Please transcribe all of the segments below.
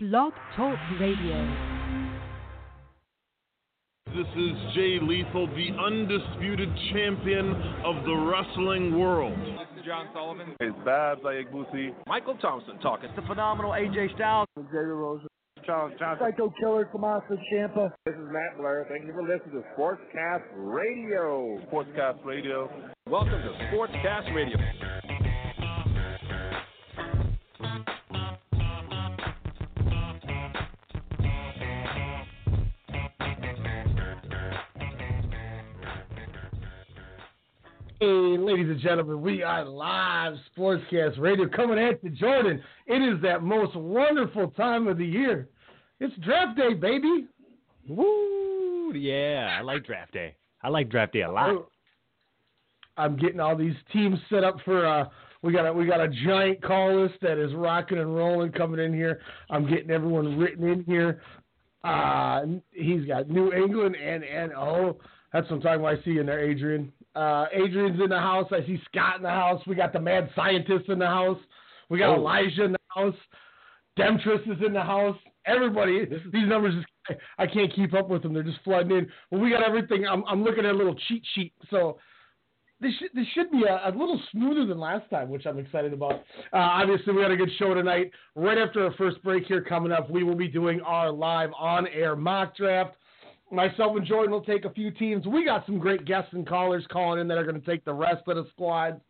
Blog Talk Radio. This is Jay Lethal, the undisputed champion of the wrestling world. This is John Sullivan. It's Babs Ayagbusi. Michael Thompson talking. The phenomenal AJ Styles. Xavier Rose. Charles Johnson. Psycho Killer Tommaso Ciampa. This is Matt Blair. Thank you for listening to Sportscast Radio. Sportscast Radio. Welcome to Sportscast Radio. Hey, ladies and gentlemen, we are live Sportscast Radio coming at you, Jordan. It is that most wonderful time of the year. It's draft day, baby. Woo! Yeah, I like draft day. I like draft day a lot. I'm getting all these teams set up for. Uh, we got a we got a giant call list that is rocking and rolling coming in here. I'm getting everyone written in here. Uh, he's got New England and and oh, that's what I'm talking about. I see you in there, Adrian. Uh, Adrian's in the house. I see Scott in the house. We got the mad scientist in the house. We got Oh. Elijah in the house. Demetris is in the house. Everybody, these numbers just I can't keep up with them. They're just flooding in. Well, we got everything. I'm I'm looking at a little cheat sheet. So this should, this should be a, a little smoother than last time, which I'm excited about. Uh, obviously, we had a good show tonight. Right after our first break here coming up, we will be doing our live on-air mock draft. Myself and Jordan will take a few teams. We got some great guests and callers calling in that are going to take the rest of the squads.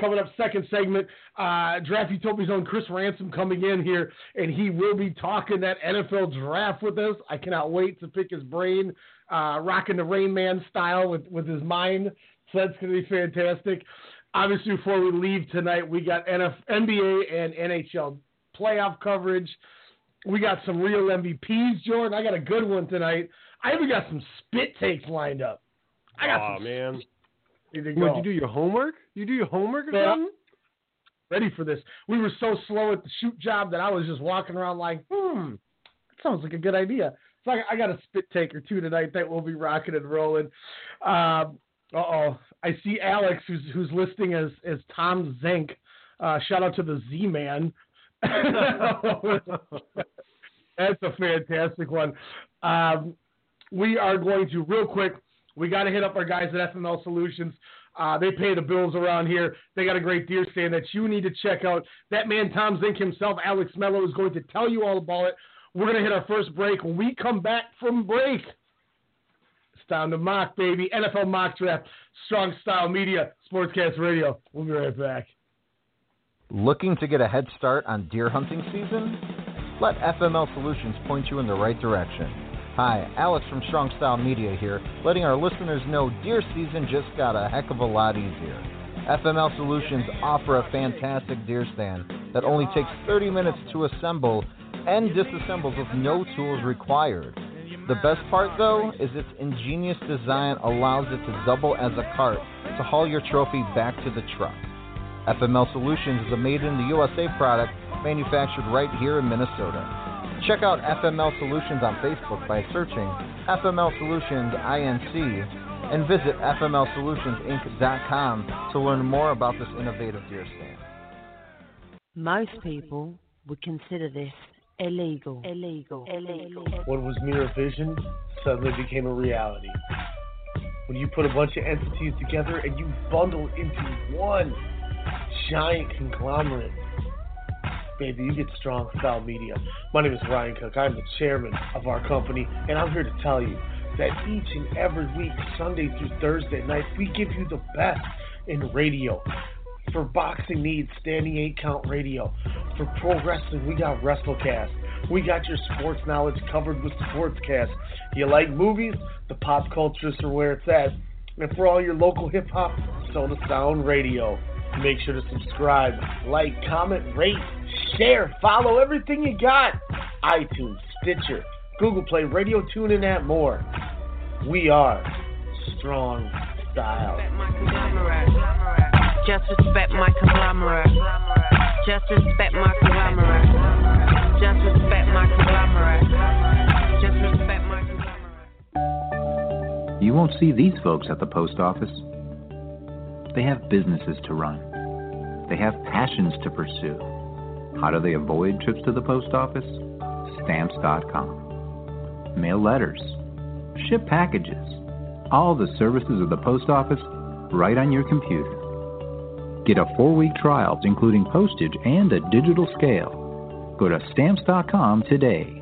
Coming up, second segment, uh, Draft Utopia's own Chris Ransom coming in here, and he will be talking that NFL draft with us. I cannot wait to pick his brain, uh, rocking the Rain Man style with, with his mind. So that's going to be fantastic. Obviously, before we leave tonight, we got NF, NBA and NHL playoff coverage. We got some real MVPs, Jordan. I got a good one tonight. I even got some spit takes lined up. I got Aw, some man. to What, you do your homework? You do your homework or Yeah. something? ready for this. We were so slow at the shoot job that I was just walking around like, hmm, that sounds like a good idea. So I, I got a spit take or two tonight that we'll be rocking and rolling. Um, uh oh, I see Alex who's who's listing as as Tom Zink. Uh, shout out to the Z Man. That's a fantastic one. Um, we are going to real quick. We got to hit up our guys at FML Solutions. Uh, they pay the bills around here. They got a great deer stand that you need to check out. That man Tom Zink himself, Alex Mello, is going to tell you all about it. We're going to hit our first break. When we come back from break, it's time to mock, baby. NFL mock draft, Strong Style Media, Sportscast Radio. We'll be right back. Looking to get a head start on deer hunting season? Let FML Solutions point you in the right direction. Hi, Alex from Strong Style Media here, letting our listeners know deer season just got a heck of a lot easier. FML Solutions offer a fantastic deer stand that only takes 30 minutes to assemble and disassembles with no tools required. The best part, though, is its ingenious design allows it to double as a cart to haul your trophy back to the truck. FML Solutions is a made in the USA product manufactured right here in Minnesota. Check out FML Solutions on Facebook by searching FML Solutions INC and visit FMLSolutionsInc.com to learn more about this innovative deer stand. Most people would consider this illegal. Illegal. Illegal. What was mere vision suddenly became a reality. When you put a bunch of entities together and you bundle into one giant conglomerate, baby, you get strong style media. My name is Ryan Cook. I'm the chairman of our company, and I'm here to tell you that each and every week, Sunday through Thursday night, we give you the best in radio. For boxing needs, standing eight count radio. For pro wrestling, we got WrestleCast. We got your sports knowledge covered with Sportscast. You like movies? The pop cultures are where it's at. And for all your local hip hop, Soda Sound Radio. Make sure to subscribe, like, comment, rate, share, follow everything you got. iTunes, Stitcher, Google Play, Radio Tune, and that more. We are Strong Style. Just respect my conglomerate. Just respect my conglomerate. Just respect my conglomerate. Just respect my conglomerate. You won't see these folks at the post office. They have businesses to run. They have passions to pursue. How do they avoid trips to the post office? Stamps.com. Mail letters, ship packages, all the services of the post office right on your computer. Get a four week trial, including postage and a digital scale. Go to Stamps.com today.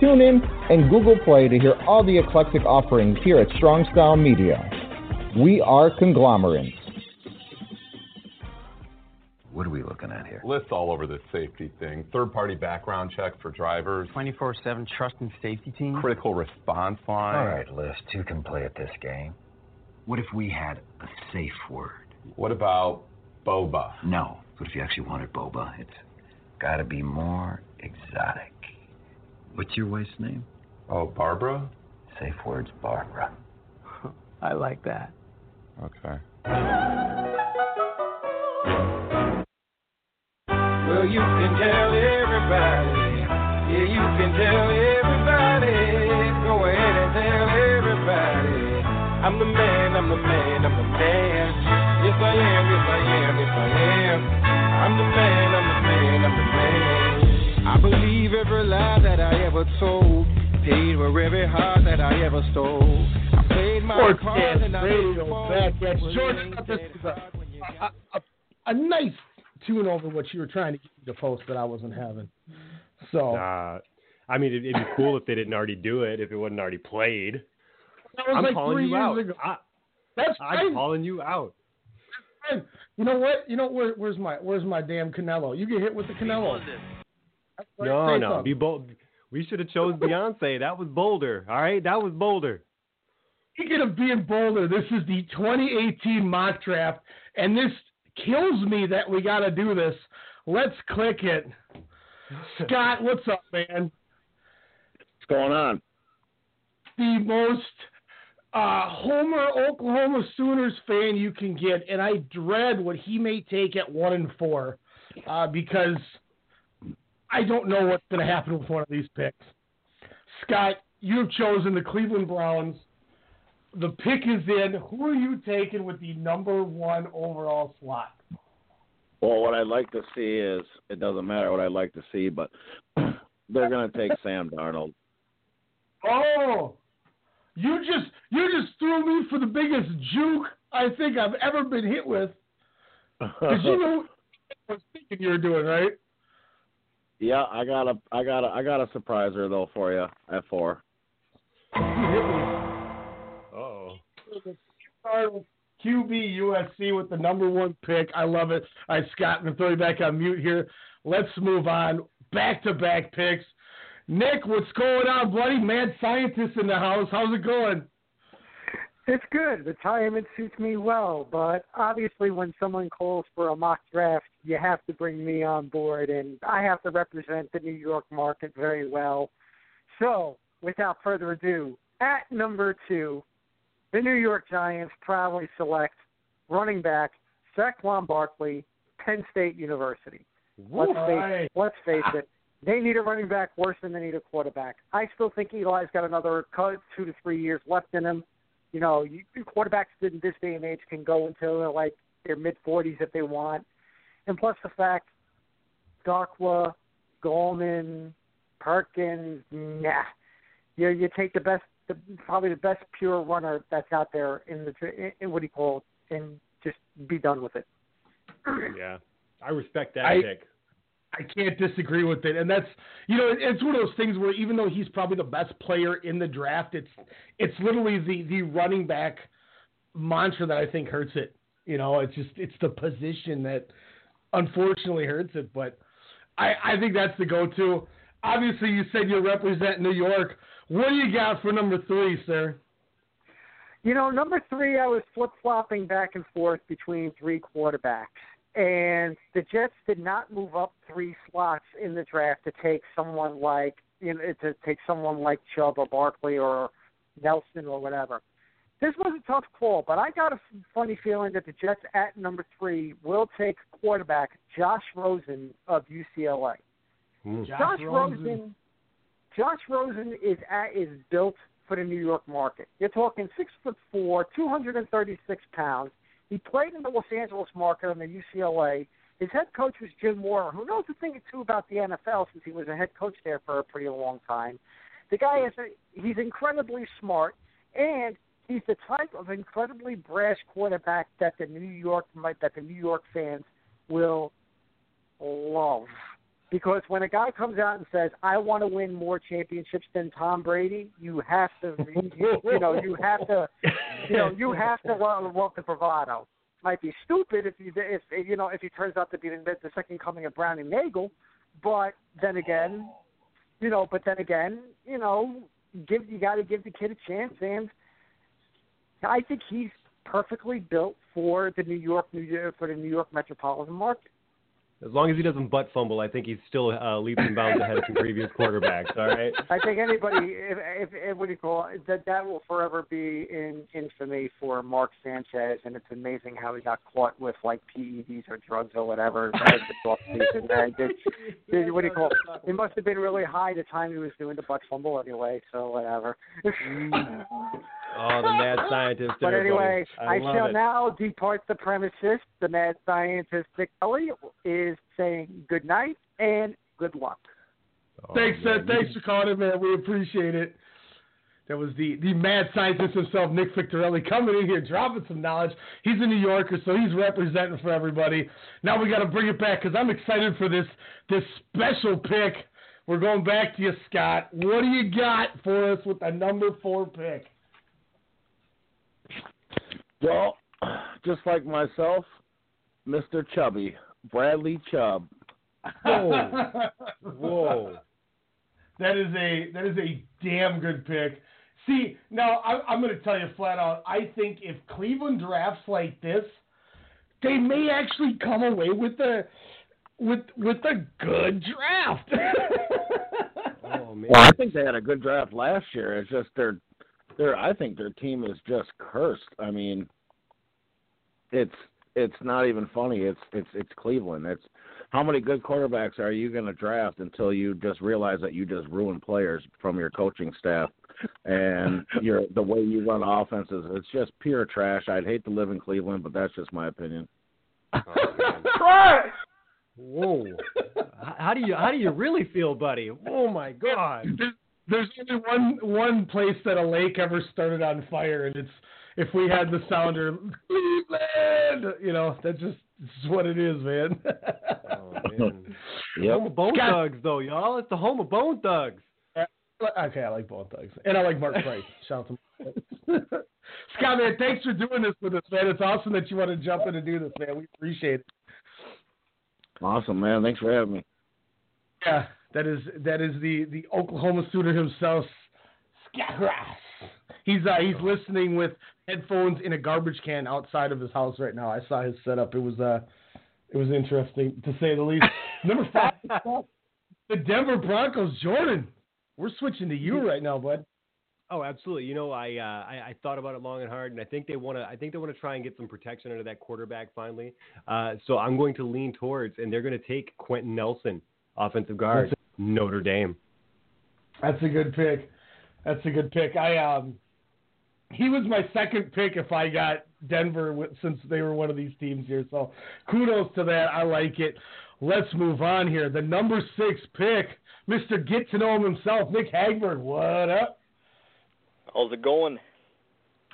TuneIn, and Google Play to hear all the eclectic offerings here at Strong Style Media. We are conglomerates. What are we looking at here? Lists all over the safety thing. Third party background checks for drivers. 24 7 trust and safety team. Critical response line. All right, List, who can play at this game? What if we had a safe word? What about boba? No. What if you actually wanted boba? It's got to be more exotic. What's your wife's name? Oh, Barbara? Safe words, Barbara. I like that. Okay. Well, you can tell everybody. Yeah, you can tell everybody. Go ahead and tell everybody. I'm the man, I'm the man, I'm the man. Yes, I am, yes, I am, yes, I am. I'm the man, I'm the man, I'm the man. I believe every lie that I ever told. Paid for every heart that I ever stole. I played my part Sportscast and I Radio made back at Well, it ain't This that is a, nice tune over what you were trying to get me to post that I wasn't having. So Uh, I mean, it'd, it'd be cool if they didn't already do it, if it wasn't already played. that was I'm like calling three you years out. ago. I, That's I'm fine. calling you out. You know what? You know where, where's my where's my damn Canelo? You get hit with the Canelo. That's right, No, no, be bold. We should have chose Beyonce. That was bolder. All right, that was bolder. Speaking of being bolder, this is the 2018 mock draft, and this kills me that we got to do this. Let's click it. Scott, what's up, man? What's going on? The most uh, Homer Oklahoma Sooners fan you can get, and I dread what he may take at one and four, uh, because I don't know what's going to happen with one of these picks. Scott, you've chosen the Cleveland Browns. The pick is in. Who are you taking with the number one overall slot? Well, what I'd like to see is it doesn't matter what I'd like to see, but they're going to take Sam Darnold. Oh, you just you just threw me for the biggest juke I think I've ever been hit with. Because you know what I was thinking you were doing, right? Yeah, I got a, I got a, I got a surpriser though for you at four. Oh. QB USC with the number one pick. I love it. All right, Scott, I'm going to throw you back on mute here. Let's move on. Back to back picks. Nick, what's going on, buddy? Mad scientist in the house. How's it going? It's good. Retirement suits me well, but obviously, when someone calls for a mock draft, you have to bring me on board, and I have to represent the New York market very well. So, without further ado, at number two, the New York Giants proudly select running back Saquon Barkley, Penn State University. Let's face, let's face it, they need a running back worse than they need a quarterback. I still think Eli's got another two to three years left in him. You know, you, quarterbacks in this day and age can go until they're like their mid 40s if they want. And plus the fact, Darkwa, Gallman, Perkins, nah. You you take the best, the, probably the best pure runner that's out there in the in, in what do you call it, and just be done with it. Yeah, I respect that I- pick. I can't disagree with it, and that's you know it's one of those things where even though he's probably the best player in the draft, it's it's literally the the running back mantra that I think hurts it. You know, it's just it's the position that unfortunately hurts it. But I I think that's the go to. Obviously, you said you represent New York. What do you got for number three, sir? You know, number three, I was flip flopping back and forth between three quarterbacks. And the Jets did not move up three slots in the draft to take someone like you know to take someone like Chubb or Barkley or Nelson or whatever. This was a tough call, but I got a funny feeling that the Jets at number three will take quarterback Josh Rosen of UCLA. Hmm. Josh Josh Rosen. Rosen. Josh Rosen is at, is built for the New York market. You're talking six foot four, two hundred and thirty six pounds. He played in the Los Angeles market on the UCLA. His head coach was Jim Mora, who knows a thing or two about the NFL since he was a head coach there for a pretty long time. The guy is a, he's incredibly smart, and he's the type of incredibly brash quarterback that the New York that the New York fans will love. Because when a guy comes out and says, "I want to win more championships than Tom Brady," you have to, you, know, you have to, you know, you have to walk, walk the bravado. Might be stupid if you, if you know, if he turns out to be the, the second coming of Browning Nagle, but then again, you know, but then again, you know, give you got to give the kid a chance, and I think he's perfectly built for the New York, New York for the New York metropolitan market. As long as he doesn't butt fumble, I think he's still uh, leaps and bounds ahead of some previous quarterbacks. All right. I think anybody, if, if, if what do you call it, that that will forever be in infamy for Mark Sanchez, and it's amazing how he got caught with like PEDs or drugs or whatever. offseason. And it, it, what do you call it? It must have been really high the time he was doing the butt fumble anyway. So whatever. Oh, the mad scientist. But anyway. I, I, shall it. now depart the premises. The mad scientist Dick Kelly is saying good night and good luck. Oh, Thanks, Seth. Uh, thanks for calling in, man. We appreciate it. That was the, the mad scientist himself, Nick Victorelli, coming in here, dropping some knowledge. He's a New Yorker, so he's representing for everybody. Now we got to bring it back because I'm excited for this this special pick. We're going back to you, Scott. What do you got for us with the number four pick? Well, just like myself, Mr. Chubby, Bradley Chubb. Whoa. Whoa. That is a that is a damn good pick. See, now I, I'm going to tell you flat out. I think if Cleveland drafts like this, they may actually come away with a with with a good draft. oh man. Well, I think they had a good draft last year. It's just their their I think their team is just cursed. I mean, it's it's not even funny. It's it's it's Cleveland. It's how many good quarterbacks are you going to draft until you just realize that you just ruin players from your coaching staff and your the way you run offenses. It's just pure trash. I'd hate to live in Cleveland, but that's just my opinion. Oh, trash. Whoa. How do you how do you really feel, buddy? Oh my God. There's, there's only one one place that a lake ever started on fire, and it's if we had the sounder Cleveland. You know, that's just is what it is, man. Oh man. Yep. Home of Bone Scott- Thugs, though, y'all. It's the home of Bone Thugs. Okay, I like Bone Thugs, and I like Mark Price. Shout out to Mark Price. Scott, man, thanks for doing this with us, man. It's awesome that you want to jump in and do this, man. We appreciate it. Awesome, man. Thanks for having me. Yeah, that is that is the the Oklahoma Sooner himself, Scott Ross. He's uh, he's listening with headphones in a garbage can outside of his house right now. I saw his setup. It was uh it was interesting to say the least. Number five, the Denver Broncos. Jordan, we're switching to you right now, bud. Oh, absolutely. You know, I, uh, I I thought about it long and hard, and I think they want to. I think they want to try and get some protection under that quarterback finally. Uh, so I'm going to lean towards, and they're going to take Quenton Nelson, offensive guard, Notre Dame. That's a good pick. That's a good pick. I um, he was my second pick if I got Denver since they were one of these teams here. So kudos to that. I like it. Let's move on here. The number six pick, Mister Get to Know Him himself, Nick Hagberg. What up? How's it going?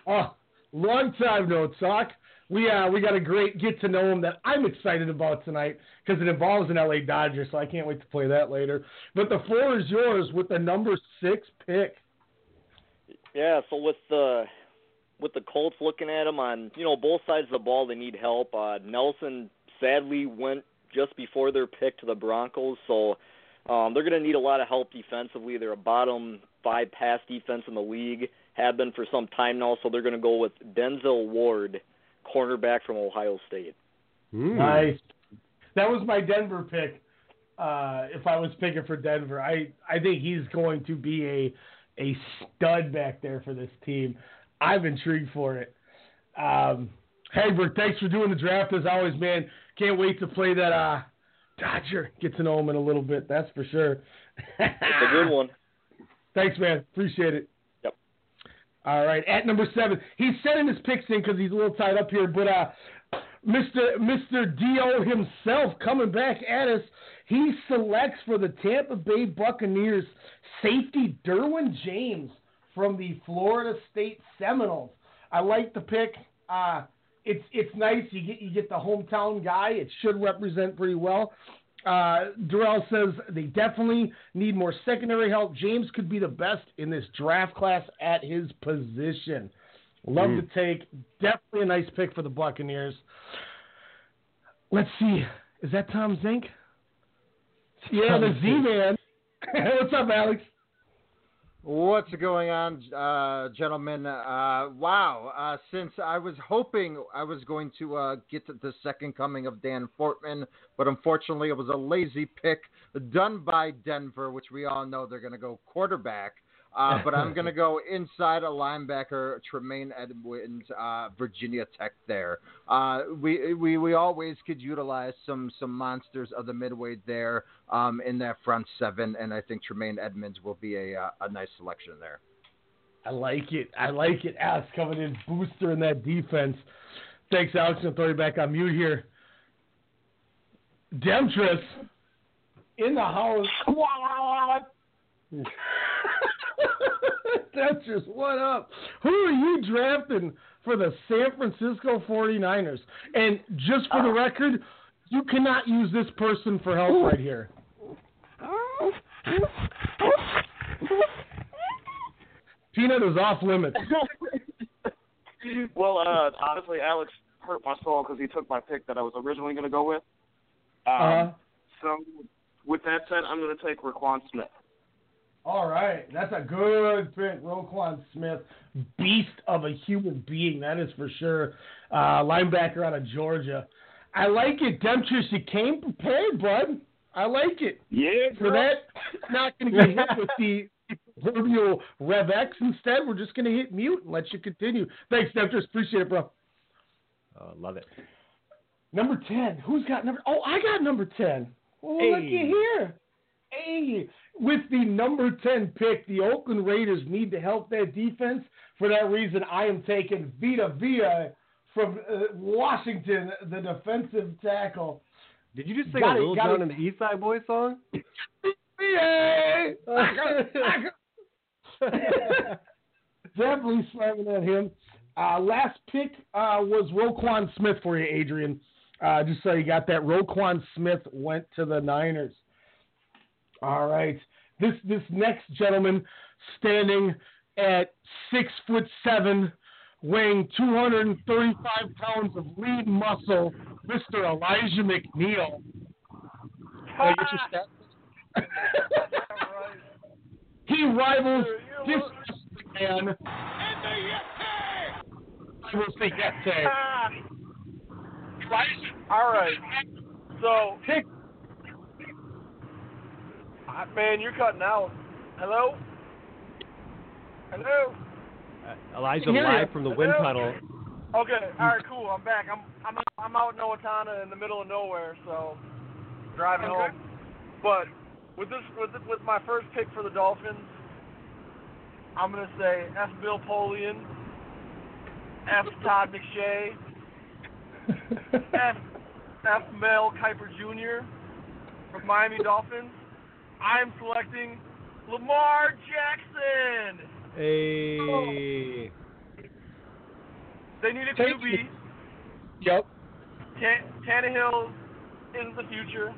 Oh, long time no talk. We uh we got a great get to know him that I'm excited about tonight because it involves an LA Dodger, so I can't wait to play that later. But the floor is yours with the number six pick. Yeah, so with the with the Colts looking at him on you know both sides of the ball, they need help. Uh, Nelson sadly went just before their pick to the Broncos, so um, they're going to need a lot of help defensively. They're a bottom five pass defense in the league, have been for some time now. So they're going to go with Denzel Ward, cornerback from Ohio State. Hmm. Nice. That was my Denver pick. Uh, if I was picking for Denver, I, I think he's going to be a a stud back there for this team. I'm intrigued for it. Um, hey, Bert, thanks for doing the draft as always, man. Can't wait to play that uh, Dodger. Get to know him in a little bit, that's for sure. It's a good one. Thanks, man. Appreciate it. All right, at number seven, he's sending his picks in because he's a little tied up here, but uh, Mr. Mr. Dio himself coming back at us. He selects for the Tampa Bay Buccaneers safety Derwin James from the Florida State Seminoles. I like the pick. Uh, it's it's nice. You get you get the hometown guy. It should represent pretty well. Uh, Durrell says they definitely need more secondary help. James could be the best in this draft class at his position. Love Mm. to take. Definitely a nice pick for the Buccaneers. Let's see. Is that Tom Zink? Yeah, the Z Man. What's up, Alex? What's going on, uh, gentlemen? Uh, wow. Uh, since I was hoping I was going to uh, get to the second coming of Dan Fortmann, but unfortunately it was a lazy pick done by Denver, which we all know they're going to go quarterback. Uh, but I'm going to go inside a linebacker, Tremaine Edmunds, uh, Virginia Tech. There, uh, we we we always could utilize some some monsters of the midway there um, in that front seven, and I think Tremaine Edmunds will be a uh, a nice selection there. I like it. I like it. Alex coming in booster in that defense. Thanks, Alex. I'll throw you back on mute here. Demetrius in the house. Demetrius, what up? Who are you drafting for the San Francisco 49ers? And just for the record, you cannot use this person for help right here. Peanut is off limits. well, uh, honestly, Alex hurt my soul because he took my pick that I was originally going to go with. Um, Uh-huh. So, with that said, I'm going to take Roquan Smith. All right, that's a good pick, Roquan Smith, beast of a human being, that is for sure. Uh, linebacker out of Georgia. I like it, Demetrius. You came prepared, bud. I like it. Yeah, For that, not going to get hit with the proverbial Rev X. Instead, we're just going to hit mute and let you continue. Thanks, Demetrius. Appreciate it, bro. Oh, love it. Number 10. Who's got number? Oh, I got number 10. Oh, look Hey. at here. Hey, with the number 10 pick, the Oakland Raiders need to help their defense. For that reason, I am taking Vita Vea from uh, Washington, the defensive tackle. Did you just sing Got a Lil Jon it. and the East Side Boys song? Yay! Definitely slamming at him. Uh, last pick uh, was Roquan Smith for you, Adrian. Uh, just so you got that, Roquan Smith went to the Niners. All right, this this next gentleman, standing at six foot seven, weighing 235 pounds of lean muscle, Mr. Elijah McNeil. Get your stats? he rivals this man. Rivals the Yeti. Ah. All right. So, pick. Man, you're cutting out. Hello. Hello. Uh, Elijah Can you live from the wind tunnel. Okay. All right. Cool. I'm back. I'm I'm out, I'm out in Owatonna in the middle of nowhere, so driving home. But with this with with my first pick for the Dolphins, I'm gonna say F. Bill Polian, F. Todd McShay, F. F. Mel Kiper Jr. from Miami Dolphins. I'm selecting Lamar Jackson. Hey. They need a QB. you. Yep. Tan- Tannehill is the future,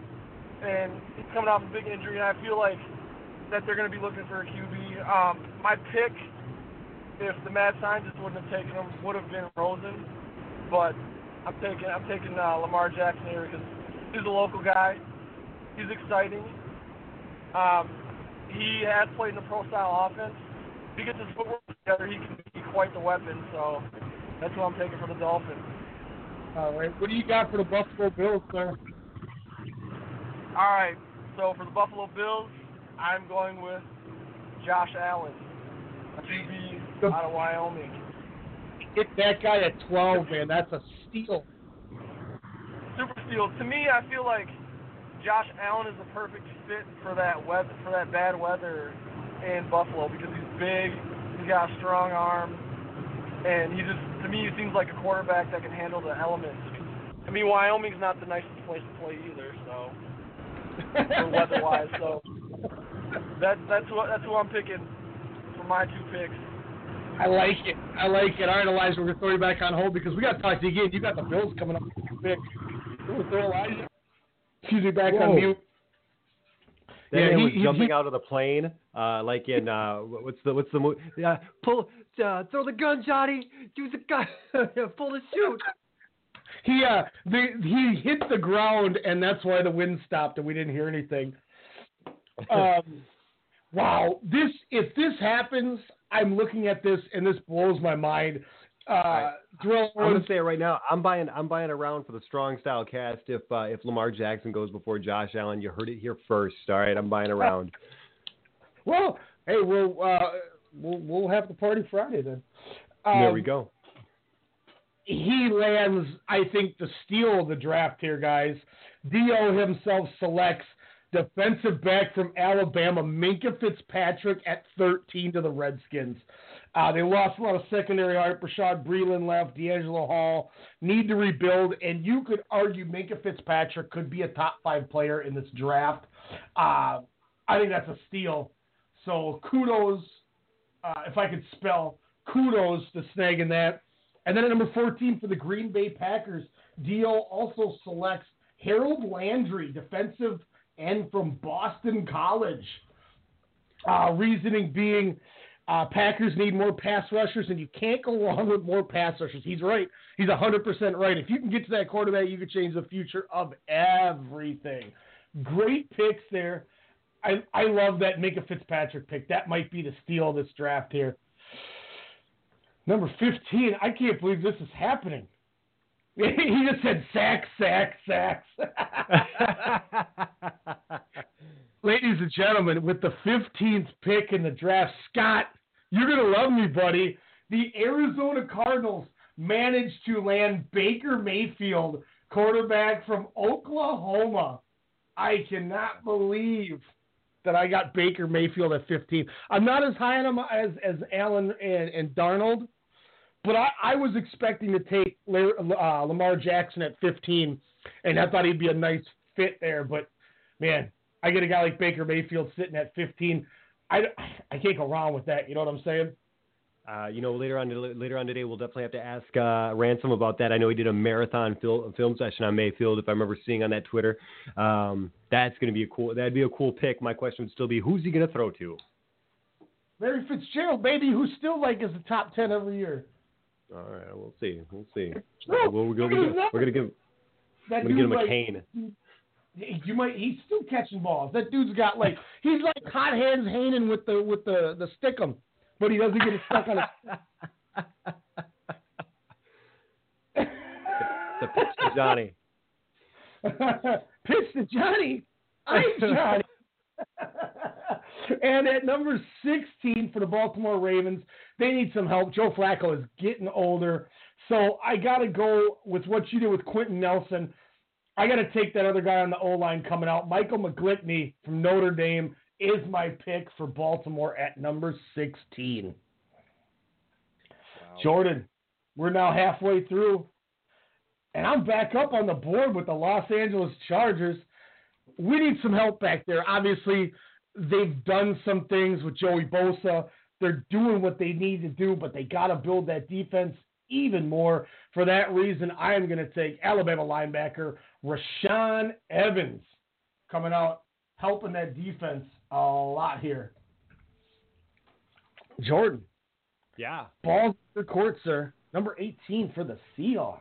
and he's coming off a big injury, and I feel like that they're going to be looking for a QB. Um, my pick, if the mad scientists wouldn't have taken him, would have been Rosen, but I'm taking I'm taking uh, Lamar Jackson here because he's a local guy. He's exciting. Um, he has played in a pro style offense. If he gets his footwork together, he can be quite the weapon. So that's what I'm taking for the Dolphins. All right. What do you got for the Buffalo Bills, sir? All right. So for the Buffalo Bills, I'm going with Josh Allen, QB out of Wyoming. Get that guy at 12, man. That's a steal. Super steal. To me, I feel like Josh Allen is the perfect fit for that weather, for that bad weather in Buffalo because he's big, he's got a strong arm, and he just to me he seems like a quarterback that can handle the elements. 'Cause, I mean, Wyoming's not the nicest place to play either, so for weather-wise. So that that's what that's who I'm picking for my two picks. I like it. I like it. All right, Elijah, we're going to throw you back on hold because we got to talk to you again. You got the Bills coming up with pick. We're going to throw Elijah. Excuse me, back Whoa. on mute. That Yeah, man he- was he- jumping he- out of the plane, uh, like in uh, what's the what's the movie? Yeah, pull, uh, throw the gun, Johnny. Use the gun, pull the shoot. He uh, the, he hit the ground, and that's why the wind stopped, and we didn't hear anything. Um, wow, this if this happens, I'm looking at this, and this blows my mind. Uh, I'm gonna say it right now. I'm buying. I'm buying a round for the strong style cast. If uh, if Lamar Jackson goes before Josh Allen, you heard it here first. All right, I'm buying a round. Well, hey, we'll uh, we'll we'll have the party Friday then. there Um, we go. he lands, I think, the steal of the draft here, guys. Dio himself selects defensive back from Alabama, Minkah Fitzpatrick at 13 to the Redskins. Uh, they lost a lot of secondary art. Bashaud Breeland left, DeAngelo Hall. Need to rebuild, and you could argue Minkah Fitzpatrick could be a top five player in this draft. Uh, I think that's a steal. So kudos, uh, if I could spell, kudos to snagging that. And then at number 14 for the Green Bay Packers, Dio also selects Harold Landry, defensive end from Boston College. Uh, reasoning being uh, Packers need more pass rushers, and you can't go wrong with more pass rushers. He's right. He's 100% right. If you can get to that quarterback, you can change the future of everything. Great picks there. I, I love that Minkah Fitzpatrick pick. That might be the steal of this draft here. Number 15, I can't believe this is happening. he just said sack, sack, sacks. Ladies and gentlemen, with the 15th pick in the draft, Scott, you're going to love me, buddy. The Arizona Cardinals managed to land Baker Mayfield, quarterback from Oklahoma. I cannot believe that I got Baker Mayfield at 15. I'm not as high on him as, as Allen and, and Darnold, but I, I was expecting to take uh, Lamar Jackson at 15, and I thought he'd be a nice fit there. But man, I get a guy like Baker Mayfield sitting at 15. I, I can't go wrong with that. You know what I'm saying? Uh, you know, later on later on today, we'll definitely have to ask uh, Ransom about that. I know he did a marathon fil- film session on Mayfield, if I remember seeing on that Twitter. Um, that's going to be a cool. That'd be a cool pick. My question would still be, who's he going to throw to? Larry Fitzgerald, baby, who's still like is the top 10 every year. All right, we'll see. We'll see. No, we're, we're, look gonna, at we're gonna give. That I'm gonna give him a cane. You might. He's still catching balls. That dude's got like he's like hot hands Hanen with the with the the stickum, but he doesn't get it stuck on his. The pitch to Johnny. Pitch to Johnny. I'm Johnny. and at number 16 for the Baltimore Ravens, they need some help. Joe Flacco is getting older. So I got to go with what you did with Quenton Nelson. I got to take that other guy on the O line coming out. Michael McGlinchey from Notre Dame is my pick for Baltimore at number 16. Jordan, we're now halfway through. And I'm back up on the board with the Los Angeles Chargers. We need some help back there. Obviously, they've done some things with Joey Bosa. They're doing what they need to do, but they got to build that defense even more. For that reason, I am going to take Alabama linebacker Rashaan Evans coming out, helping that defense a lot here. Jordan, Yeah. balls to the court, sir. Number 18 for the Seahawks.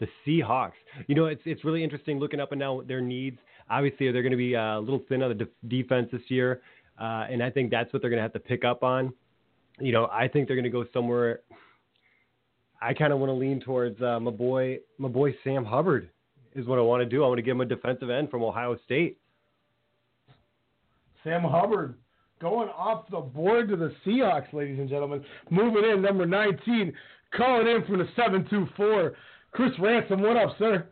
The Seahawks. You know, it's it's really interesting looking up and down their needs. Obviously, they're going to be uh, a little thin on the def- defense this year, uh, and I think that's what they're going to have to pick up on. You know, I think they're going to go somewhere. I kind of want to lean towards uh, my boy, my boy Sam Hubbard is what I want to do. I want to give him a defensive end from Ohio State. Sam Hubbard going off the board to the Seahawks, ladies and gentlemen. Moving in, number 19, calling in from the 724. Chris Ransom, what up, sir?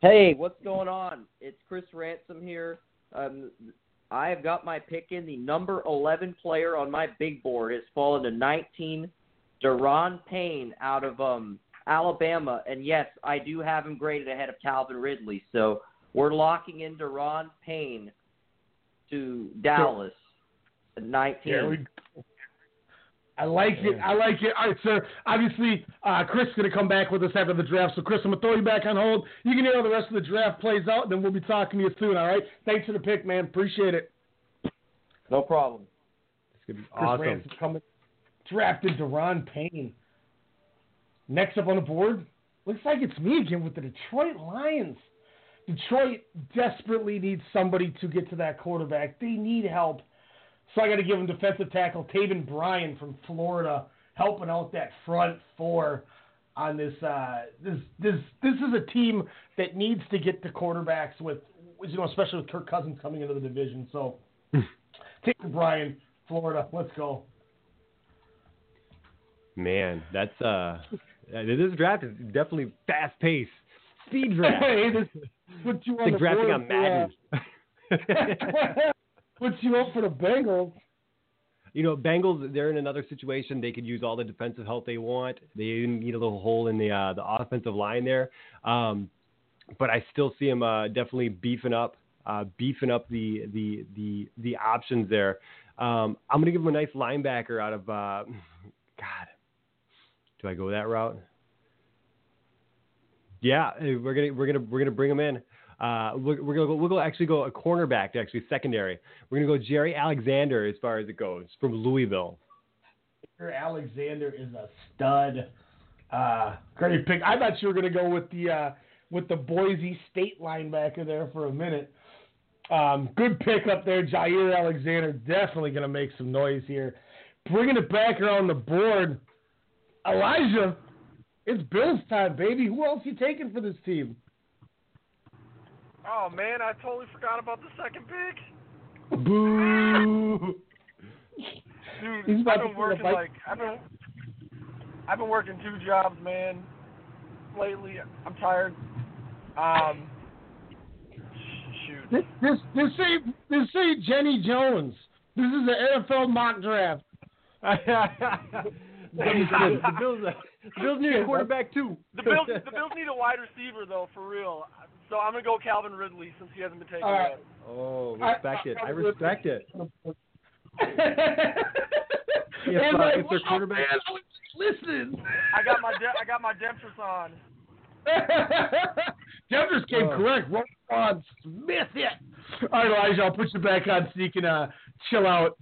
Hey, what's going on? It's Chris Ransom here. Um, I have got my pick in. The number 11 player on my big board has fallen to 19, Da'Ron Payne out of um, Alabama. And yes, I do have him graded ahead of Calvin Ridley. So we're locking in Da'Ron Payne to Dallas at 19. There we I like it. I like it. All right, sir. Obviously, uh, Chris is going to come back with us after the draft. So, Chris, I'm going to throw you back on hold. You can hear how the rest of the draft plays out, and then we'll be talking to you soon, all right? Thanks for the pick, man. Appreciate it. No problem. It's going to be Chris awesome. Ransom coming. Drafted Da'Ron Payne. Next up on the board, looks like it's me again with the Detroit Lions. Detroit desperately needs somebody to get to that quarterback. They need help. So I got to give them defensive tackle Taven Bryan from Florida, helping out that front four on this. Uh, this this this is a team that needs to get the quarterbacks with, you know, especially with Kirk Cousins coming into the division. So Taven Bryan, Florida, let's go. Man, that's uh, this draft is definitely fast paced, speed draft. Hey, this puts you on like the drafting on Madden. uh, puts you up for the Bengals. You know, Bengals, they're in another situation. They could use all the defensive help they want. They even need a little hole in the uh, the offensive line there. Um, but I still see them uh, definitely beefing up, uh, beefing up the the the the options there. Um, I'm gonna give them a nice linebacker out of. Uh, God, do I go that route? Yeah, we're gonna we're gonna we're gonna bring him in. Uh, we're, we're gonna go, we'll go actually go a cornerback to actually secondary. We're gonna go Jaire Alexander as far as it goes from Louisville. Jaire Alexander is a stud. Uh, great pick. I thought you were to go with the uh, with the Boise State linebacker there for a minute. Um, good pick up there, Jaire Alexander. Definitely to make some noise here. Bringing it back around the board, Elijah. It's Bills time, baby. Who else you taking for this team? Oh man, I totally forgot about the second pick. Boo! Dude, He's about I've been working like I've been I've been working two jobs, man. Lately, I'm tired. Um, shoot. This this this ain't this ain't Jenny Jones. This is an NFL mock draft. the, the Bills, the Bills need a quarterback too. The Bills, the Bills need a wide receiver though, for real. So I'm gonna go Calvin Ridley since he hasn't been taken All right. yet. Oh, respect it. I respect it. If, And uh, like, if their quarterback, man, I was listening. I got my de- I got my Dempsey on. Denver's came Oh. correct. Ron Smith it. All right, Elijah, I'll put you back on so you can uh, chill out.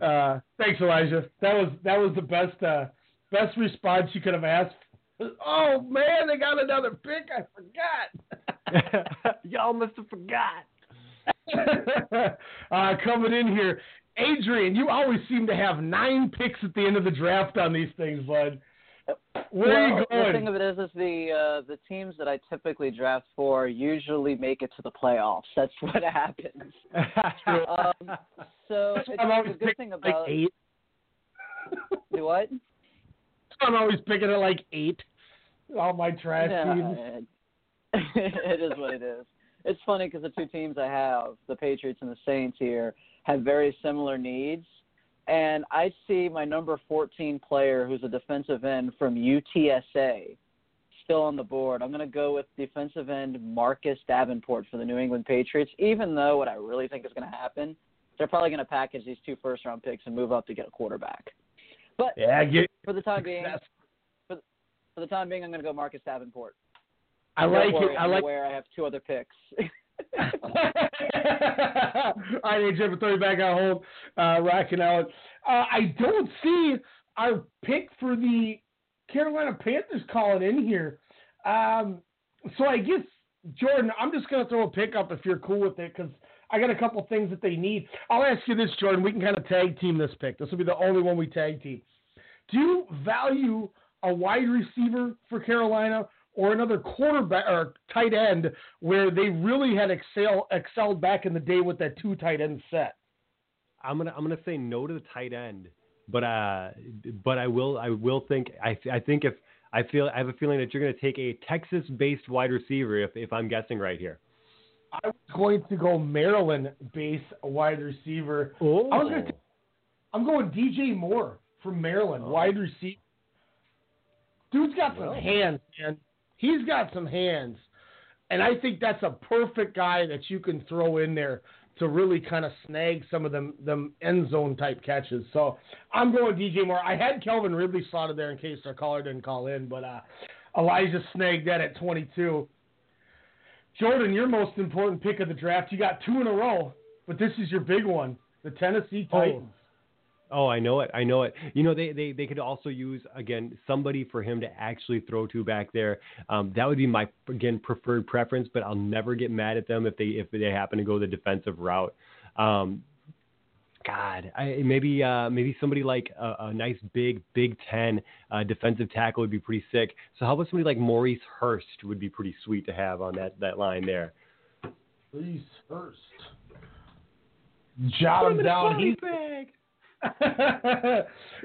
Uh, thanks, Elijah. That was that was the best uh, best response you could have asked. Oh man, they got another pick. I forgot. y'all must have forgot. uh, coming in here, Adrian. You always seem to have nine picks at the end of the draft on these things, bud. Where are you going? The thing of it is, is the uh, the teams that I typically draft for usually make it to the playoffs. That's what happens. um, so it's, I'm always the good thing picking like about eight. do what? I'm always picking at like eight. All my trash Yeah, teams. it, it is what it is. It's funny because the two teams I have, the Patriots and the Saints here, have very similar needs. And I see my number 14 player, who's a defensive end from UTSA, still on the board. I'm going to go with defensive end Marcus Davenport for the New England Patriots, even though what I really think is going to happen, they're probably going to package these two first round picks and move up to get a quarterback. But Yeah, for the time being, for, for the time being, I'm going to go Marcus Davenport. I like it. I like. where I have two other picks. All right, but throw you back on home, uh, rocking out. Uh, I don't see our pick for the Carolina Panthers calling in here. Um, so I guess Jordan, I'm just going to throw a pick up if you're cool with it because I got a couple things that they need. I'll ask you this, Jordan. We can kind of tag team this pick. This will be the only one we tag team. Do you value a wide receiver for Carolina or another quarterback or tight end where they really had excel, excelled back in the day with that two tight end set? I'm gonna I'm gonna say no to the tight end, but uh, but I will I will think I I think if I feel I have a feeling that you're gonna take a Texas-based wide receiver if if I'm guessing right here. I was going to go Maryland-based wide receiver. Oh. I was gonna. I'm going DJ Moore from Maryland, wide receiver. Dude's got some hands, man. He's got some hands, and I think that's a perfect guy that you can throw in there to really kind of snag some of them them end zone type catches. So I'm going DJ Moore. I had Calvin Ridley slotted there in case our caller didn't call in, but uh, Elijah snagged that at 22. Jordan, your most important pick of the draft. You got two in a row, but this is your big one, the Tennessee Titans. Oh, I know it. I know it. You know, they, they, they could also use again somebody for him to actually throw to back there. Um, that would be my again preferred preference, but I'll never get mad at them if they if they happen to go the defensive route. Um, God, I, maybe uh, maybe somebody like a, a nice big Big Ten uh, defensive tackle would be pretty sick. So how about somebody like Maurice Hurst would be pretty sweet to have on that that line there. Maurice Hurst. Jot him down. He's bag.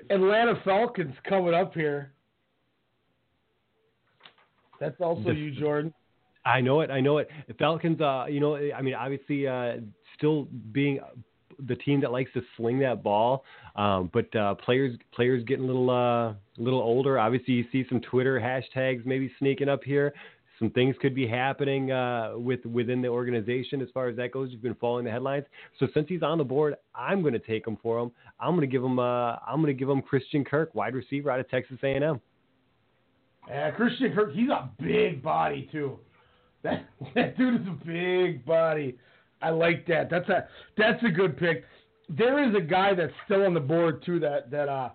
Atlanta Falcons coming up here. That's also The- you, Jordan. I know it. I know it. Falcons, uh, you know, I mean, obviously, uh, still being the team that likes to sling that ball, um, but uh, players players getting a little uh, little older. Obviously, you see some Twitter hashtags maybe sneaking up here. Some things could be happening uh, with within the organization as far as that goes. You've been following the headlines, so since he's on the board, I'm going to take him for him. I'm going to give him. Uh, I'm going to give him Christian Kirk, wide receiver out of Texas A&M. Yeah, Christian Kirk, he's a big body too. That that dude is a big body. I like that. That's a that's a good pick. There is a guy that's still on the board too. That that uh,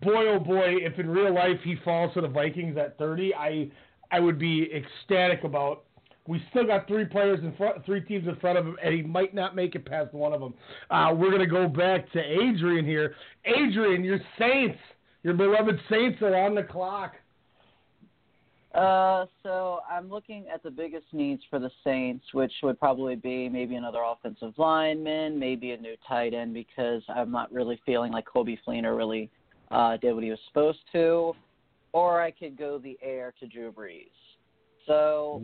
boy oh boy, if in real life he falls to the Vikings at 30, I I would be ecstatic about. We still got three players in front, three teams in front of him, and he might not make it past one of them. Uh, we're gonna go back to Adrian here. Adrian, your Saints, your beloved Saints are on the clock. Uh, so I'm looking at the biggest needs for the Saints, which would probably be maybe another offensive lineman, maybe a new tight end, because I'm not really feeling like Coby Fleener really uh, did what he was supposed to, or I could go the heir to Drew Brees. So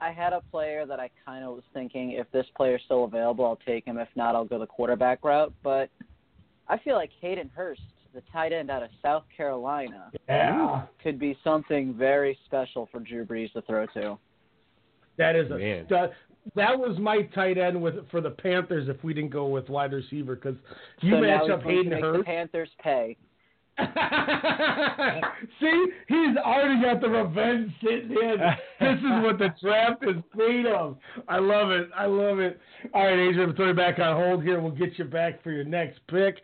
I had a player that I kind of was thinking if this player's still available, I'll take him. If not, I'll go the quarterback route. But I feel like Hayden Hurst, the tight end out of South Carolina, Yeah. could be something very special for Drew Brees to throw to. That is a Man. stud. That was my tight end with for the Panthers if we didn't go with wide receiver because you so match up Hayden make the Hurst. Panthers pay. See, he's already got the revenge sitting in. this is what the draft is made of. I love it. I love it. All right, Adrian, I'm throwing you back on hold here. We'll get you back for your next pick.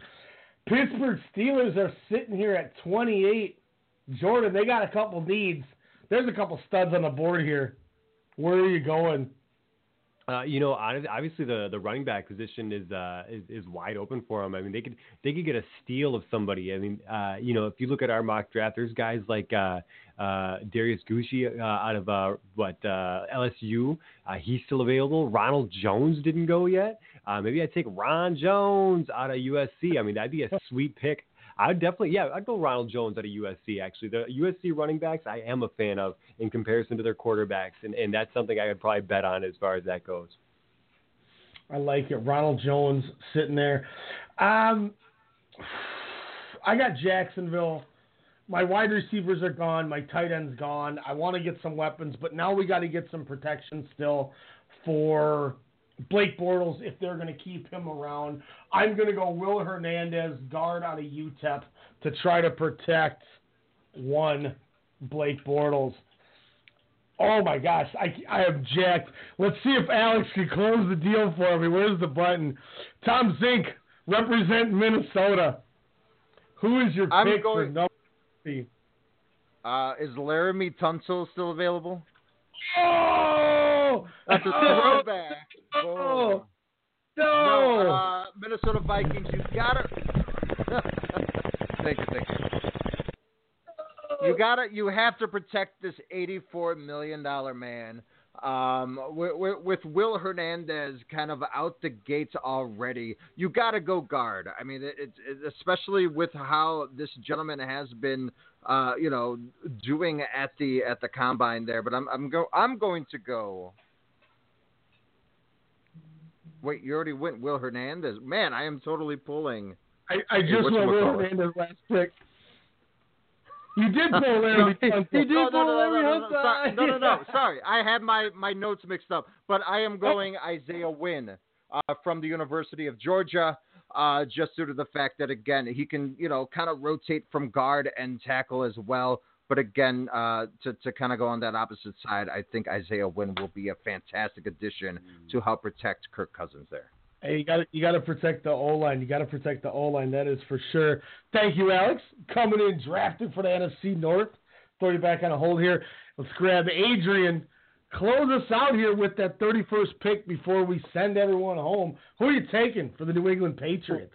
Pittsburgh Steelers are sitting here at 28. Jordan, they got a couple needs. There's a couple studs on the board here. Where are you going? Uh, you know, obviously the, the running back position is, uh, is is wide open for them. I mean, they could they could get a steal of somebody. I mean, uh, you know, if you look at our mock draft, there's guys like uh, uh, Derrius Guice out of what LSU. He's still available. Ronald Jones didn't go yet. Maybe I'd take Ron Jones out of USC. I mean, that'd be a sweet pick. I'd definitely, yeah, I'd go Ronald Jones out of USC. Actually, the USC running backs I am a fan of in comparison to their quarterbacks, and, and that's something I would probably bet on as far as that goes. I like it. Ronald Jones sitting there. Um, I got Jacksonville. My wide receivers are gone. My tight end's gone. I want to get some weapons, but now we got to get some protection still for Blake Bortles if they're going to keep him around. I'm going to go Will Hernandez, guard out of UTEP, to try to protect one Blake Bortles. Oh my gosh, I, I am jacked. Let's see if Alex can close the deal for me. Where's the button? Tom Zink, represent Minnesota. Who is your I'm pick going- for number three? Uh, is Laremy Tunsil still available? Oh! That's a Oh! throwback. Oh! No, No! uh, Minnesota Vikings, you got it. thank you, thank you. you gotta you have to protect this eighty-four million dollar man. Um, with, with Will Hernandez kind of out the gates already, you got to go guard. I mean, it, it, especially with how this gentleman has been, uh, you know, doing at the at the combine there. But I'm I'm go I'm going to go. Wait, you already went Will Hernandez. Man, I am totally pulling. I, I just went Will Hernandez last pick. You did pull Larry Tunsil. You did no, pull no, Larry no, no, Tunsil. sorry. No, no, no. Sorry, I had my my notes mixed up. But I am going Isaiah Wynn uh, from the University of Georgia, uh, just due to the fact that again he can you know kind of rotate from guard and tackle as well. But again, uh, to to kind of go on that opposite side, I think Isaiah Wynn will be a fantastic addition to help protect Kirk Cousins there. Hey, you got to you got to protect the O line. You got to protect the O line. That is for sure. Thank you, Alex, coming in drafted for the NFC North. Throw you back on a hold here. Let's grab Adrian. Close us out here with that 31st pick before we send everyone home. Who are you taking for the New England Patriots?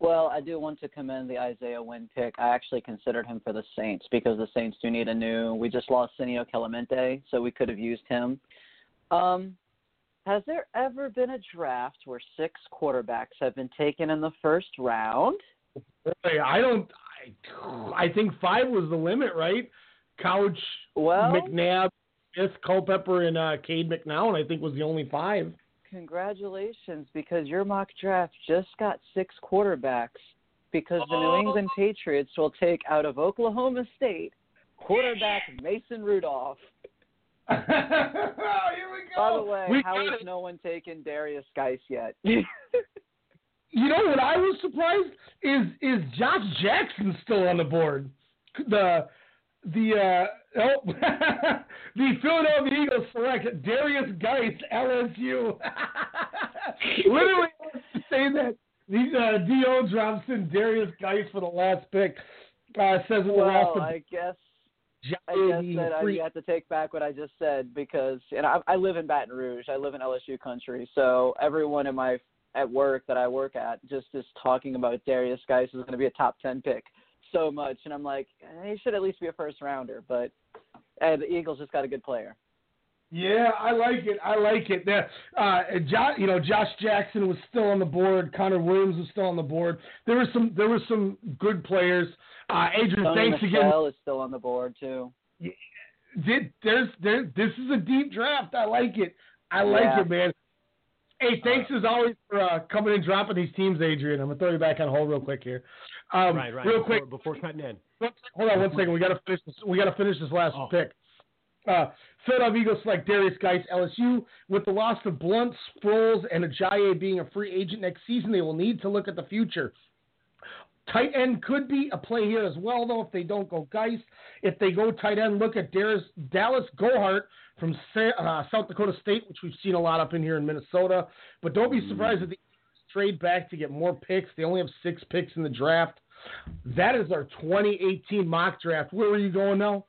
Well, I do want to commend the Isaiah Wynn pick. I actually considered him for the Saints because the Saints do need a new. We just lost Senio Kelemete, so we could have used him. Um, has there ever been a draft where six quarterbacks have been taken in the first round? I don't. I, I think five was the limit, right? Couch, well, McNabb, Smith, Culpepper, and uh, Cade McNown. I think was the only five. Congratulations, because your mock draft just got six quarterbacks. Because the New oh. England Patriots will take out of Oklahoma State quarterback Mason Rudolph. oh, Here we go. By the way, We how has no one taken Derrius Guice yet? You know what I was surprised is is Josh Jackson still on the board? The the uh, oh, the Philadelphia Eagles select Derrius Guice, LSU. Literally saying that these uh, Do drops in Derrius Guice for the last pick. Uh, says in the well, last I guess I guess that I have to take back what I just said because, and I, I live in Baton Rouge. I live in LSU country, so everyone in my at work that I work at just is talking about Derrius Guice is going to be a top ten pick so much, and I'm like, eh, he should at least be a first rounder. But eh, the Eagles just got a good player. Yeah, I like it. I like it. There, uh, jo- you know, Josh Jackson was still on the board. Connor Williams was still on the board. There were some. There were some good players. Uh, Adrian, Tony thanks again. Michelle is still on the board too. Did there's there? This is a deep draft. I like it. I like Yeah. it, man. Hey, thanks as always for uh, coming and dropping these teams, Adrian. I'm gonna throw you back on hold real quick here. Um, right, right. Real before, quick, before cutting in. Hold on one second. We gotta finish this. We gotta finish this last Oh. pick. Uh, Philadelphia Eagles select Derrius Guice, LSU. With the loss of Blount, Sproles, and Ajayi being a free agent next season, they will need to look at the future. Tight end could be a play here as well, though, if they don't go Guice. If they go tight end, look at Darius, Dallas Goedert from Sa- uh, South Dakota State, which we've seen a lot up in here in Minnesota. But don't be surprised if they trade back to get more picks. They only have six picks in the draft. That is our 2018 mock draft. Where were you going now?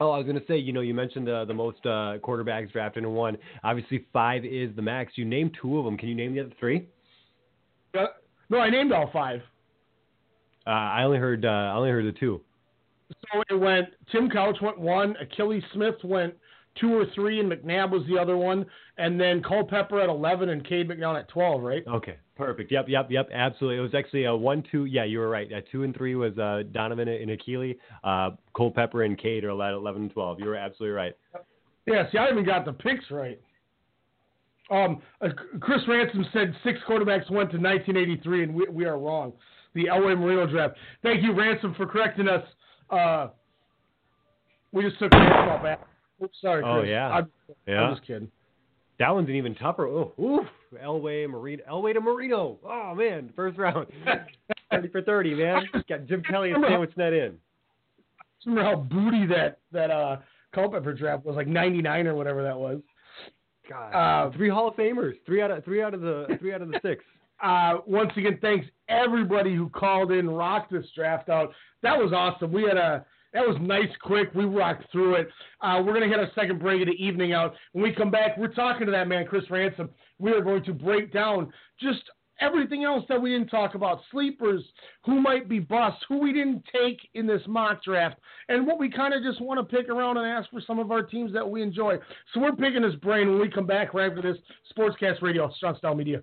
Oh, I was going to say, you know, you mentioned the the most uh, quarterbacks drafted in one. Obviously, five is the max. You named two of them. Can you name the other three? Uh, no, I named all five. Uh, I only heard uh, I only heard the two. So it went. Tim Couch went one. Akili Smith went two or three, and McNabb was the other one. And then Culpepper at 11 and Cade McNown at 12, right? Okay, perfect. Yep, yep, yep. Absolutely. It was actually a one, two. Yeah, you were right. Uh, two and three was uh, Donovan and Akili. Uh, Culpepper and Cade are at 11 and 12. You were absolutely right. Yeah, see, I even got the picks right. Um, uh, Chris Ransom said six quarterbacks went to 1983, and we, we are wrong. The Elway Marino draft. Thank you, Ransom, for correcting us. Uh, we just took baseball back. Oops, sorry, Chris. Oh yeah, I'm, yeah. I'm just kidding. That one's an even tougher. Oh, oof. Elway, Marino, Elway to Marino. Oh man, first round. thirty for thirty, man. Got Jim Kelly and sandwich that in. remember how booty that that uh, Culpepper draft was, like 99 or whatever that was. God, Uh, three Hall of Famers. Three out of three out of the three out of the six. Uh, once again, thanks everybody who called in, rocked this draft out. That was awesome. We had a that was nice, quick. We rocked through it. Uh, we're gonna hit our second break of the evening out. When we come back, we're talking to that man, Chris Ransom. We are going to break down just everything else that we didn't talk about, sleepers, who might be busts, who we didn't take in this mock draft, and what we kind of just want to pick around and ask for some of our teams that we enjoy. So we're picking his brain when we come back right after this Sportscast Radio, Strong Style Media.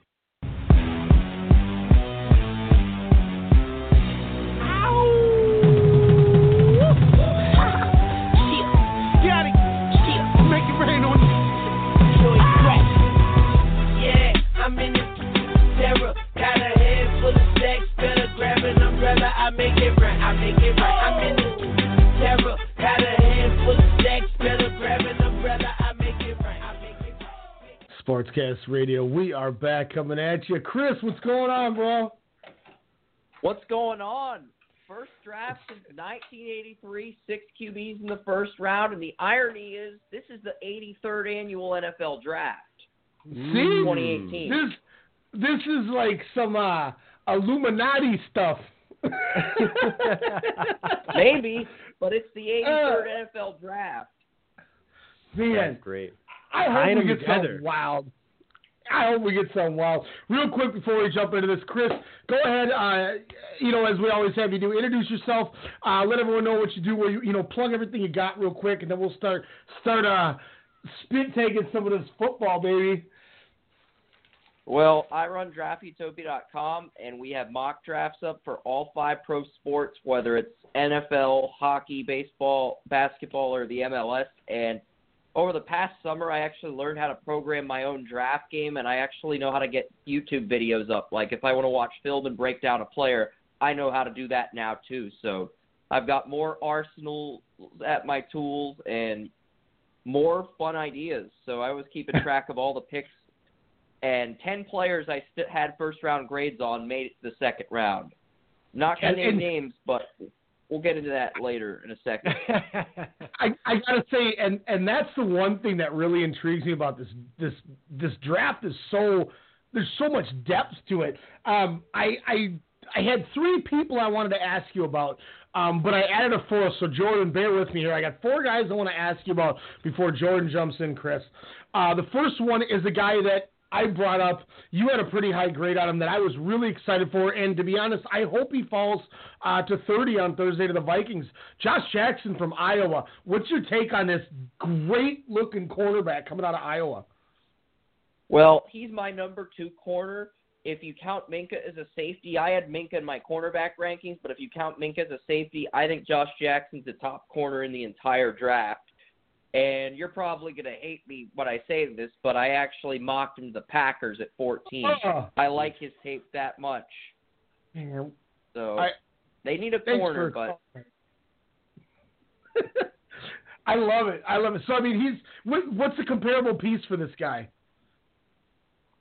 Make it right. I'm in the terror. Got a head of sex. Better grab an umbrella. I make it right. I make it right. Sportscast Radio. We are back coming at you. Chris, what's going on, bro? What's going on? First draft since 1983, six QBs in the first round, and the irony is this is the 83rd annual NFL draft. See? 2018. This this is like some uh, Illuminati stuff. Maybe, but it's the 83rd Uh. NFL draft. Man, great. I Tying hope we get together. something wild. I hope we get something wild. Real quick before we jump into this, Chris, go ahead. Uh, you know, as we always have you do, introduce yourself. Uh, let everyone know what you do. Where you, you know, plug everything you got real quick, and then we'll start start uh, spit taking some of this football, baby. Well, I run draftutopia.com, and we have mock drafts up for all five pro sports, whether it's NFL, hockey, baseball, basketball, or the MLS. And over the past summer, I actually learned how to program my own draft game, and I actually know how to get YouTube videos up. Like if I want to watch film and break down a player, I know how to do that now too. So I've got more arsenal at my tools and more fun ideas. So I was keeping track of all the picks and 10 players I st- had first round grades on made it to the second round. Not going to name names, but we'll get into that later in a second. I, I gotta say, and and that's the one thing that really intrigues me about this this this draft is so there's so much depth to it. Um, I I I had three people I wanted to ask you about, um, but I added a fourth. So Jordan, bear with me here. I got four guys I want to ask you about before Jordan jumps in, Chris. Uh, the first one is a guy that I brought up. You had a pretty high grade on him that I was really excited for, and to be honest, I hope he falls uh, to 30 on Thursday to the Vikings. Josh Jackson from Iowa. What's your take on this great looking cornerback coming out of Iowa? Well, he's my number two corner. If you count Minkah as a safety, I had Minkah in my cornerback rankings, but if you count Minkah as a safety, I think Josh Jackson's the top corner in the entire draft. And you're probably going to hate me when I say this, but I actually mocked him to the Packers at 14. Oh. I like his tape that much. So I- they need a corner, but I love it. I love it. So I mean, he's what, what's the comparable piece for this guy?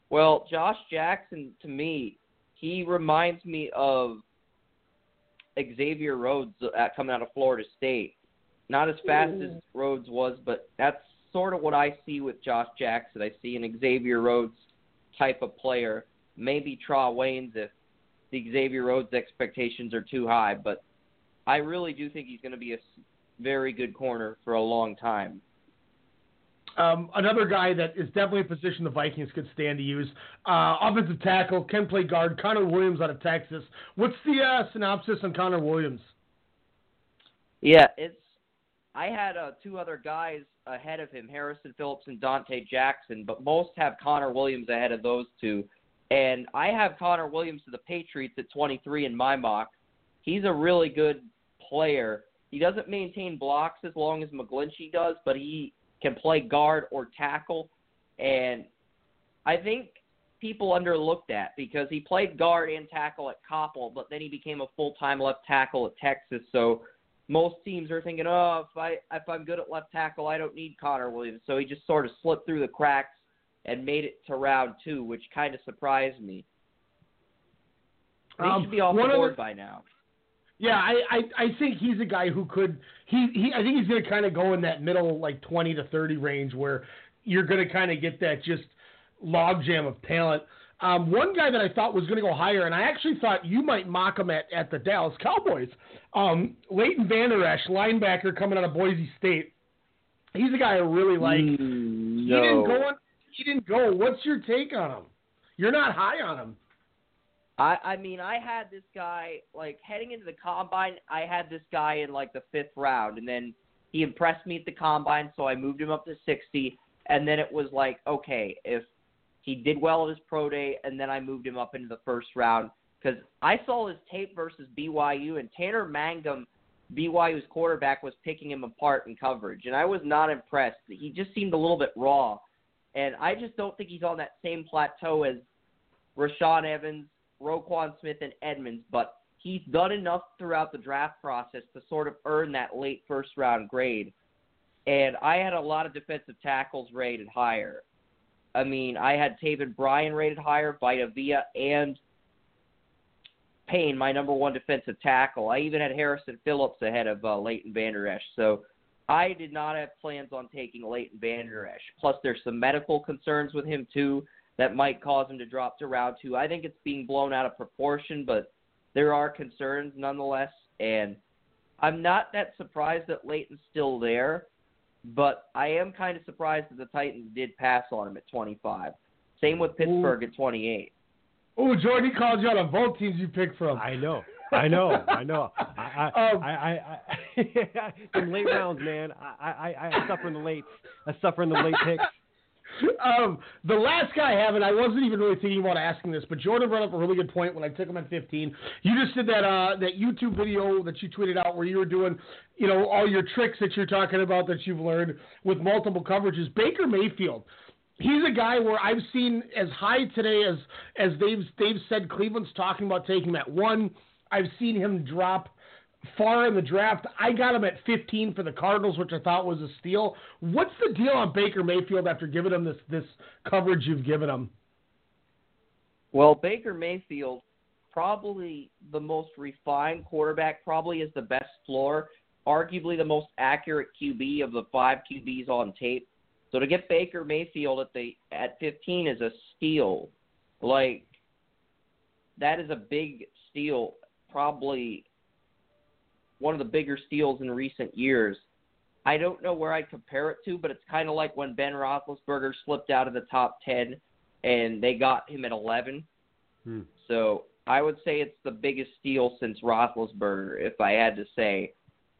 Well, Josh Jackson to me, he reminds me of Xavier Rhodes coming out of Florida State. Not as fast as Rhodes was, but that's sort of what I see with Josh Jackson. I see an Xavier Rhodes type of player. Maybe Trae Waynes if the Xavier Rhodes expectations are too high, but I really do think he's going to be a very good corner for a long time. Um, another guy that is definitely a position the Vikings could stand to use. Uh, offensive tackle, can play guard. Connor Williams out of Texas. What's the uh, synopsis on Connor Williams? Yeah, it's. I had uh, two other guys ahead of him, Harrison Phillips and Donte Jackson, but most have Connor Williams ahead of those two. And I have Connor Williams to the Patriots at 23 in my mock. He's a really good player. He doesn't maintain blocks as long as McGlinchey does, but he can play guard or tackle. And I think people underlooked that because he played guard and tackle at Coppell, but then he became a full time left tackle at Texas. So most teams are thinking, oh, if I if I'm good at left tackle, I don't need Connor Williams. So he just sort of slipped through the cracks and made it to round two, which kind of surprised me. He Um, should be off the board the- by now. Yeah, I, I, I think he's a guy who could he, he I think he's gonna kinda go in that middle like twenty to thirty range where you're gonna kinda get that just logjam of talent. Um, one guy that I thought was going to go higher, and I actually thought you might mock him at, at the Dallas Cowboys. Um, Leighton Vander Esch, linebacker coming out of Boise State. He's a guy I really like. He didn't go. On, he didn't go. What's your take on him? You're not high on him. I I mean, I had this guy like heading into the combine. I had this guy in like the fifth round, and then he impressed me at the combine, so I moved him up to sixty. And then it was like, okay, if he did well at his pro day, and then I moved him up into the first round because I saw his tape versus BYU, and Tanner Mangum, BYU's quarterback, was picking him apart in coverage, and I was not impressed. He just seemed a little bit raw, and I just don't think he's on that same plateau as Rashaan Evans, Roquan Smith, and Edmunds, but he's done enough throughout the draft process to sort of earn that late first round grade. And I had a lot of defensive tackles rated higher. I mean, I had Taven Bryan rated higher, Vita Vea, and Payne, my number one defensive tackle. I even had Harrison Phillips ahead of uh, Leighton Vander Esch. So I did not have plans on taking Leighton Vander Esch. Plus, there's some medical concerns with him, too, that might cause him to drop to round two. I think it's being blown out of proportion, but there are concerns nonetheless. And I'm not that surprised that Leighton's still there, but I am kind of surprised that the Titans did pass on him at 25. Same with Pittsburgh at 28. Oh, Jordan, he called you out on both teams you picked from. I know. I know, I know. I, I, Um, I, I, I in late rounds, man. I, I, I suffer in the late. I suffer in the late picks. Um, the last guy I have, and I wasn't even really thinking about asking this, but Jordan brought up a really good point when I took him at 15. You just did that uh, that YouTube video that you tweeted out where you were doing, you know, all your tricks that you're talking about that you've learned with multiple coverages. Baker Mayfield. He's a guy where I've seen as high today as as they've they've said Cleveland's talking about taking him at one. I've seen him drop far in the draft. I got him at 15 for the Cardinals, which I thought was a steal. What's the deal on Baker Mayfield after giving him this this coverage you've given him? Well, Baker Mayfield, probably the most refined quarterback, probably is the best floor, arguably the most accurate QB of the five QBs on tape. So to get Baker Mayfield at the at 15 is a steal. Like that is a big steal, probably one of the bigger steals in recent years. I don't know where I compare it to, but it's kind of like when Ben Roethlisberger slipped out of the top 10 and they got him at 11. Hmm. So I would say it's the biggest steal since Roethlisberger, if I had to say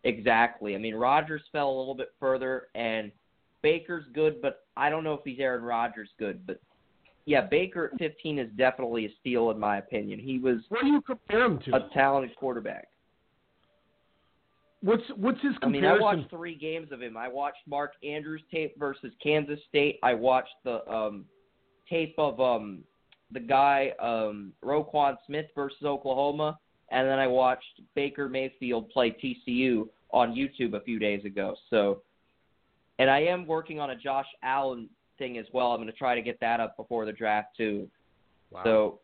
exactly. I mean, Rodgers fell a little bit further, and Baker's good, but I don't know if he's Aaron Rodgers good. But yeah, Baker at 15 is definitely a steal in my opinion. He was what do you compare him to? a talented quarterback. What's what's his I mean. I watched three games of him. I watched Mark Andrews tape versus Kansas State. I watched the um, tape of um, the guy um, Roquan Smith versus Oklahoma, and then I watched Baker Mayfield play TCU on YouTube a few days ago. So, and I am working on a Josh Allen thing as well. I'm going to try to get that up before the draft too. Wow. So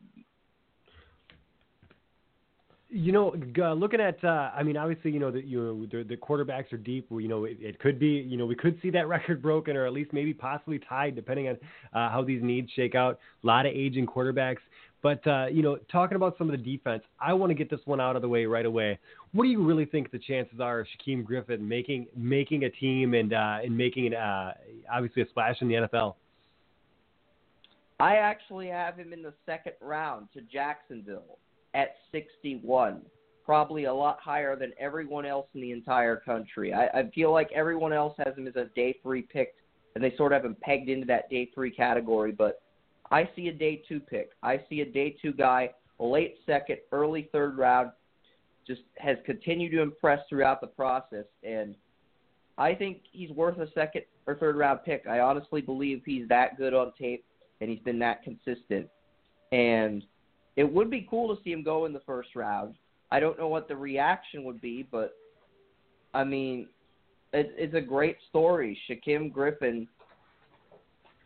You know, uh, looking at, uh, I mean, obviously, you know, the, you the, the quarterbacks are deep. You know, it, it could be, you know, we could see that record broken or at least maybe possibly tied, depending on uh, how these needs shake out. A lot of aging quarterbacks. But, uh, you know, talking about some of the defense, I want to get this one out of the way right away. What do you really think the chances are of Shaquem Griffin making making a team and uh, and making uh, obviously a splash in the NFL? I actually have him in the second round to Jacksonville at 61. Probably a lot higher than everyone else in the entire country. I, I feel like everyone else has him as a day three pick, and they sort of have him pegged into that day three category. But I see a day two pick. I see a day two guy, late second, early third round, just has continued to impress throughout the process. And I think he's worth a second or third round pick. I honestly believe he's that good on tape and he's been that consistent. And it would be cool to see him go in the first round. I don't know what the reaction would be, but I mean, it, it's a great story. Shaquem Griffin,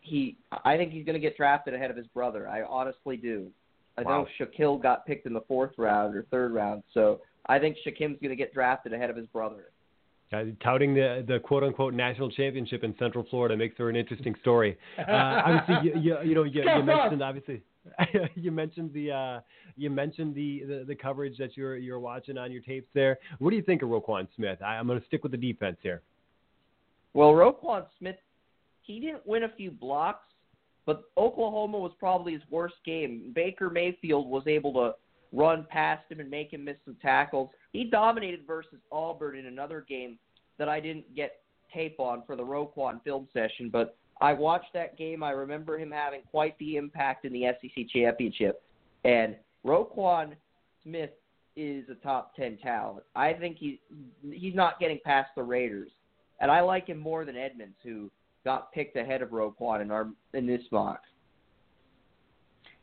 he, I think he's going to get drafted ahead of his brother. I honestly do. I Wow. know Shaquill got picked in the fourth round or third round, so I think Shaquem's going to get drafted ahead of his brother. Uh, touting the the quote unquote national championship in Central Florida makes for an interesting story. Uh, obviously, you, you, you know you, you mentioned obviously you mentioned the uh, you mentioned the, the the coverage that you're you're watching on your tapes there. What do you think of Roquan Smith? I, I'm going to stick with the defense here. Well, Roquan Smith, he didn't win a few blocks, but Oklahoma was probably his worst game. Baker Mayfield was able to run past him and make him miss some tackles. He dominated versus Auburn in another game that I didn't get tape on for the Roquan film session, but I watched that game. I remember him having quite the impact in the SEC championship. And Roquan Smith is a top 10 talent. I think he he's not getting past the Raiders. And I like him more than Edmunds, who got picked ahead of Roquan in our in this mock.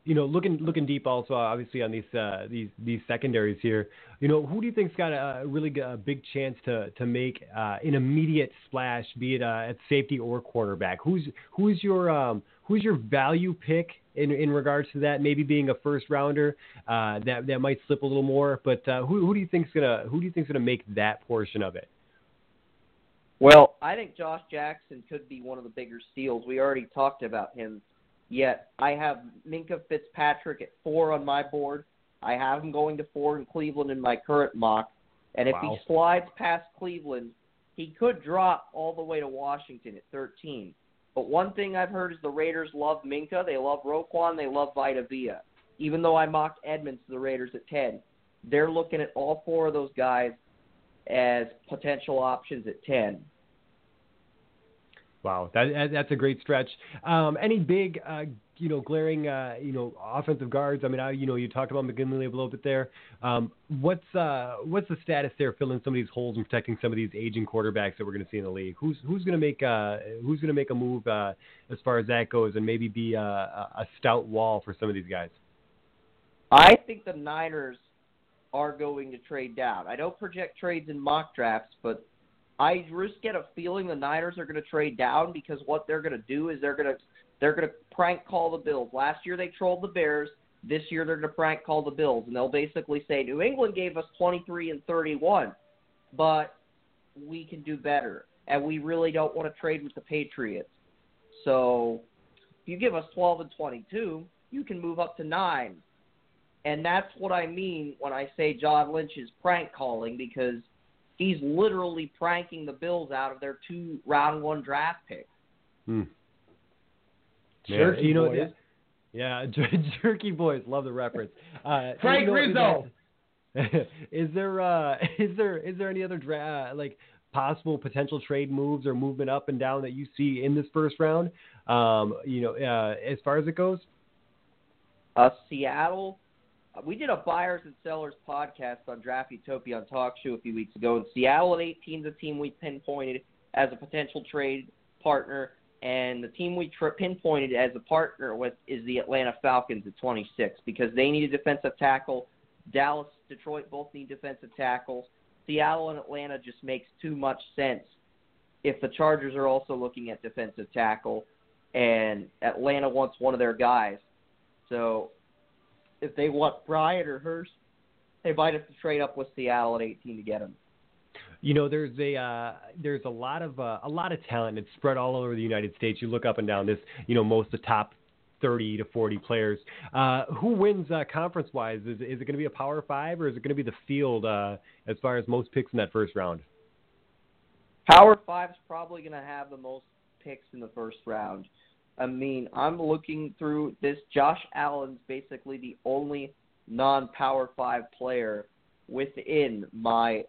You know, looking looking deep also obviously on these uh, these these secondaries here. You know, who do you think's got a really a big chance to to make uh, an immediate splash, be it uh, at safety or quarterback? Who's who's your um, who's your value pick in in regards to that? Maybe being a first rounder uh, that that might slip a little more. But uh, who who do you think's gonna who do you think's gonna make that portion of it? Well, I think Josh Jackson could be one of the bigger steals. We already talked about him. Yet I have Minkah Fitzpatrick at four on my board. I have him going to four in Cleveland in my current mock. And if Wow. he slides past Cleveland, he could drop all the way to Washington at 13. But one thing I've heard is the Raiders love Minkah, they love Roquan, they love Vita Vea. Even though I mocked Edmunds to the Raiders at 10, they're looking at all four of those guys as potential options at 10. Wow, that, that that's a great stretch. Um, any big, uh, you know, glaring, uh, you know, offensive guards? I mean, I, you know, you talked about McGlinchey a little bit there. Um, what's uh, what's the status there, filling some of these holes and protecting some of these aging quarterbacks that we're going to see in the league? Who's who's going to make uh, who's going to make a move uh, as far as that goes, and maybe be a, a a stout wall for some of these guys? I think the Niners are going to trade down. I don't project trades in mock drafts, but I just get a feeling the Niners are going to trade down because what they're going to do is they're going to they're going to prank call the Bills. Last year they trolled the Bears. This year they're going to prank call the Bills, and they'll basically say New England gave us 23 and 31, but we can do better, and we really don't want to trade with the Patriots. So if you give us 12 and 22, you can move up to nine. And that's what I mean when I say John Lynch is prank calling because he's literally pranking the Bills out of their two round one draft picks. Hmm. Man, Jerky you know, boys. yeah, jerky boys, love the reference. Uh, Frank you know, Rizzo. is there uh, is there is there any other dra- uh, like possible potential trade moves or movement up and down that you see in this first round? Um, you know, uh, as far as it goes. Uh, Seattle, we did a buyers and sellers podcast on Draft Utopia on Talk Show a few weeks ago, and Seattle at 18 is a team we pinpointed as a potential trade partner, and the team we tri- pinpointed as a partner with is the Atlanta Falcons at 26 because they need a defensive tackle. Dallas, Detroit both need defensive tackles. Seattle and Atlanta just makes too much sense if the Chargers are also looking at defensive tackle, and Atlanta wants one of their guys. So if they want Bryant or Hurst, they might have to trade up with Seattle at 18 to get him. You know, there's a uh, there's a lot of uh, a lot of talent. It's spread all over the United States. You look up and down this, you know, most of the top 30 to 40 players. Uh, who wins uh, conference wise? Is, is it going to be a Power Five or is it going to be the field uh, as far as most picks in that first round? Power Five's probably going to have the most picks in the first round. I mean, I'm looking through this. Josh Allen's basically the only non-Power Five player within my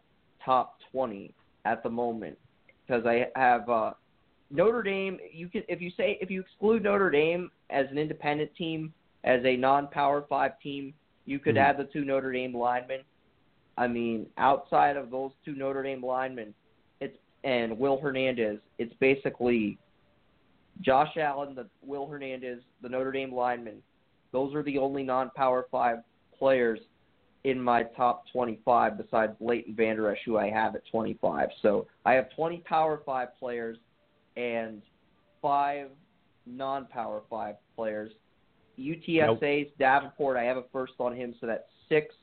top 20 at the moment because I have uh, Notre Dame. You can if you say if you exclude Notre Dame as an independent team as a non-Power Five team, you could Mhm. add the two Notre Dame linemen. I mean, outside of those two Notre Dame linemen, it's and Will Hernandez. It's basically Josh Allen, the Will Hernandez, the Notre Dame lineman. Those are the only non-power five players in my top 25 besides Leighton Vander Esch, who I have at 25. So I have 20 power five players and five non-power five players. UTSA's Davenport, I have a first on him, so that's six.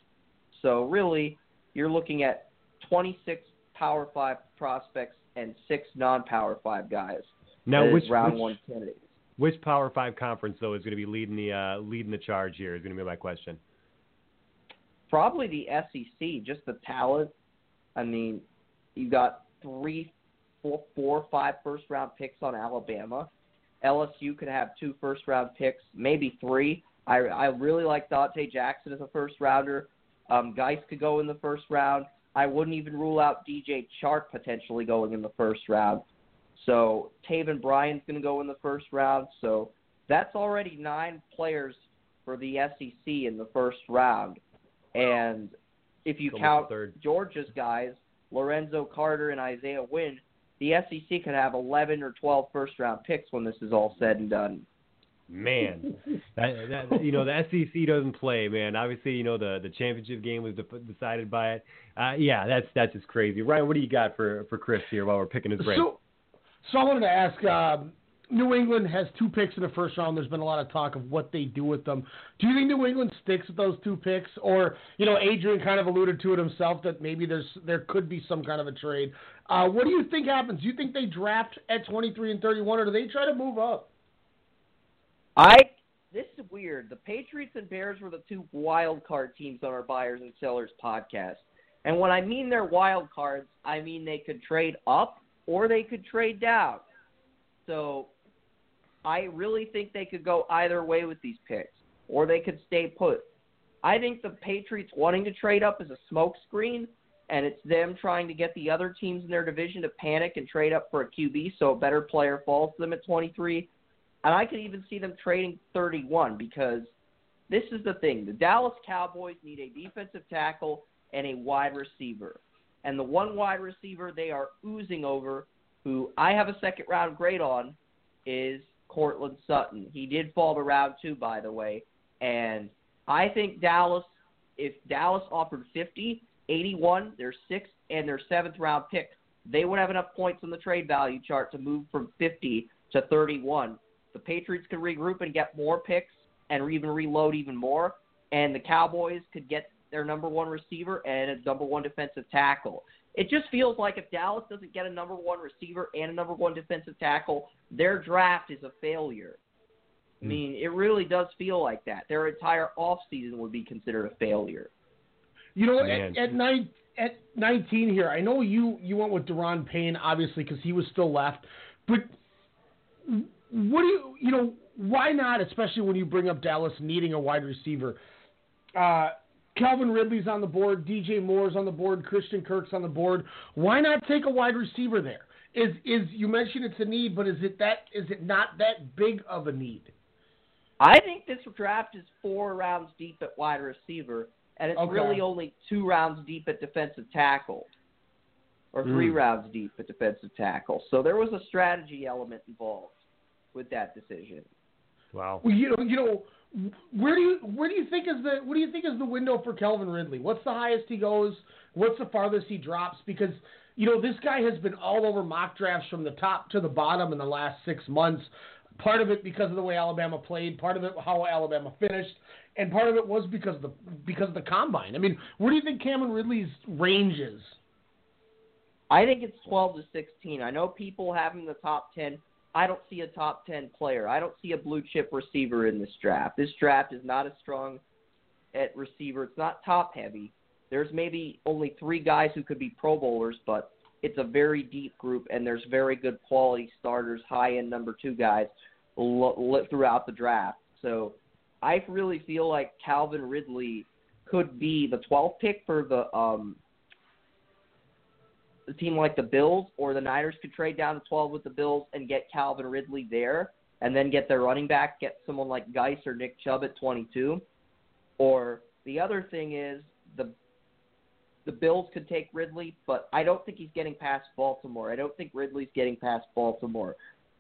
So really, you're looking at 26 power five prospects and six non-power five guys. Now, which round which, one candidates? which Power Five conference though is going to be leading the uh, leading the charge here? Is going to be my question. Probably the SEC, just the talent. I mean, you got three, four, four, five first round picks on Alabama. LSU could have two first round picks, maybe three. I I really like Donte Jackson as a first rounder. Um, Guice could go in the first round. I wouldn't even rule out DJ Chark potentially going in the first round. So Taven Bryan's going to go in the first round. So that's already nine players for the SEC in the first round. And if you Almost count a third. Georgia's guys, Lorenzo Carter and Isaiah Wynn, the SEC could have 11 or 12 first round picks when this is all said and done. Man, that, that, you know the SEC doesn't play, man. Obviously, you know the the championship game was de- decided by it. Uh, yeah, that's that's just crazy. Ryan, what do you got for for Chris here while we're picking his brain? So, so I wanted to ask. Um, New England has two picks in the first round. There's been a lot of talk of what they do with them. Do you think New England sticks with those two picks, or you know, Adrian kind of alluded to it himself that maybe there's there could be some kind of a trade. Uh, what do you think happens? Do you think they draft at 23 and 31, or do they try to move up? I this is weird. The Patriots and Bears were the two wild card teams on our buyers and sellers podcast. And when I mean they're wild cards, I mean they could trade up or they could trade down. So I really think they could go either way with these picks, or they could stay put. I think the Patriots wanting to trade up is a smokescreen, and it's them trying to get the other teams in their division to panic and trade up for a QB so a better player falls to them at 23. And I could even see them trading 31 because this is the thing. The Dallas Cowboys need a defensive tackle and a wide receiver. And the one wide receiver they are oozing over, who I have a second round grade on, is Courtland Sutton. He did fall to round two, by the way. And I think Dallas, if Dallas offered 50, 81, their sixth and their seventh round pick, they would have enough points on the trade value chart to move from 50 to 31. The Patriots could regroup and get more picks and even reload even more. and the Cowboys could get their number one receiver and a number one defensive tackle. It just feels like if Dallas doesn't get a number one receiver and a number one defensive tackle, their draft is a failure. I mean, it really does feel like that. Their entire offseason would be considered a failure. You know, Man. at, at nine at 19 here, I know you you went with Da'Ron Payne obviously because he was still left, but what do you you know why not? Especially when you bring up Dallas needing a wide receiver. Uh, Calvin Ridley's on the board, DJ Moore's on the board, Christian Kirk's on the board. Why not take a wide receiver there? Is is you mentioned it's a need, but is it that is it not that big of a need? I think this draft is four rounds deep at wide receiver, and it's Okay. really only two rounds deep at defensive tackle, or three Mm. rounds deep at defensive tackle. So there was a strategy element involved with that decision. Wow. Well, you know, you know, where do you where do you think is the what do you think is the window for Calvin Ridley? What's the highest he goes? What's the farthest he drops? Because you know this guy has been all over mock drafts from the top to the bottom in the last six months. Part of it because of the way Alabama played, part of it how Alabama finished, and part of it was because of the because of the combine. I mean, where do you think Cameron Ridley's range is? I think it's 12 to 16. I know people have him in the top 10. I don't see a top 10 player. I don't see a blue chip receiver in this draft. This draft is not as strong at receiver. It's not top heavy. There's maybe only three guys who could be Pro Bowlers, but it's a very deep group, and there's very good quality starters, high end number two guys lo- throughout the draft. So I really feel like Calvin Ridley could be the 12th pick for the um, a team like the Bills or the Niners could trade down to 12 with the Bills and get Calvin Ridley there and then get their running back, get someone like Guice or Nick Chubb at 22. Or the other thing is the the Bills could take Ridley, but I don't think he's getting past Baltimore. I don't think Ridley's getting past Baltimore.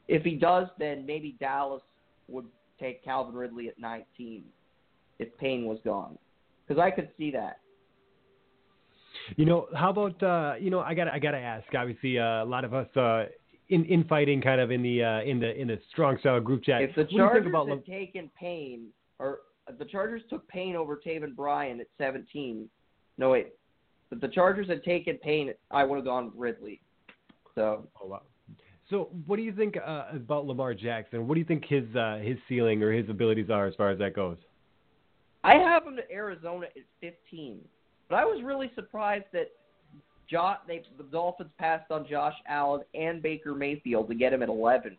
If he does, then maybe Dallas would take Calvin Ridley at 19 if Payne was gone. Because I could see that. You know, how about uh, you know, I got I got to ask. Obviously, uh, a lot of us uh, in infighting kind of in the uh, in the in the strong style group chat. If the what do you think Chargers about had taken Payne, or the Chargers took Payne over Taven Bryan at 17. No wait, if the Chargers had taken Payne, I would have gone with Ridley. So. Oh wow. So, what do you think uh, about Lamar Jackson? What do you think his uh, his ceiling or his abilities are as far as that goes? I have him to Arizona at 15, but I was really surprised that jo- they, the Dolphins passed on Josh Allen and Baker Mayfield to get him at 11.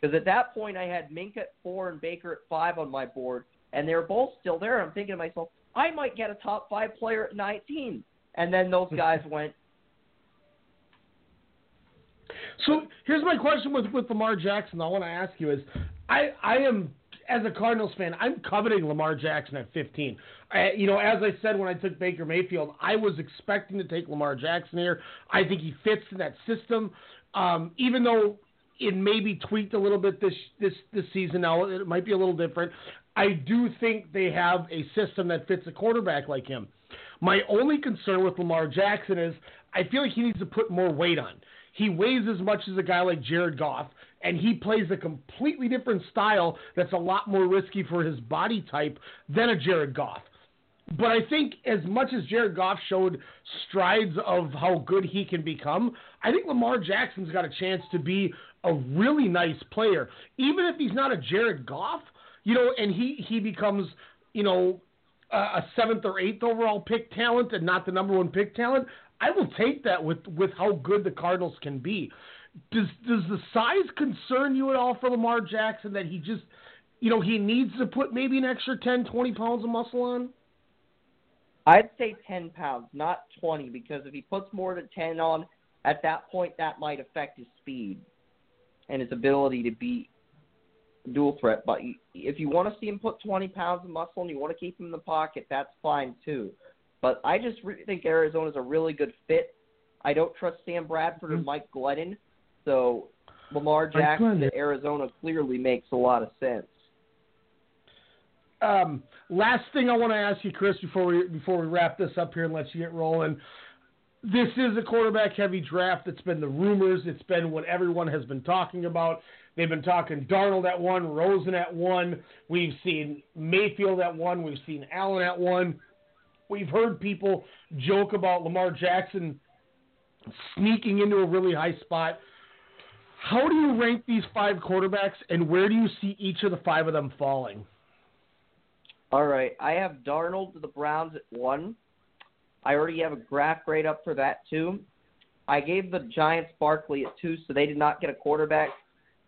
Because at that point, I had Minkah at four and Baker at five on my board, and they were both still there. I'm thinking to myself, I might get a top five player at 19, and then those guys went. So here's my question with, with Lamar Jackson. I want to ask you is, I I am as a Cardinals fan, I'm coveting Lamar Jackson at 15. You know, as I said when I took Baker Mayfield, I was expecting to take Lamar Jackson here. I think he fits in that system, um, even though it may be tweaked a little bit this this this season. Now it might be a little different. I do think they have a system that fits a quarterback like him. My only concern with Lamar Jackson is I feel like he needs to put more weight on. He weighs as much as a guy like Jared Goff, and he plays a completely different style that's a lot more risky for his body type than a Jared Goff. But I think as much as Jared Goff showed strides of how good he can become, I think Lamar Jackson's got a chance to be a really nice player. Even if he's not a Jared Goff, you know, and he, he becomes, you know, a seventh or eighth overall pick talent and not the number one pick talent, I will take that with, with how good the Cardinals can be. Does does the size concern you at all for Lamar Jackson that he just, you know, he needs to put maybe an extra 10, 20 pounds of muscle on? I'd say 10 pounds, not 20, because if he puts more than 10 on, at that point, that might affect his speed and his ability to be dual threat. But if you want to see him put 20 pounds of muscle and you want to keep him in the pocket, that's fine too. But I just really think Arizona's a really good fit. I don't trust Sam Bradford and mm-hmm. Mike Glennon, so Lamar Jackson to Arizona clearly makes a lot of sense. Um, last thing I want to ask you, Chris, before we before we wrap this up here and let you get rolling. this is a quarterback heavy draft. It's been the rumors. It's been what everyone has been talking about. They've been talking Darnold at one, Rosen at one. We've seen Mayfield at one. We've seen Allen at one. We've heard people joke about Lamar Jackson sneaking into a really high spot. How do you rank these five quarterbacks, and where do you see each of the five of them falling? All right, I have Darnold to the Browns at one. I already have a graph grade up for that too. I gave the Giants Barkley at two, so they did not get a quarterback.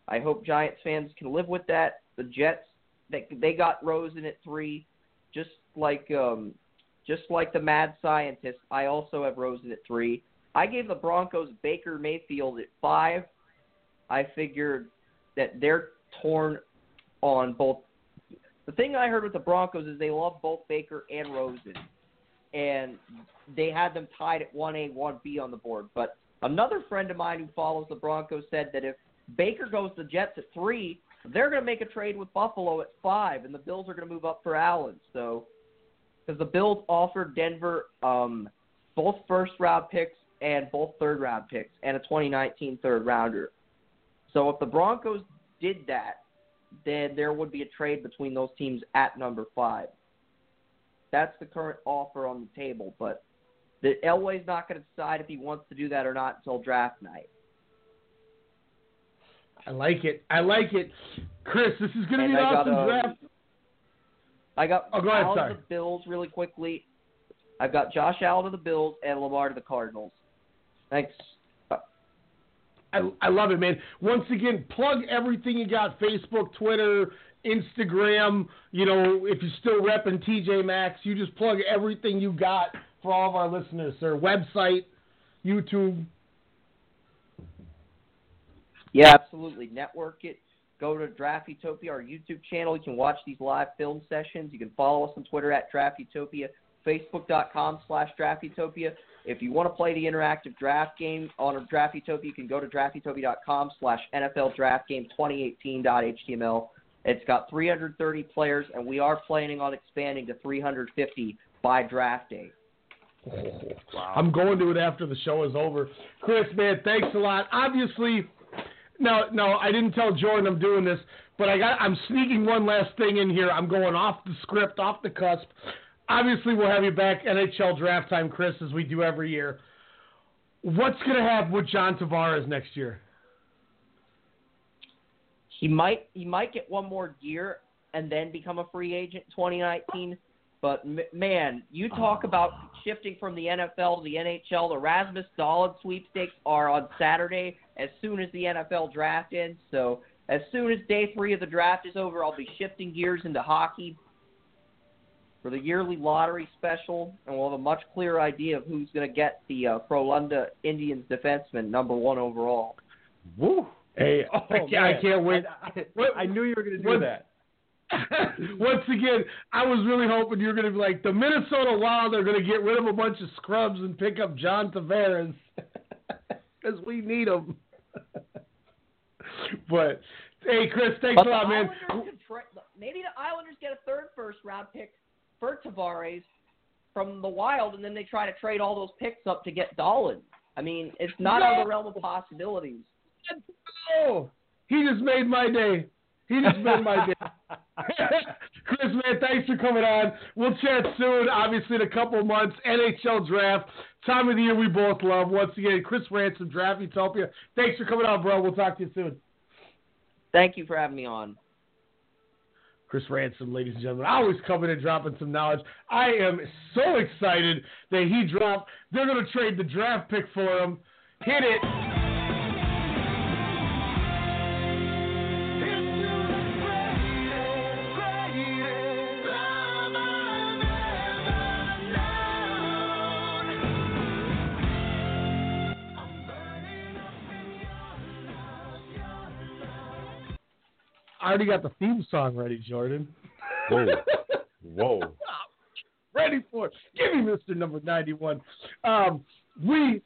I hope Giants fans can live with that. The Jets, they they got Rosen at three, just like um, just like the mad scientist. I also have Rosen at three. I gave the Broncos Baker Mayfield at five. I figured that they're torn on both. The thing I heard with the Broncos is they love both Baker and Rosen, and they had them tied at one A, one B on the board. But another friend of mine who follows the Broncos said that if Baker goes to the Jets at three, they're going to make a trade with Buffalo at five, and the Bills are going to move up for Allen. So, because the Bills offered Denver um, both first round picks and both third round picks and a 2019 third rounder. So if the Broncos did that, then there would be a trade between those teams at number five. That's the current offer on the table, but the Elway's not going to decide if he wants to do that or not until draft night. I like it. I like it. Chris, this is going to be an I got, awesome um, draft. I got Oh, go ahead, sorry. to the Bills really quickly. I've got Josh Allen to the Bills and Lamar to the Cardinals. Thanks. I, I love it, man. Once again, plug everything you got Facebook, Twitter, Instagram. You know, if you're still repping TJ Maxx, you just plug everything you got for all of our listeners, sir. Website, YouTube. Yeah, absolutely. Network it. Go to Draft Utopia, our YouTube channel. You can watch these live film sessions. You can follow us on Twitter at Draft Utopia, Facebook.com slash Draft Utopia. If you want to play the interactive draft game on Draft Utopia, you can go to draftutopia.com slash NFL Draft Game 2018.html. It's got 330 players, and we are planning on expanding to 350 by draft day. Wow. I'm going to it after the show is over. Chris, man, thanks a lot. Obviously, no, no, I didn't tell Jordan I'm doing this, but I got I'm sneaking one last thing in here. I'm going off the script, off the cusp. Obviously, we'll have you back NHL draft time, Chris, as we do every year. What's going to happen with John Tavares next year? He might he might get one more year and then become a free agent in 2019. But m- man, you talk oh. about shifting from the NFL to the NHL. The Rasmus Dahlin sweepstakes are on Saturday as soon as the NFL draft ends. So as soon as day three of the draft is over, I'll be shifting gears into hockey for the yearly lottery special, and we'll have a much clearer idea of who's going to get the uh, Frolunda Indians defenseman, number one overall. Woo! Hey, Oh, I, can't. I can't wait. I, What- I knew you were going to do what- that. Once again, I was really hoping you were going to be like the Minnesota Wild are going to get rid of a bunch of scrubs and pick up John Tavares because we need him. but hey, Chris, thanks But a lot, man. Islanders tra- maybe the Islanders get a third first round pick for Tavares from the Wild, and then they try to trade all those picks up to get Dahlin. I mean, it's not out of the realm of possibilities. Oh, he just made my day. He just made my day. Chris, man, thanks for coming on. We'll chat soon. Obviously, in a couple months, NHL draft, time of the year we both love. Once again, Chris Ransom, Draft Utopia. Thanks for coming on, bro. We'll talk to you soon. Thank you for having me on. Chris Ransom, ladies and gentlemen, always coming and dropping some knowledge. I am so excited that he dropped. They're going to trade the draft pick for him. Hit it. Already got the theme song ready, Jordan. Whoa. Whoa. ready for it. Give me Mr. Number 91. Um, we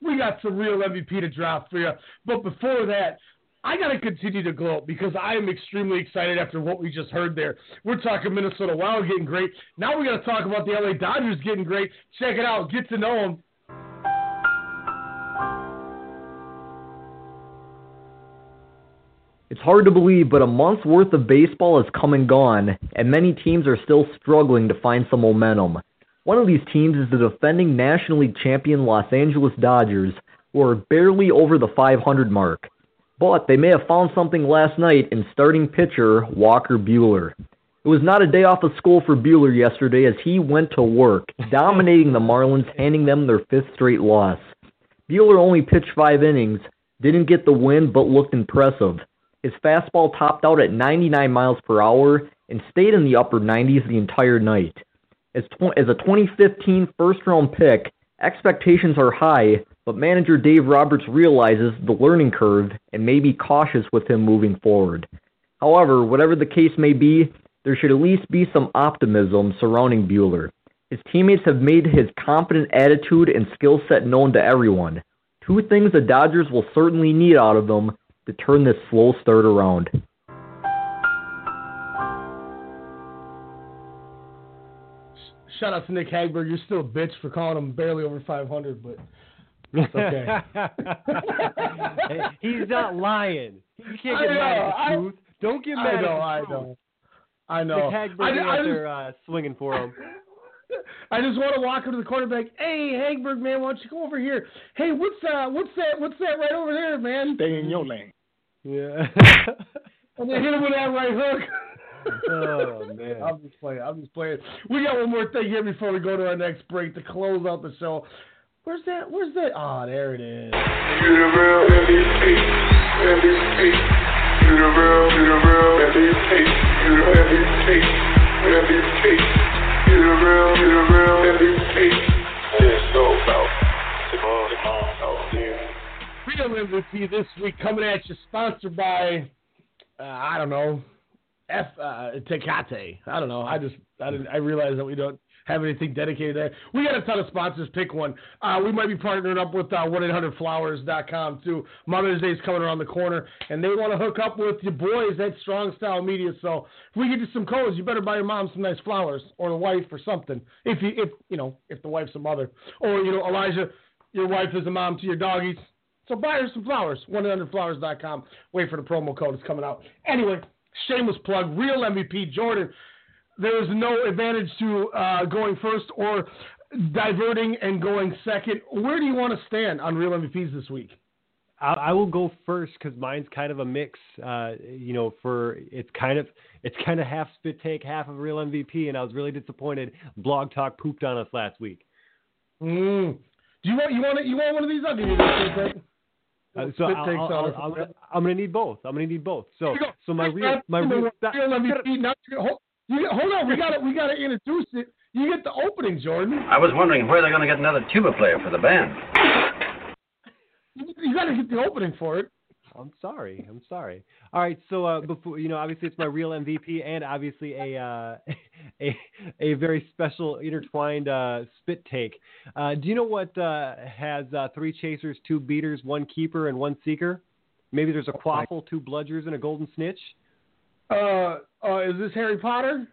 we got some real MVP to drop for you. But before that, I got to continue to gloat because I am extremely excited after what we just heard there. We're talking Minnesota Wild getting great. Now we got to talk about the LA Dodgers getting great. Check it out. Get to know them. It's hard to believe, but a month's worth of baseball has come and gone, and many teams are still struggling to find some momentum. One of these teams is the defending National League champion Los Angeles Dodgers, who are barely over the 500 mark. But they may have found something last night in starting pitcher Walker Buehler. It was not a day off of school for Buehler yesterday as he went to work, dominating the Marlins, handing them their fifth straight loss. Buehler only pitched five innings, didn't get the win, but looked impressive. His fastball topped out at 99 miles per hour and stayed in the upper 90s the entire night. As, tw- as a 2015 first round pick, expectations are high, but manager Dave Roberts realizes the learning curve and may be cautious with him moving forward. However, whatever the case may be, there should at least be some optimism surrounding Buehler. His teammates have made his confident attitude and skill set known to everyone. Two things the Dodgers will certainly need out of them to turn this slow start around. Shout out to Nick Hagberg. You're still a bitch for calling him barely over 500, but it's okay. Hey, he's not lying. You can't I get mad know, at I- the truth. Don't get I mad know, at I the truth. know. I know. Nick Hagberg I- I out just- there uh, swinging for him. I just want to walk up to the quarterback. Hey, Hagberg, man, why don't you come over here? Hey, what's uh, what's that? What's that right over there, man? Stay in your lane. Yeah. And then hit him with that right hook. Oh man. I'm just playing. I'm just playing. We got one more thing here before we go to our next break to close out the show. Where's that? Where's that? Oh, there it is. You the real MVP, MVP. You the real, you the real MVP. You the MVP, MVP. You the real, you the real MVP. It's so about Simone, oh yeah. Real MVP this week coming at you, sponsored by uh, I don't know, F uh, Tecate. I don't know. I just I didn't I realized that we don't have anything dedicated there. We got a ton of sponsors. Pick one. Uh, we might be partnering up with uh, 1-800-Flowers.com too. Mother's Day is coming around the corner, and they want to hook up with your boys at Strong Style Media. So if we get you some codes, you better buy your mom some nice flowers or the wife or something. If you if you know if the wife's a mother, or you know Elijah, your wife is a mom to your doggies. So buy her some flowers. 100flowers.com. Wait for the promo code. It's coming out. Anyway, shameless plug. Real MVP Jordan. There is no advantage to uh, going first or diverting and going second. Where do you want to stand on Real MVPs this week? I, I will go first because mine's kind of a mix. Uh, you know, for it's kind of it's kind of half spit take, half of real MVP, and I was really disappointed. Blog Talk pooped on us last week. Mm. Do you want you want it, you want one of these? I'll give you this. Real quick. Uh, so I'll, takes I'll, I'll, I'll, gonna, I'm gonna need both. I'm gonna need both. So Here you go. so my real my real, one. Real MVP. Now, hold, you, hold on, we got to we got to introduce it. You get the opening, Jordan. I was wondering where they're going to get another tuba player for the band. You, you got to get the opening for it. I'm sorry. I'm sorry. All right. So uh, before you know, obviously it's my real MVP, and obviously a uh, a a very special intertwined uh, spit take. Uh, do you know what uh, has uh, three chasers, two beaters, one keeper, and one seeker? Maybe there's a quaffle, two bludgers, and a golden snitch. Uh, uh, is this Harry Potter?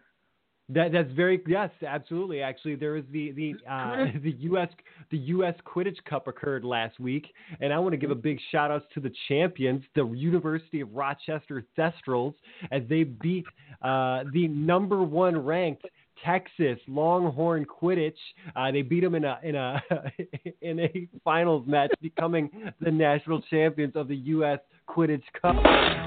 That that's very yes, absolutely. Actually, there was the the uh, the U.S. the U.S. Quidditch Cup occurred last week, and I want to give a big shout outs to the champions, the University of Rochester Thestrals, as they beat uh, the number one ranked Texas Longhorn Quidditch. Uh, they beat them in a in a in a finals match, becoming the national champions of the U.S. Quidditch Cup.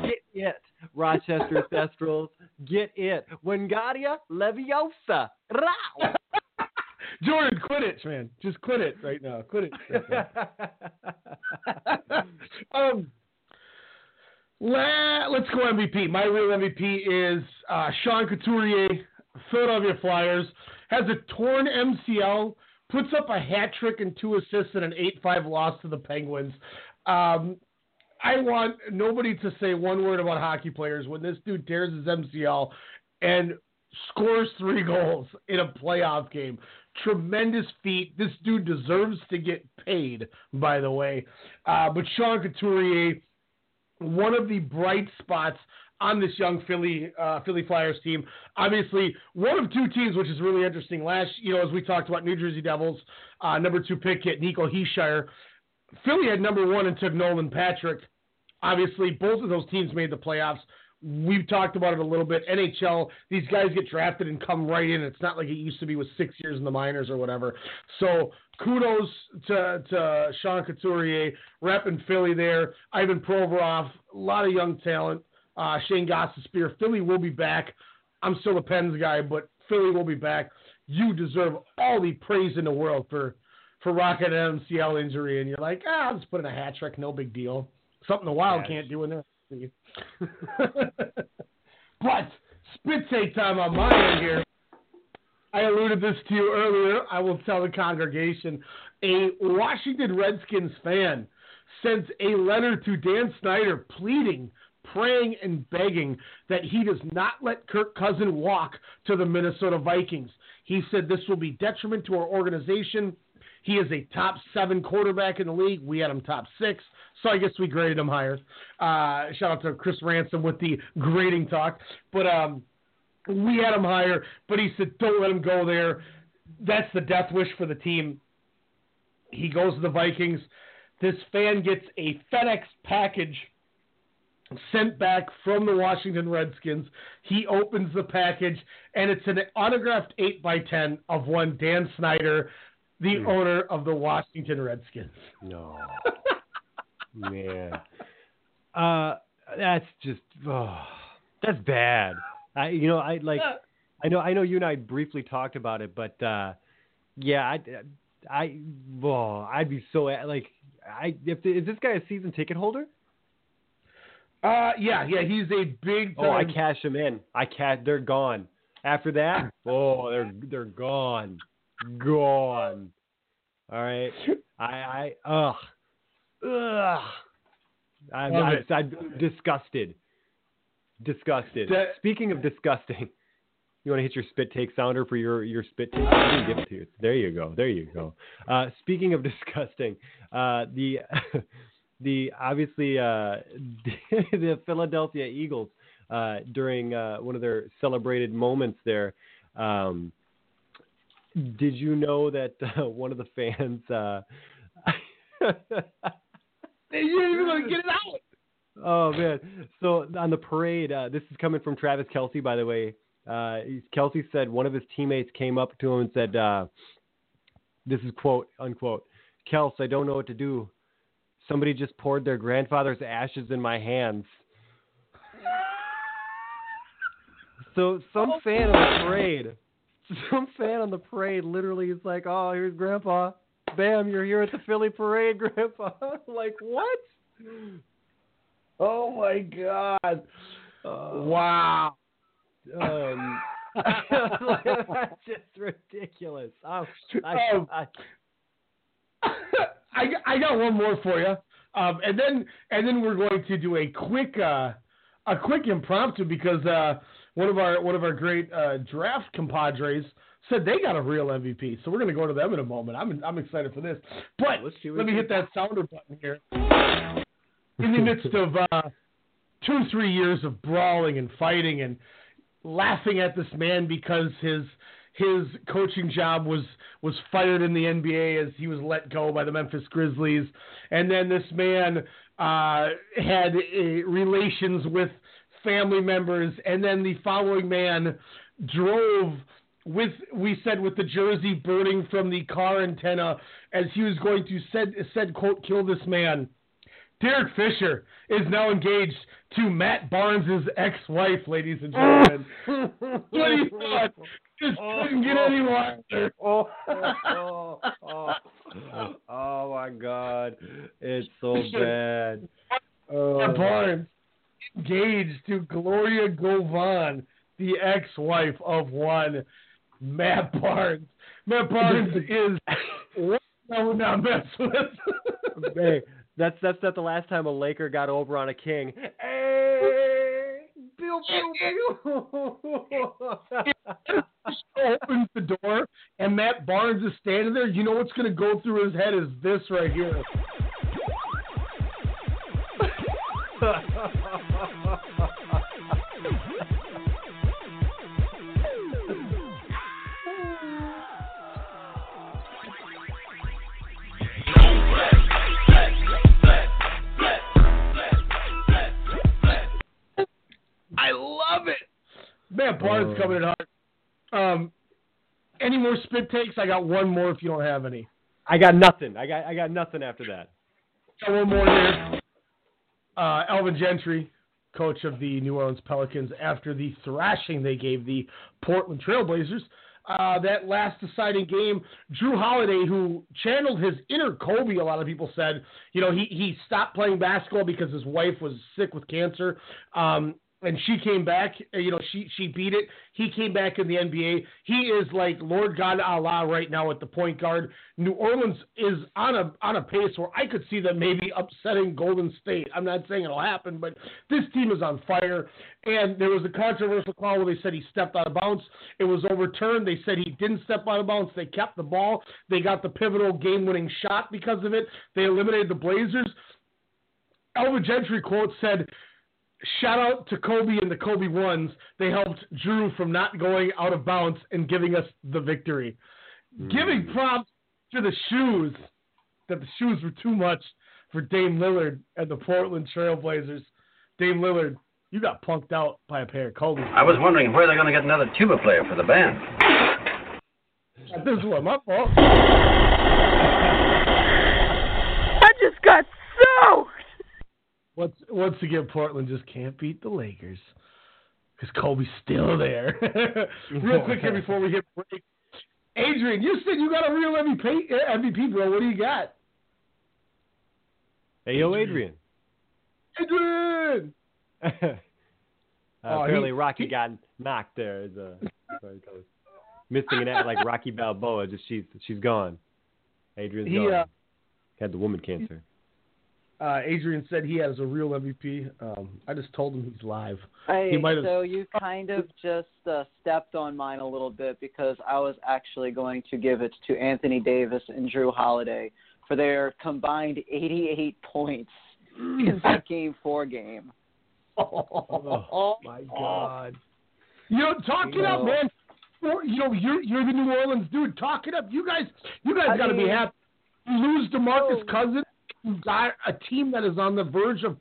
Get it, Rochester Thestrals. Get it. Wingardium Leviosa. Jordan, quit it, man. Just quit it right now. Quit it. um, la- let's go MVP. My real MVP is uh, Sean Couturier, Philadelphia Flyers, has a torn MCL, puts up a hat trick and two assists in an 8-5 loss to the Penguins. Um, I want nobody to say one word about hockey players when this dude tears his MCL and scores three goals in a playoff game. Tremendous feat. This dude deserves to get paid, by the way. Uh, but Sean Couturier, one of the bright spots on this young Philly uh, Philly Flyers team. Obviously, one of two teams, which is really interesting. Last, you know, as we talked about, New Jersey Devils, uh, number two pick hit Nico Hischier. Philly had number one and took Nolan Patrick. Obviously, both of those teams made the playoffs. We've talked about it a little bit. NHL, these guys get drafted and come right in. It's not like it used to be with six years in the minors or whatever. So kudos to, to Sean Couturier, repping Philly there. Ivan Provorov, a lot of young talent. Uh, Shayne Gostisbehere. Philly will be back. I'm still a Pens guy, but Philly will be back. You deserve all the praise in the world for for rocking an MCL injury, and you're like, ah, I'll just put in a hat trick, no big deal. Something the Wild Yes. can't do in there. but spit take time on my end here. I alluded this to you earlier. I will tell the congregation. A Washington Redskins fan sent a letter to Dan Snyder pleading, praying, and begging that he does not let Kirk Cousin walk to the Minnesota Vikings. He said this will be detriment to our organization. He is a top seven quarterback in the league. We had him top six, so I guess we graded him higher. Uh, shout out to Chris Ransom with the grading talk. But um, we had him higher, but he said, don't let him go there. That's the death wish for the team. He goes to the Vikings. This fan gets a FedEx package sent back from the Washington Redskins. He opens the package, and it's an autographed 8 by 10 of one Dan Snyder, the owner of the Washington Redskins. No. Man. Uh, that's just oh, that's bad. I you know I like I know I know you and I briefly talked about it, but uh, yeah, I I oh, I'd be so like I if is this guy a season ticket holder? Uh, yeah, yeah, he's a big. Oh, I cash him in. I cash. They're gone. After that, oh, they're they're gone, gone. All right. I I ugh ugh. I'm, I'm. I'm disgusted. Disgusted. Speaking of disgusting, you want to hit your spit take sounder for your your spit take? I'm gonna give it to you. There you go. There you go. Uh, speaking of disgusting, uh, the the obviously uh, the Philadelphia Eagles uh, during uh, one of their celebrated moments there. Um, did you know that uh, one of the fans? Uh, You didn't even get it out. Oh man! So on the parade, uh, this is coming from Travis Kelce, by the way. Uh, Kelce said one of his teammates came up to him and said, uh, "This is quote unquote." Kels, I don't know what to do. Somebody just poured their grandfather's ashes in my hands. So some fan on the parade, some fan on the parade, literally is like, "Oh, here's Grandpa. Bam, you're here at the Philly parade, Grandpa." like what? Oh my god! wow. Um, that's just ridiculous. Oh, I, Um, I, I, I got one more for you, um, and then and then we're going to do a quick uh, a quick impromptu because uh, one of our one of our great uh, draft compadres said they got a real MVP, so we're going to go to them in a moment. I'm I'm excited for this, but let me hit that sounder button here. In the midst of uh, two three years of brawling and fighting and laughing at this man because his his coaching job was was fired in the NBA as he was let go by the Memphis Grizzlies, and then this man uh, had uh, relations with family members, and then the following man drove with we said with the jersey burning from the car antenna as he was going to said said quote kill this man. Derek Fisher is now engaged to Matt Barnes' ex-wife, ladies and gentlemen. what do you thought? Just couldn't get oh, any wider. Oh, oh, oh, oh, oh my God, it's so bad. Matt oh. Barnes engaged to Gloria Govan, the ex-wife of one Matt Barnes. Matt Barnes is I would not mess with. hey, that's that's not the last time a Laker got over on a King. Hey, pew, pew, opens the door and Matt Barnes is standing there, you know what's going to go through his head is this right here. I love it. Man, Bart's oh. coming in hard. Um, any more spit takes? I got one more if you don't have any. I got nothing. I got I got nothing after that. One more here. Uh, Alvin Gentry, coach of the New Orleans Pelicans, after the thrashing they gave the Portland Trailblazers. Uh, that last deciding game, Jrue Holiday, who channeled his inner Kobe, a lot of people said, you know, he, he stopped playing basketball because his wife was sick with cancer. Um, and she came back, uh, you know, she, she beat it. He came back in the NBA. He is like Lord God Allah right now at the point guard. New Orleans is on a on a pace where I could see them maybe upsetting Golden State. I'm not saying it'll happen, but this team is on fire. And there was a controversial call where they said he stepped out of bounds. It was overturned. They said he didn't step out of bounds. They kept the ball. They got the pivotal game-winning shot because of it. They eliminated the Blazers. Alvin Gentry quote said, "Shout out to Kobe and the Kobe ones. They helped Jrue from not going out of bounds and giving us the victory." Hmm. Giving props to the shoes that the shoes were too much for Dame Lillard and the Portland Trailblazers. Dame Lillard, you got punked out by a pair of Kobe. I was wondering where they're going to get another tuba player for the band. This was my fault. I just got soaked. Once, once again, Portland just can't beat the Lakers because Kobe's still there. Real quick here before we hit break, Adrian, you said you got a real MVP, uh, MVP, bro. What do you got? Hey yo, Adrian. Adrian. Uh, Oh, apparently, he- Rocky got knocked there. As a, what do you missing an act like Rocky Balboa. Just she's she's gone. Adrian's He, gone. uh, Had the woman cancer. Uh, Adrian said he has a real MVP. Um, I just told him he's live. Hey, he might so you kind of just uh, stepped on mine a little bit because I was actually going to give it to Anthony Davis and Jrue Holiday for their combined 88 points in that Game Four game. Oh, my God! You know, talk it up, No. man. You know, you're you're the New Orleans dude. Talk it up. You guys, you guys got to be happy. You lose Demarcus Oh. Cousins. You got a team that is on the verge of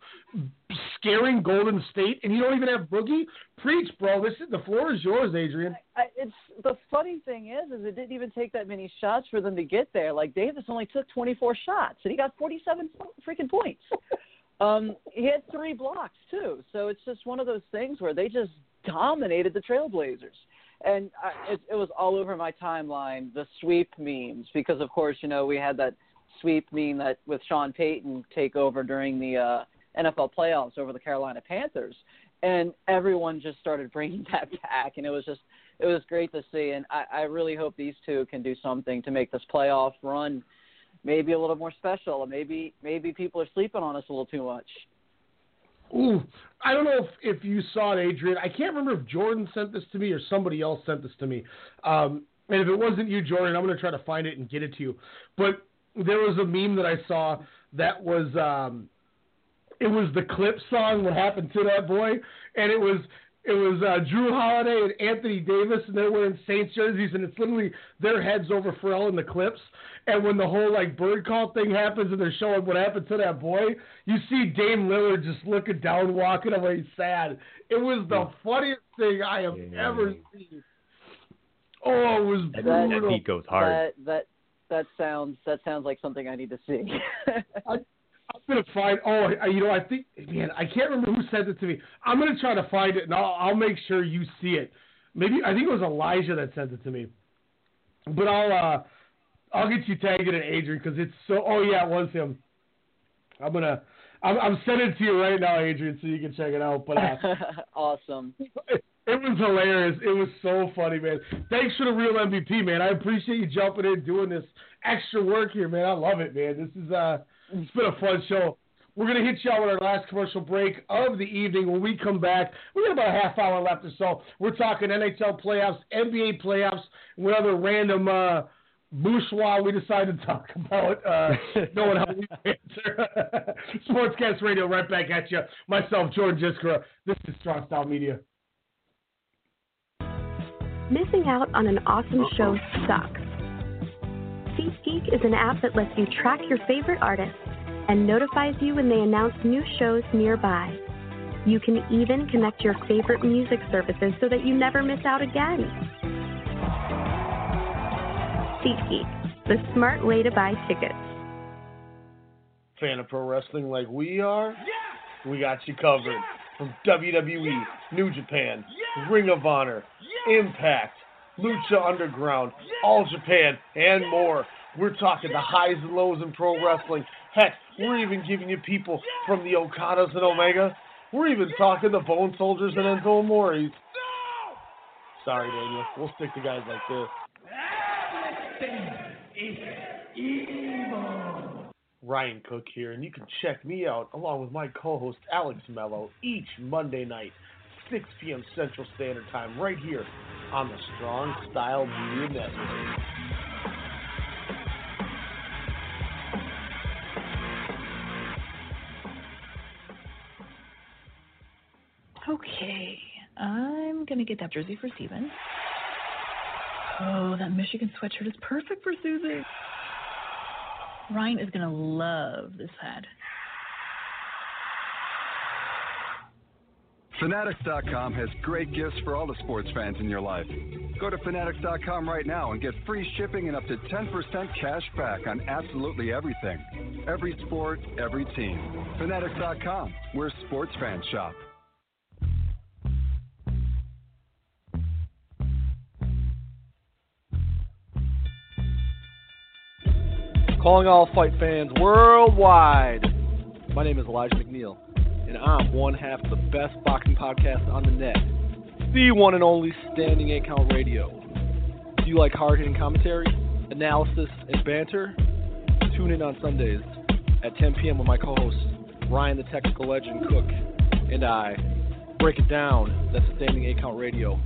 scaring Golden State, and you don't even have Boogie. Preach, bro. This is the floor is yours, Adrian. I, it's the funny thing is, is it didn't even take that many shots for them to get there. Like Davis only took 24 shots, and he got 47 freaking points. um, he had three blocks too, so it's just one of those things where they just dominated the Trailblazers. And I, it, it was all over my timeline, the sweep memes, because of course, you know, we had that sweep meme that with Sean Payton take over during the uh, NFL playoffs over the Carolina Panthers, and everyone just started bringing that back, and it was just it was great to see. And I, I really hope these two can do something to make this playoff run maybe a little more special. and Maybe maybe people are sleeping on us a little too much. Ooh, I don't know if, if you saw it, Adrian. I can't remember if Jordan sent this to me or somebody else sent this to me. Um, and if it wasn't you, Jordan, I'm going to try to find it and get it to you. But there was a meme that I saw that was um, it was the clip song "What Happened to That Boy," and it was it was uh, Jrue Holiday and Anthony Davis, and they're wearing Saints jerseys, and it's literally their heads over Pharrell in the clips. And when the whole like bird call thing happens, and they're showing what happened to that boy, you see Dame Lillard just looking down, walking away sad. It was the funniest thing I have ever seen. Oh, it was That, brutal. that beat goes hard. That that that sounds that sounds like something I need to see. I'm gonna find. Oh, I- you know, I think, man, I can't remember who sent it to me. I'm gonna try to find it, and I'll, I'll make sure you see it. Maybe I think it was Elijah that sent it to me, but I'll uh, I'll get you tagged in Adrian because it's so. Oh yeah, it was him. I'm gonna. I'm, I'm sending it to you right now, Adrian, so you can check it out. But uh, awesome. it was hilarious. It was so funny, man. Thanks for the real MVP, man. I appreciate you jumping in, doing this extra work here, man. I love it, man. This is uh, it's been a fun show. We're gonna hit you out with our last commercial break of the evening. When we come back, we got about a half hour left or so. We're talking NHL playoffs, NBA playoffs, and what random uh, bourgeois we decided to talk about. Uh, knowing how we answer. Sportscast Radio, right back at you. Myself, Jordan Jiskara. This is Strong Style Media. Missing out on an awesome show sucks. SeatGeek is an app that lets you track your favorite artists and notifies you when they announce new shows nearby. You can even connect your favorite music services so that you never miss out again. SeatGeek, the smart way to buy tickets. Fan of pro wrestling like we are? We got you covered. From WWE, New Japan, Ring of Honor, Impact, Lucha Underground, All Japan, and more. We're talking the highs and lows in pro wrestling. Heck, we're even giving you people from the Okadas and Omega. We're even talking the Bone Soldiers and Enzo Amoris. Sorry, Daniel. We'll stick to guys like this. Ryan Cook here, and you can check me out along with my co-host Alex Mello each Monday night, 6 p.m. Central Standard Time, right here on the Strong Style Media Network. Okay, I'm gonna get that jersey for Steven. Oh, that Michigan sweatshirt is perfect for Susie. Ryan is gonna love this hat. Fanatics.com has great gifts for all the sports fans in your life. Go to Fanatics.com right now and get free shipping and up to 10% cash back on absolutely everything. Every sport, every team. Fanatics.com, where sports fans shop. Calling all fight fans worldwide. My name is Elijah McNeil, and I'm one half of the best boxing podcast on the net, the one and only Standing 8 Count Radio. Do you like hard hitting commentary, analysis, and banter? Tune in on Sundays at 10 p.m. with my co host, Ryan the Technical Legend Cook, and I. Break it down. That's the Standing 8 Count Radio,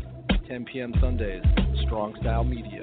10 p.m. Sundays, Strong Style Media.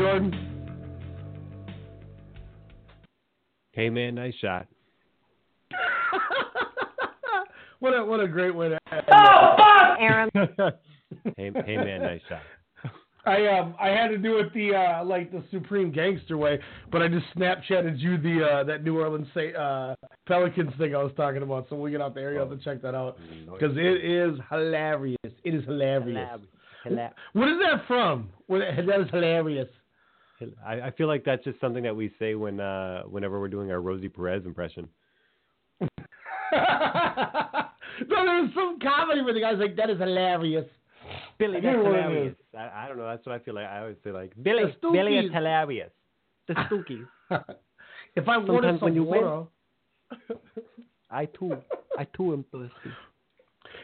Jordan. Hey man, nice shot. What a what a great way to end. Oh, fuck, Aaron. hey, hey man, nice shot. I um I had to do it the uh like the supreme gangster way, but I just Snapchatted you the uh that New Orleans say uh Pelicans thing I was talking about. So when we get out there, you have to check that out because it is hilarious. It is hilarious. Hila- What is that from? What, that is hilarious. I, I feel like that's just something that we say when uh, whenever we're doing our Rosie Perez impression. No, there was some comedy where the guy's like, "That is hilarious." Billy, that's get what it hilarious. I, I don't know. That's what I feel like. I always say like Billy. Billy is hilarious. The Stookies. If I wanted Sometimes when some you win- I too, I too am thirsty.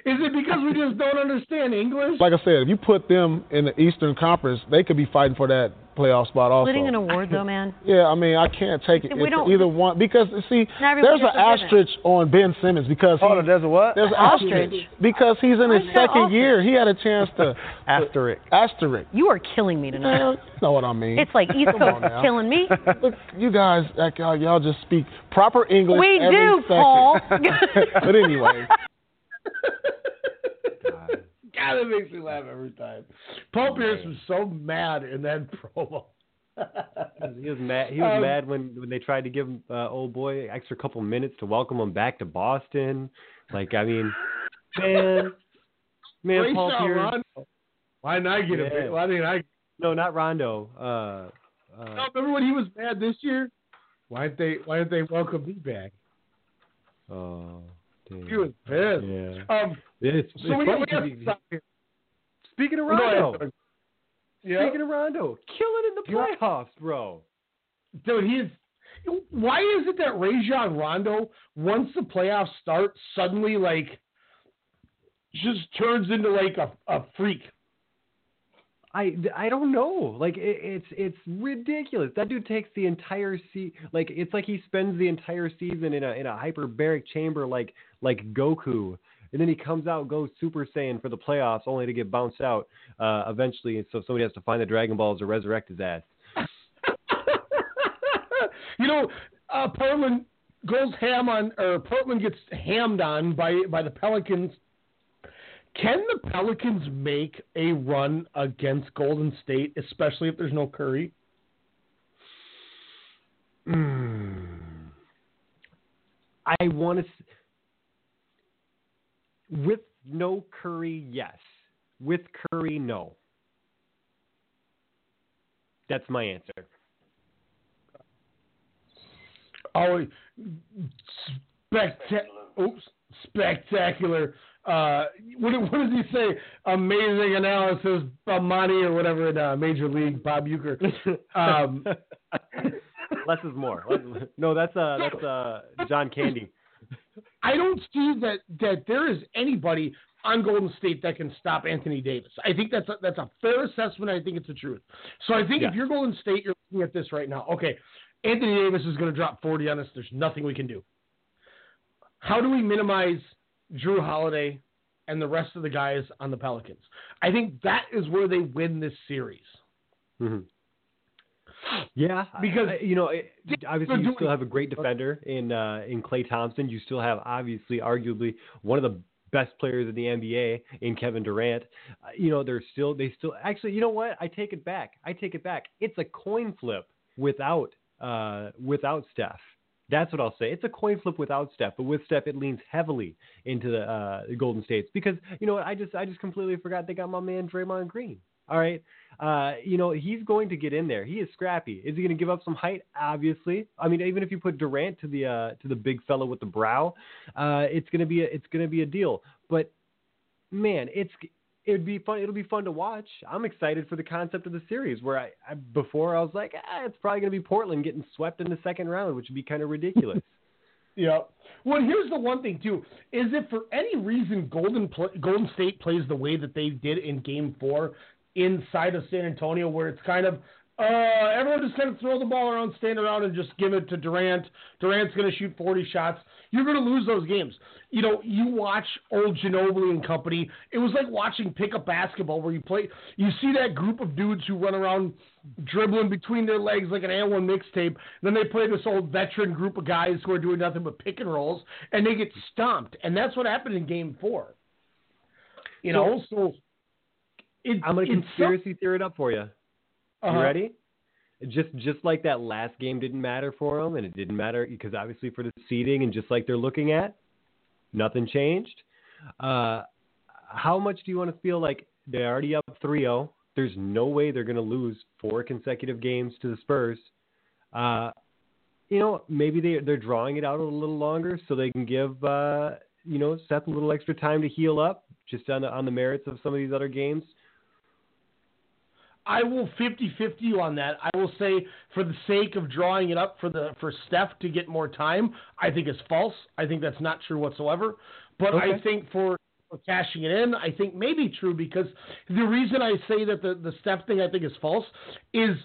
Is it because we just don't understand English? Like I said, if you put them in the Eastern Conference, they could be fighting for that playoff spot also. Splitting an award, though, man. Yeah, I mean, I can't take it We if don't- either one because see, there's an gets a given. asterisk on Ben Simmons because he, on, there's a what? There's an Ostrich. because he's in his Why is that second year. He had a chance to asterisk. Asterisk. You are killing me tonight. Well, you know what I mean. It's like East Coast now. killing me. Look, you guys, like, y'all, y'all just speak proper English. We every do, second. Paul. but anyway, God, it makes me laugh every time. Paul Pierce was so mad in that promo. He was mad. He was Um, mad when when they tried to give uh, old boy extra couple minutes to welcome him back to Boston. Like I mean, man, man, Paul Pierce. Ron. Why didn't I get a Yeah. bit? Why didn't I? No, not Rondo. Uh, Uh, No, remember when he was mad this year? Why didn't they Why didn't they welcome me back? oh, damn. He was pissed. Yeah. Um, It's, so it's we, funny we 'cause have he- to stop here. Speaking of Rondo, Doug. Yeah. speaking of Rondo, killing in the playoffs, bro. Dude, he's. Why is it that Rajon Rondo, once the playoffs start, suddenly like just turns into like a, a freak? I, I don't know. Like it, it's it's ridiculous. That dude takes the entire se like it's like he spends the entire season in a in a hyperbaric chamber like like Goku, and then he comes out goes Super Saiyan for the playoffs only to get bounced out uh, eventually. So somebody has to find the Dragon Balls to resurrect his ass. you know, uh, Portland goes ham on, or Portland gets hammed on by by the Pelicans. Can the Pelicans make a run against Golden State, especially if there's no Curry? Hmm. I want to. With no Curry, yes. With Curry, no. That's my answer. Oh, spectacular! Oops, spectacular. Uh, what, what does he say? Amazing analysis, Monty or whatever in uh, Major League, Bob Uecker. Um, Less is more. No, that's uh, that's uh, John Candy. I don't see that that there is anybody on Golden State that can stop Anthony Davis. I think that's a, that's a fair assessment. I think it's the truth. So I think Yeah. if you're Golden State, you're looking at this right now. Okay, Anthony Davis is going to drop 40 on us. There's nothing we can do. How do we minimize Jrue Holiday and the rest of the guys on the Pelicans? I think that is where they win this series. Mhm. Yeah, Because I- you know, it, obviously you still have a great defender in uh, in Klay Thompson. You still have obviously, arguably, one of the best players in the NBA in Kevin Durant. Uh, you know, they're still they still actually. You know what? I take it back. I take it back. It's a coin flip without uh, without Steph. That's what I'll say. It's a coin flip without Steph, but with Steph, it leans heavily into the, uh, Golden States because you know what? I just I just completely forgot they got my man Draymond Green. All right, uh, you know he's going to get in there. He is scrappy. Is he going to give up some height? Obviously. I mean, even if you put Durant to the uh, to the big fellow with the brow, uh, it's gonna be a, it's gonna be a deal. But man, it's it'd be fun. It'll be fun to watch. I'm excited for the concept of the series. Where I, I before I was like, ah, it's probably gonna be Portland getting swept in the second round, which would be kind of ridiculous. Yeah. Well, here's the one thing too: is if for any reason Golden pl- Golden State plays the way that they did in Game Four inside of San Antonio, where it's kind of uh, everyone just kind of throw the ball around, stand around, and just give it to Durant. Durant's going to shoot 40 shots. You're going to lose those games. You know, you watch old Ginobili and company. It was like watching pickup basketball, where you play. You see that group of dudes who run around dribbling between their legs like an A1 mixtape. Then they play this old veteran group of guys who are doing nothing but pick and rolls, and they get stomped. And that's what happened in Game Four. You know, so it, I'm gonna it's conspiracy theory it up for you. Uh-huh. You ready? Just just like that last game didn't matter for them, and it didn't matter because obviously for the seeding, and just like they're looking at, nothing changed. Uh, how much do you want to feel like they're already up 3-0? There's no way they're going to lose four consecutive games to the Spurs. Uh, you know, maybe they they're drawing it out a little longer so they can give uh, you know Steph a little extra time to heal up, just on the on the merits of some of these other games. I will 50-50 you on that. I will say for the sake of drawing it up for the for Steph to get more time, I think is false. I think that's not true whatsoever. But I think for, for cashing it in, I think maybe true because the reason I say that the the Steph thing I think is false is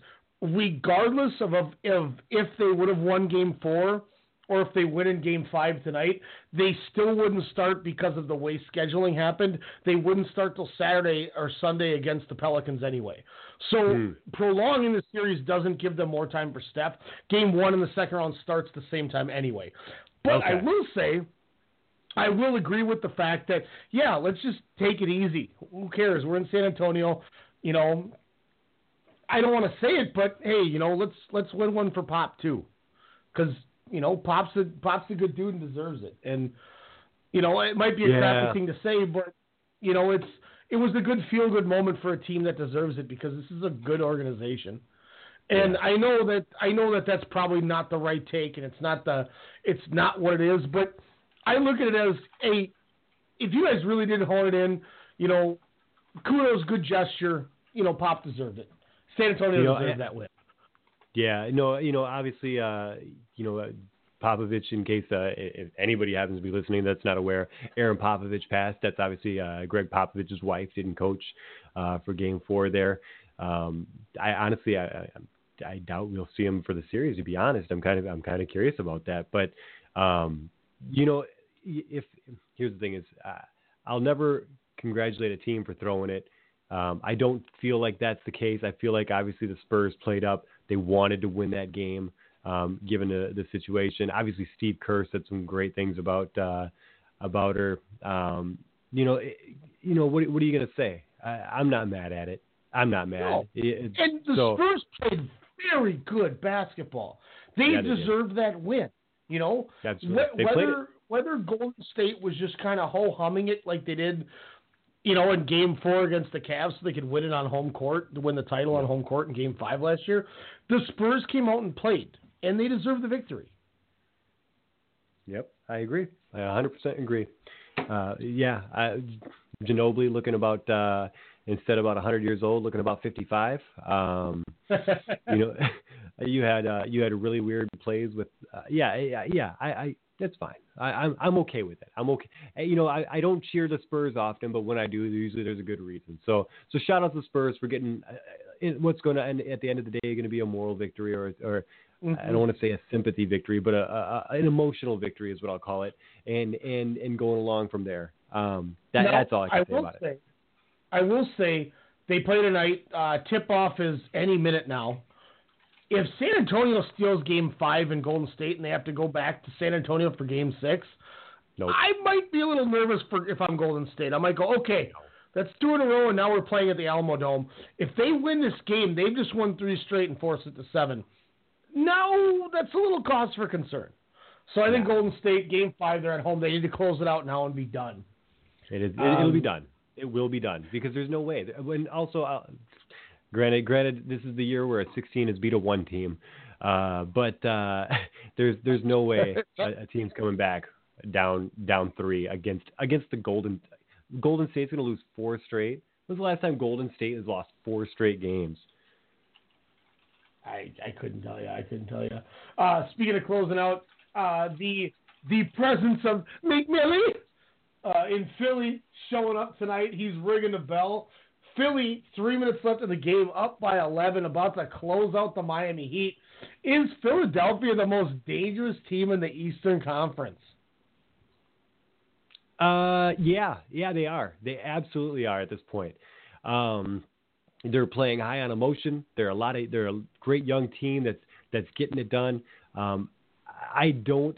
regardless of of, of if they would have won Game Four or if they win in Game Five tonight, they still wouldn't start because of the way scheduling happened. They wouldn't start till Saturday or Sunday against the Pelicans anyway. So Hmm. prolonging the series doesn't give them more time for Steph. Game one in the second round starts the same time anyway. But I will say, I will agree with the fact that yeah, let's just take it easy. Who cares? We're in San Antonio. You know, I don't want to say it, but hey, you know, let's let's win one for Pop too, because you know Pop's a Pop's a good dude and deserves it. And you know, it might be a Yeah. crappy thing to say, but you know, it's it was a good feel good moment for a team that deserves it because this is a good organization. And I know that I know that that's probably not the right take, and it's not the it's not what it is. But I look at it as a if you guys really did hold it in, you know, kudos, good gesture. You know, Pop deserved it. San Antonio You know, deserved and- that win. Yeah, no, you know, obviously, uh, you know, uh, Popovich. In case uh, if anybody happens to be listening that's not aware, Erin Popovich passed. That's obviously uh, Gregg Popovich's wife. Didn't coach uh, for Game Four there. Um, I honestly, I, I, doubt we'll see him for the series. To be honest, I'm kind of, I'm kind of curious about that. But, um, you know, if here's the thing is, uh, I'll never congratulate a team for throwing it. Um, I don't feel like that's the case. I feel like obviously the Spurs played up. They wanted to win that game, um, given the, the situation. Obviously, Steve Kerr said some great things about uh, about her. Um, you know, it- you know what? What are you gonna say? I, I'm not mad at it. I'm not mad. No. It- And the so, Spurs played very good basketball. They Yeah, they deserved that win. You know, That's right. They played whether whether Golden State was just kind of ho humming it like they did, you know, in Game Four against the Cavs, so they could win it on home court to win the title on home court in Game Five last year. The Spurs came out and played, and they deserve the victory. Yep, I agree. I 100% agree. Uh, yeah, I, Ginobili looking about uh, instead about 100 years old, looking about 55. Um, you know, you had uh, you had really weird plays with. Uh, yeah, yeah, yeah. I, I that's fine. I, I'm I'm okay with it. I'm okay. You know, I, I don't cheer the Spurs often, but when I do, usually there's a good reason. So so shout out to the Spurs for getting uh, what's going to end at the end of the day going to be a moral victory or or I don't want to say a sympathy victory, but a, a, a- an emotional victory is what I'll call it, and and and going along from there. Um, that, Now, that's all I can say will about it. I will say they play tonight. Uh, tip off is any minute now. If San Antonio steals Game Five in Golden State and they have to go back to San Antonio for Game Six, I might be a little nervous for if I'm Golden State. I might go, okay, that's two in a row, and now we're playing at the Alamo Dome. If they win this game, they've just won three straight and forced it to seven. Now that's a little cause for concern. So I think Golden State Game Five, they're at home. They need to close it out now and be done. It is. It, it'll be Um, done. It will be done because there's no way. And also, uh, granted, granted, this is the year where a 16 is beat a one team, uh, but uh, there's there's no way a, a team's coming back down down three against against the Golden Golden State's going to lose four straight. When's the last time Golden State has lost four straight games? I, I couldn't tell you. I couldn't tell you. Uh, speaking of closing out, uh, the the presence of McMillie uh, in Philly showing up tonight. He's ringing the bell. Philly, three minutes left in the game, up by 11, about to close out the Miami Heat. Is Philadelphia the most dangerous team in the Eastern Conference? Uh, yeah, yeah, they are. They absolutely are at this point. Um, they're playing high on emotion. They're a lot of. They're a great young team that's that's getting it done. Um, I don't.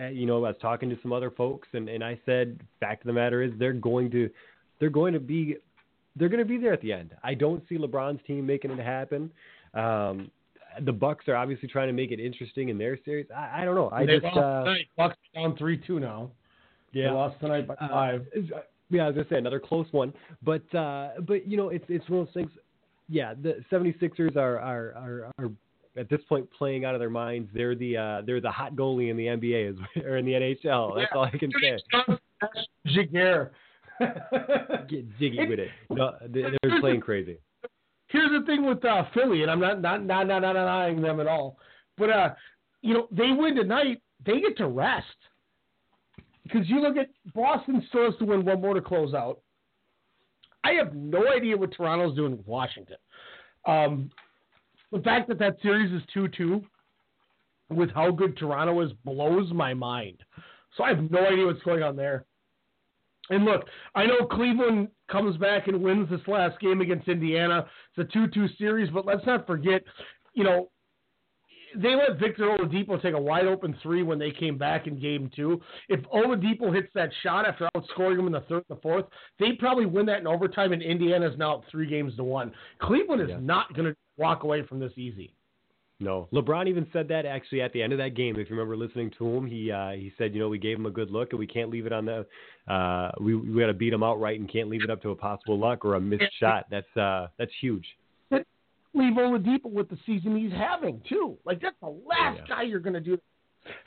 uh, You know, I was talking to some other folks, and, and I said, fact of the matter is, they're going to, they're going to be, they're going to be there at the end. I don't see LeBron's team making it happen. Um, the Bucks are obviously trying to make it interesting in their series. I, I don't know. I they just lost uh, tonight. Bucks down three two now. Yeah. they lost tonight by Uh, five. Yeah, I was gonna say another close one, but uh, but you know it's it's one of those things. Yeah, the 76ers are are are, are at this point playing out of their minds. They're the uh, they're the hot goalie in the NBA as, or in the NHL. That's all I can say. Jaguar. Get jiggy with it. No, they- they're playing crazy. here's the thing with uh, Philly, and I'm not not not not not denying them at all, but uh, you know they win tonight, they get to rest because you look at Boston still has to win one more to close out. I have no idea what Toronto's doing with Washington. Um, the fact that that series is two two with how good Toronto is blows my mind. So I have no idea what's going on there. And look, I know Cleveland comes back and wins this last game against Indiana. It's a 2 2 series, but let's not forget, you know, they let Victor Oladipo take a wide open three when they came back in game two. If Oladipo hits that shot after outscoring him in the third and the fourth, they probably win that in overtime, and Indiana's now up three games to one. Cleveland is not going to walk away from this easy. No, LeBron even said that actually at the end of that game. If you remember listening to him, he uh, he said, you know, we gave him a good look, and we can't leave it on the. Uh, we we got to beat him outright, and can't leave it up to a possible luck or a missed shot. That's uh that's huge. Leave Oladipo with the season he's having too. Like that's the last guy you're going to do.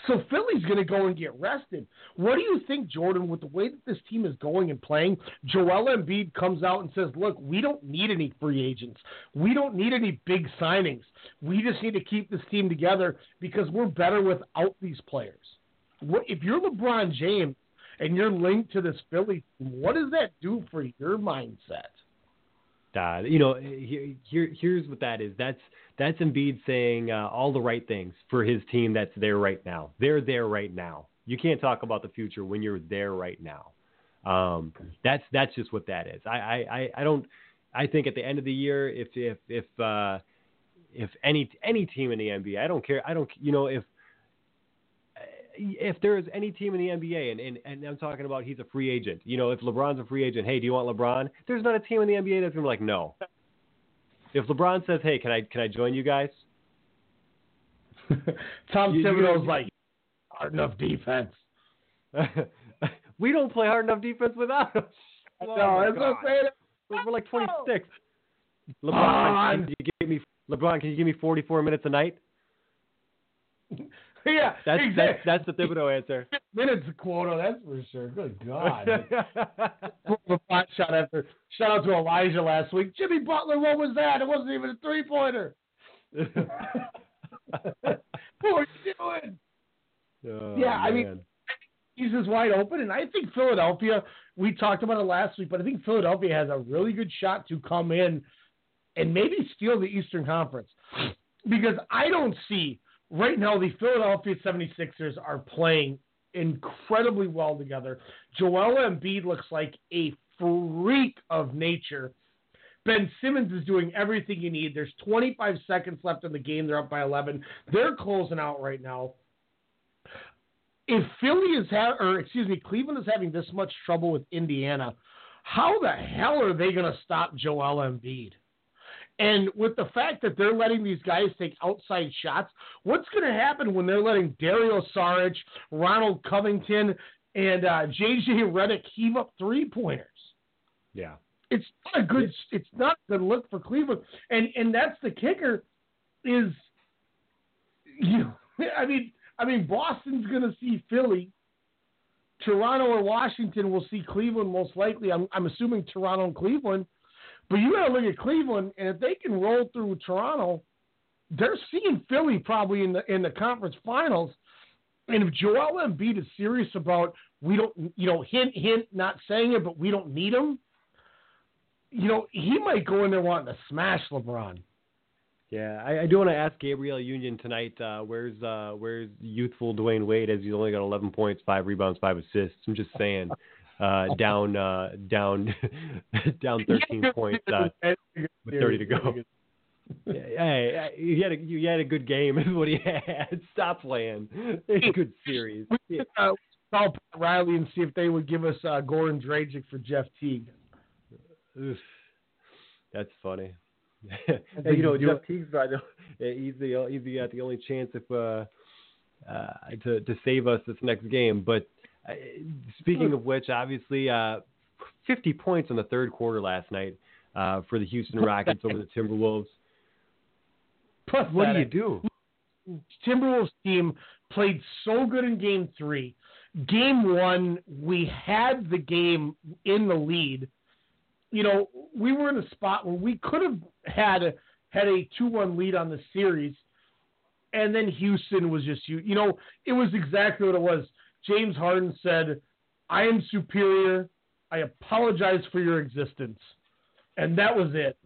So Philly's going to go and get rested. What do you think, Jordan, with the way that this team is going and playing? Joel Embiid comes out and says, "Look, we don't need any free agents. We don't need any big signings. We just need to keep this team together because we're better without these players." What if you're LeBron James and you're linked to this Philly team? What does that do for your mindset? Uh, you know, here, here, here's what that is. That's that's Embiid saying uh, all the right things for his team that's there right now. They're there right now. You can't talk about the future when you're there right now. Um, that's that's just what that is. I, I, I don't. I think at the end of the year, if if if uh, if any any team in the NBA, I don't care. I don't. You know, if if there is any team in the NBA, and, and, and I'm talking about he's a free agent, you know, if LeBron's a free agent, hey, do you want LeBron? There's not a team in the NBA that's gonna be like, no. If LeBron says, hey, can I can I join you guys? Tom You- Thibodeau's like hard enough defense. we don't play hard enough defense without him. Oh my that's what I'm saying. We're, we're like 26. LeBron, On. can you give me LeBron? Can you give me 44 minutes a night? yeah, That's exactly. that's that's the Thibodeau answer. minutes quota, that's for sure. Good God. Shot after shout out to Elijah last week. Jimmy Butler, what was that? It wasn't even a three pointer. what are you doing? Oh, yeah, I mean, he's just wide open, and I think Philadelphia. We talked about it last week, but I think Philadelphia has a really good shot to come in and maybe steal the Eastern Conference because I don't see right now the Philadelphia 76ers are playing incredibly well together. Joel Embiid looks like a freak of nature. Ben Simmons is doing everything you need. There's 25 seconds left in the game. They're up by 11. They're closing out right now if Philly is ha- or excuse me, Cleveland is having this much trouble with Indiana, how the hell are they going to stop Joel Embiid? And with the fact that they're letting these guys take outside shots, what's going to happen when they're letting Dario Saric, Ronald Covington, and uh, JJ Redick heave up three pointers? Yeah. It's not a good. It's not a good look for Cleveland, and and that's the kicker. Is you? I mean, I mean, Boston's going to see Philly. Toronto or Washington will see Cleveland most likely. I'm, I'm assuming Toronto and Cleveland. But you got to look at Cleveland, and if they can roll through Toronto, they're seeing Philly probably in the in the conference finals. And if Joel Embiid is serious about we don't, you know, hint hint, not saying it, but we don't need him. You know, he might go in there wanting to smash LeBron. Yeah, I, I do want to ask Gabrielle Union tonight. Uh, where's uh, where's youthful Dwyane Wade? As he's only got 11 points, five rebounds, five assists. I'm just saying, uh, down uh, down down 13 points uh, with 30 to go. Yeah, Hey, you had a you had a good game, is what he had. Stop playing. It's a good series. Could, uh, call Pat Riley and see if they would give us uh, Goran Dragic for Jeff Teague. Oof. That's funny. you know, Jeff Teague's probably the, he's the he's the, got the only chance if uh, uh, to to save us this next game. But uh, speaking of which, obviously, uh, 50 points in the third quarter last night uh, for the Houston Rockets over the Timberwolves. What do you do? Timberwolves team played so good in game three. Game one, we had the game in the lead. You know, we were in a spot where we could have had a, had a two one lead on the series, and then Houston was just you. You know, it was exactly what it was. James Harden said, "I am superior. I apologize for your existence," and that was it.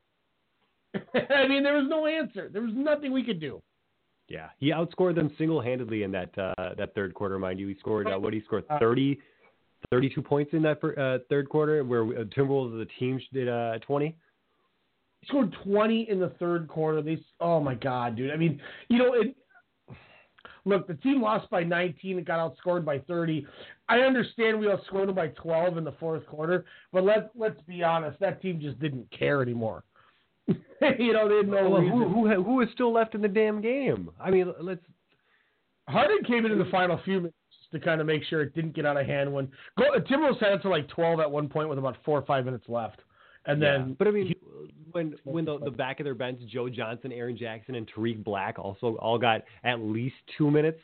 I mean, there was no answer. There was nothing we could do. Yeah, he outscored them single-handedly in that uh, that third quarter, mind you. He scored uh, what? He scored 30, 32 points in that uh, third quarter, where uh, Timberwolves as a team did uh, 20. He scored 20 in the third quarter. They, oh my god, dude. I mean, you know, it, look, the team lost by 19 and got outscored by 30. I understand we outscored them by 12 in the fourth quarter, but let let's be honest, that team just didn't care anymore. you know, they had no Well, reason. who, who who is still left in the damn game? I mean, let's. Harden came into the final few minutes to kind of make sure it didn't get out of hand. When go, Timberwolves had it to like 12 at one point with about four or five minutes left, And Yeah. then, but I mean, when when the, the back of their bench, Joe Johnson, Aaron Jackson, and Tarik Black also all got at least two minutes.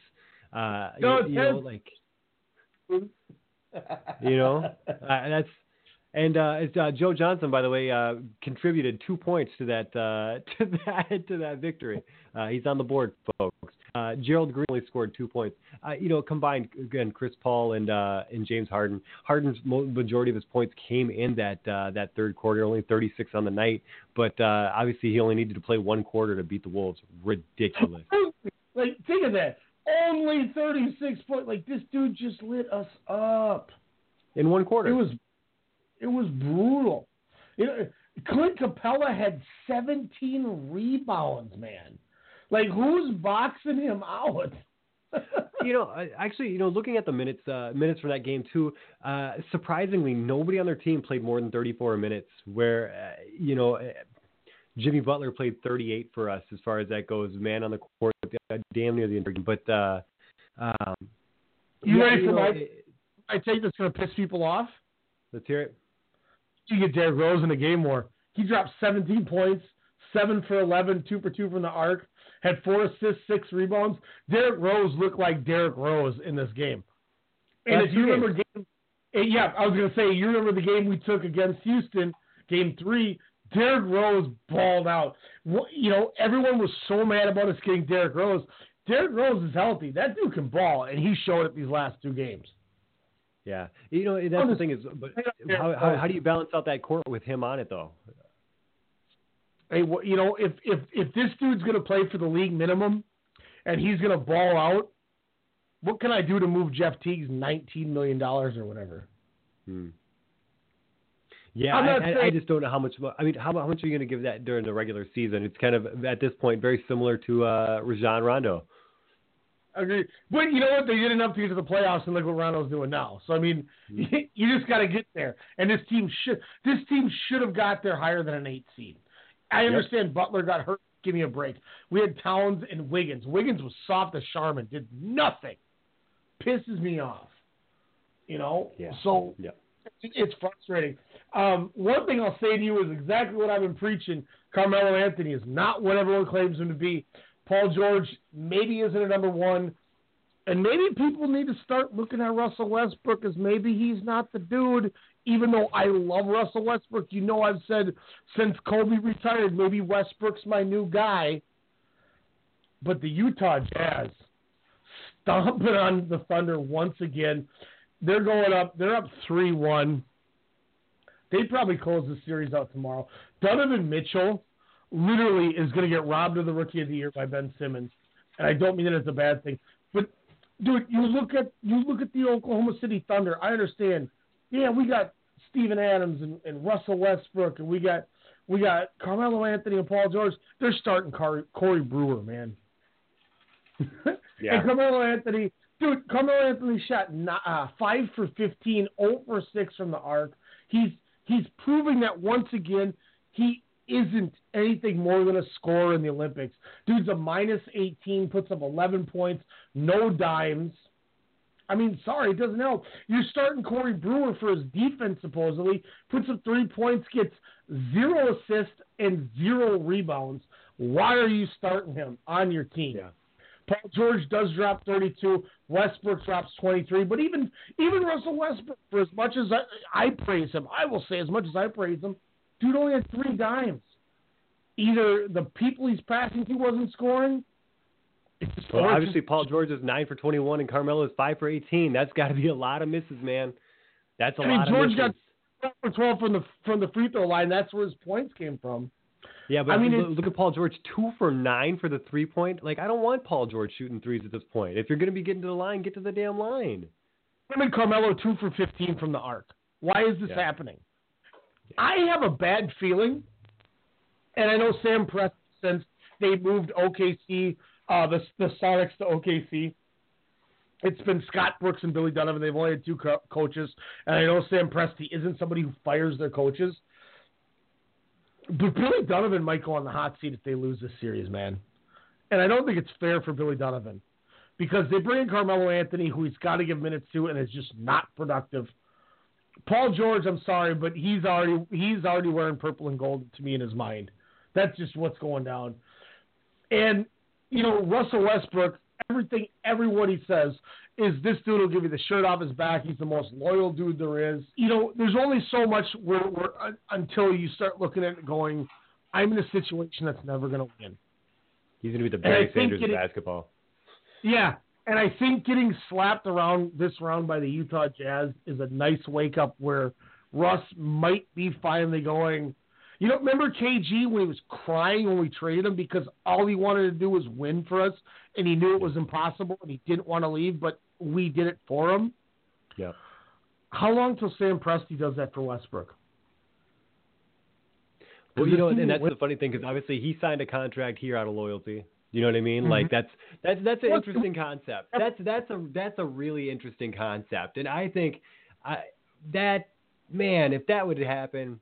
Uh, you, No, you know, like you know, uh, that's and uh, it's, uh, Joe Johnson, by the way, uh, contributed two points to that uh, to that to that victory. Uh, he's on the board, folks. Uh, Gerald Green only scored two points. Uh, you know, combined again, Chris Paul and uh, and James Harden. Harden's majority of his points came in that uh, that third quarter, only 36 on the night. But uh, obviously, he only needed to play one quarter to beat the Wolves. Ridiculous. like, think of that. Only 36 points. Like, this dude just lit us up. In one quarter. It was, it was brutal. You know, Clint Capela had 17 rebounds, man. Like, who's boxing him out? you know, actually, you know, looking at the minutes uh, minutes for that game too, uh, surprisingly, nobody on their team played more than 34 minutes. Where uh, you know, uh, Jimmy Butler played 38 for us as far as that goes. Man on the court, uh, damn near the entire game. But uh, um, You yeah, ready you for know, my? it- I take that's going to piss people off. let's hear it. You get Derrick Rose in the game more. He dropped 17 points, seven for 11, two for two from the arc, had four assists, six rebounds. Derrick Rose looked like Derrick Rose in this game. And Last if you remember game, yeah, I was going to say you remember the game we took against Houston, game three. Derrick Rose balled out. You know, everyone was so mad about us getting Derrick Rose. Derrick Rose is healthy. That dude can ball, and he showed it these last two games. Yeah, you know that's the thing is, but how, how how do you balance out that court with him on it though? Hey, you know, if if if this dude's gonna play for the league minimum, and he's gonna ball out, what can I do to move Jeff Teague's nineteen million dollars or whatever? Hmm. Yeah, I, I, I just don't know how much. I mean, how, how much are you going to give that during the regular season? It's kind of at this point very similar to uh, Rajon Rondo. Agree. But you know what? They did enough to get to the playoffs, and look what Rondo's doing now. So I mean, you just got to get there. And this team should this team should have got there higher than an eight seed. I Yep. understand Butler got hurt. Give me a break. We had Towns and Wiggins. Wiggins was soft as Charmin. Did nothing. Pisses me off. You know. Yeah. So Yeah. it's frustrating. Um, one thing I'll say to you is exactly what I've been preaching. Carmelo Anthony is not what everyone claims him to be. Paul George maybe isn't a number one. And maybe people need to start looking at Russell Westbrook as maybe he's not the dude, even though I love Russell Westbrook. You know, I've said since Kobe retired, maybe Westbrook's my new guy. But the Utah Jazz stomping on the Thunder once again. They're going up. They're up 3 1. They probably close the series out tomorrow. Donovan Mitchell literally is going to get robbed of the Rookie of the Year by Ben Simmons, and I don't mean that as a bad thing. But dude, you look at you look at the Oklahoma City Thunder. I understand. Yeah, we got Steven Adams and, and Russell Westbrook, and we got we got Carmelo Anthony and Paul George. They're starting Corey, Corey Brewer, man. Yeah. And Carmelo Anthony, dude, Carmelo Anthony shot ni- uh, five for 15, 0 for six from the arc. He's he's proving that once again he isn't anything more than a scorer in the Olympics. Dude's a minus 18, puts up 11 points, no dimes. I mean, sorry, it doesn't help. You're starting Corey Brewer for his defense, supposedly, puts up three points, gets zero assists and zero rebounds. Why are you starting him on your team? Paul George does drop 32. Westbrook drops 23. But even even Russell Westbrook, for as much as I, I praise him, I will say as much as I praise him, dude only had three dimes. Either the people he's passing to wasn't scoring. Well, obviously, Paul George is nine for 21 and Carmelo is five for 18. That's got to be a lot of misses, man. That's a I mean, lot George of misses. got 12 for 12 from the from the free throw line. That's where his points came from. Yeah, but I mean, look, look at Paul George, two for nine for the three point. Like, I don't want Paul George shooting threes at this point. If you're going to be getting to the line, get to the damn line. I mean, Carmelo two for 15 from the arc. Why is this Yeah. happening? I have a bad feeling, and I know Sam Press since they moved OKC, uh, the the Sonics to OKC. It's been Scott Brooks and Billy Donovan. They've only had two co- coaches, and I know Sam Presti isn't somebody who fires their coaches. But Billy Donovan might go on the hot seat if they lose this series, man. And I don't think it's fair for Billy Donovan because they bring in Carmelo Anthony, who he's got to give minutes to, and is just not productive. Paul George, I'm sorry, but he's already he's already wearing purple and gold to me in his mind. That's just what's going down. And you know, Russell Westbrook, everything everyone he says is this dude will give you the shirt off his back. He's the most loyal dude there is. You know, there's only so much where, where uh, until you start looking at it going, I'm in a situation that's never going to win. He's going to be the Barry Sanders of basketball. Yeah, and I think getting slapped around this round by the Utah Jazz is a nice wake up where Russ might be finally going. You know, remember KG when he was crying when we traded him because all he wanted to do was win for us, and he knew it was impossible, and he didn't want to leave, but we did it for him. Yeah. How long till Sam Presti does that for Westbrook? Well, you know, and that's win- the funny thing because obviously he signed a contract here out of loyalty. You know what I mean? Mhm. Like that's that's that's an interesting concept. That's that's a that's a really interesting concept, and I think I that man, if that would happen,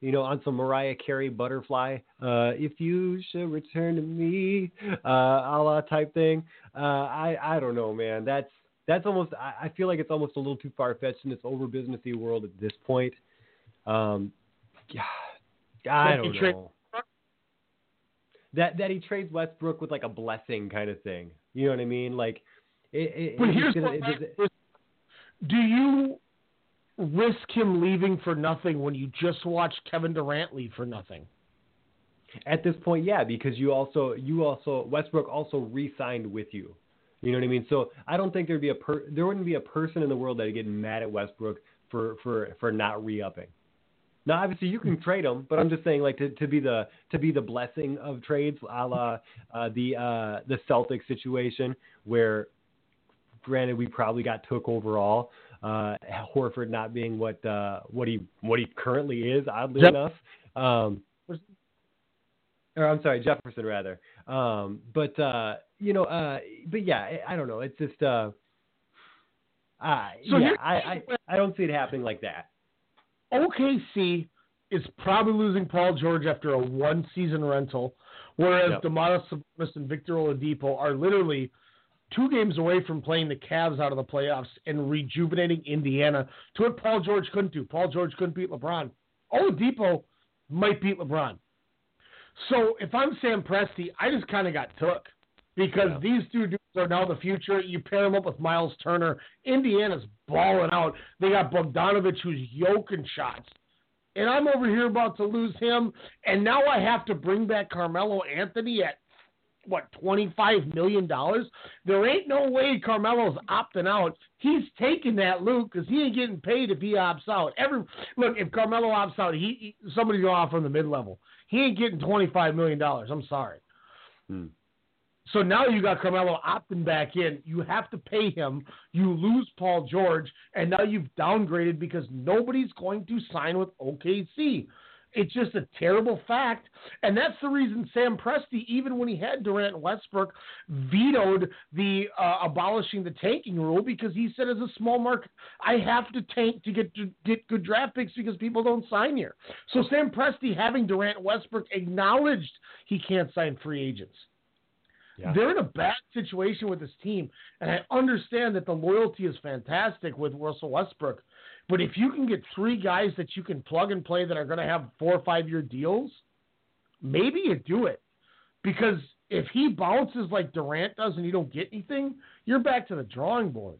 you know, on some Mariah Carey butterfly, uh, if you should return to me, uh, a la type thing. Uh, I I don't know, man. That's that's almost I, I feel like it's almost a little too far fetched in this over businessy world at this point. Um, yeah, I don't know. That that he trades Westbrook with like a blessing kind of thing. You know what I mean? Like, it, it, But here's gonna- what it- Do you risk him leaving for nothing when you just watched Kevin Durant leave for nothing? At this point, yeah, because you also you also Westbrook also re-signed with you. You know what I mean? So I don't think there'd be a per, there wouldn't be a person in the world that'd get mad at Westbrook for for for not re-upping. Now, obviously, you can trade him, but I'm just saying, like to, to be the to be the blessing of trades, a la uh, the uh, the Celtics situation, where granted we probably got took overall. Uh, Horford not being what uh, what he what he currently is, oddly Yep. enough. Um, or I'm sorry, Jefferson rather. Um, but uh, you know, uh, but yeah, I, I don't know. It's just uh, uh So yeah, I, I I don't see it happening like that. OKC is probably losing Paul George after a one season rental, whereas Yep. Domantas Sabonis and Victor Oladipo are literally two games away from playing the Cavs out of the playoffs and rejuvenating Indiana to what Paul George couldn't do. Paul George couldn't beat LeBron. Oladipo might beat LeBron. So if I'm Sam Presti, I just kind of got took because these two dudes are now the future. You pair them up with Miles Turner. Indiana's balling out. They got Bogdanovich who's yoking shots. And I'm over here about to lose him. And now I have to bring back Carmelo Anthony at what, $25 million? There ain't no way Carmelo's opting out. He's taking that, Luke, because he ain't getting paid if he opts out. Every Look, if Carmelo opts out, he, he somebody's going to offer him the mid level. He ain't getting $25 million. I'm sorry. Hmm. So now you got Carmelo opting back in. You have to pay him. You lose Paul George, and now you've downgraded because nobody's going to sign with OKC. It's just a terrible fact, and that's the reason Sam Presti, even when he had Durant and Westbrook, vetoed the uh, abolishing the tanking rule because he said, as a small market, I have to tank to get to get good draft picks because people don't sign here. So Sam Presti, having Durant and Westbrook, acknowledged he can't sign free agents. They're in a bad situation with this team, and I understand that the loyalty is fantastic with Russell Westbrook. But if you can get three guys that you can plug and play that are going to have four or five year deals, maybe you do it. Because if he bounces like Durant does and you don't get anything, you're back to the drawing board.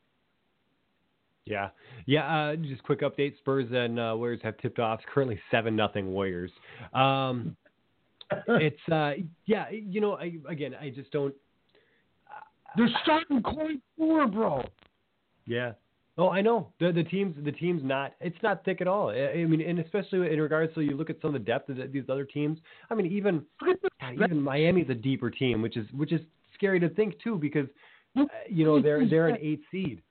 Yeah, yeah. Uh, just quick update: Spurs and uh, Warriors have tipped off. It's currently seven nothing Warriors. Um, it's uh, yeah. You know, I, again, I just don't. They're starting Corey Brewer, bro. Yeah. Oh, I know. The the teams the teams not it's not thick at all. I, I mean, and especially in regards to you look at some of the depth of the, these other teams. I mean, even God, even Miami's a deeper team, which is which is scary to think too because uh, you know they're they're an eight seed.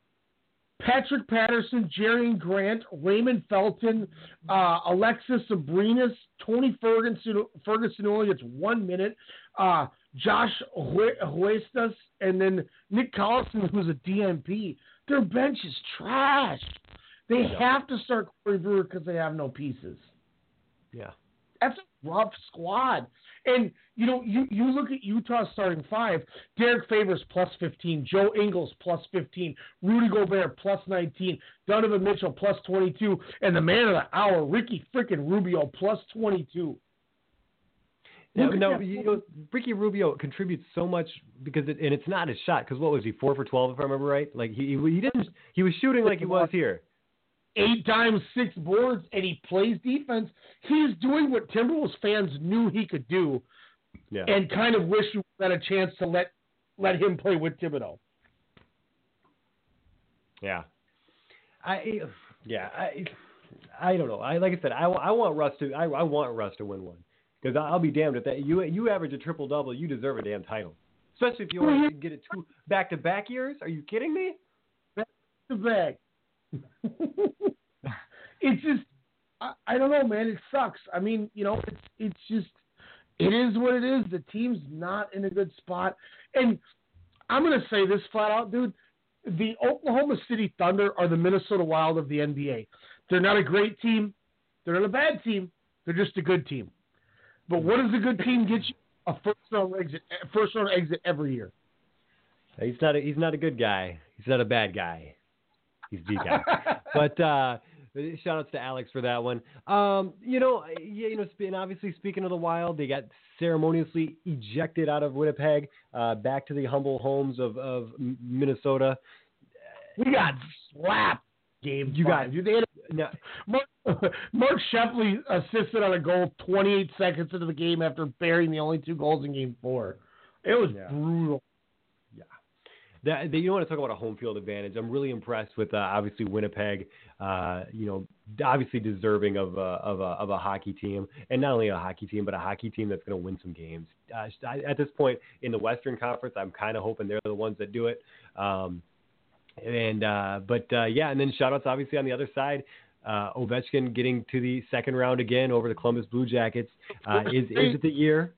Patrick Patterson, Jerami Grant, Raymond Felton, uh, Alex Abrines, Tony Ferguson, Ferguson only gets one minute, uh, Josh Hue- Huestis, and then Nick Collison, who's a DNP. Their bench is trash. They have to start Corey Brewer because they have no pieces. Yeah. that's a rough squad. And you know, you you look at Utah's starting five: Derrick Favors plus fifteen, Joe Ingles plus fifteen, Rudy Gobert plus nineteen, Donovan Mitchell plus twenty-two, and the man of the hour, Ricky freaking Rubio plus twenty-two. Yeah, At no, you know, Ricky Rubio contributes so much because it, and it's not his shot. Because what was he four for twelve if I remember right? Like he he didn't he was shooting like he was here. eight times six boards and he plays defense. He's doing what Timberwolves fans knew he could do Yeah. and kind of wish you had a chance to let let him play with Thibodeau. Yeah. I yeah I I don't know. I like I said I, I want Russ to I, I want Russ to win one because I'll be damned if that you you average a triple double you deserve a damn title especially if you want to mm-hmm. get it two back to back years. Are you kidding me? Back to back. it's just I, I don't know, man. It sucks. I mean, you know, it's it's just it is what it is. The team's not in a good spot, and I'm gonna say this flat out, dude. The Oklahoma City Thunder are the Minnesota Wild of the NBA. They're not a great team. They're not a bad team. They're just a good team. But what does a good team get you? A first round exit, first round exit every year. He's not a, he's not a good guy. He's not a bad guy. He's the guy. but uh, shout outs to Alex for that one. Um, you know, yeah, you know, and obviously speaking of the Wild, they got ceremoniously ejected out of Winnipeg, uh, back to the humble homes of of Minnesota. We got slapped. Game You five. got- Dude, they had No, Mark, Mark Scheifele assisted on a goal 28 seconds into the game after burying the only two goals in Game Four. It was brutal. Yeah. brutal. that, that you want to talk about a home field advantage. I'm really impressed with uh, obviously Winnipeg. Uh, you know, obviously deserving of a, of a of a hockey team, and not only a hockey team, but a hockey team that's going to win some games. Uh, I, at this point in the Western Conference, I'm kind of hoping they're the ones that do it. Um, and uh, but uh, yeah, and then shout outs obviously on the other side. Uh, Ovechkin getting to the second round again over the Columbus Blue Jackets. Uh, is is it the year?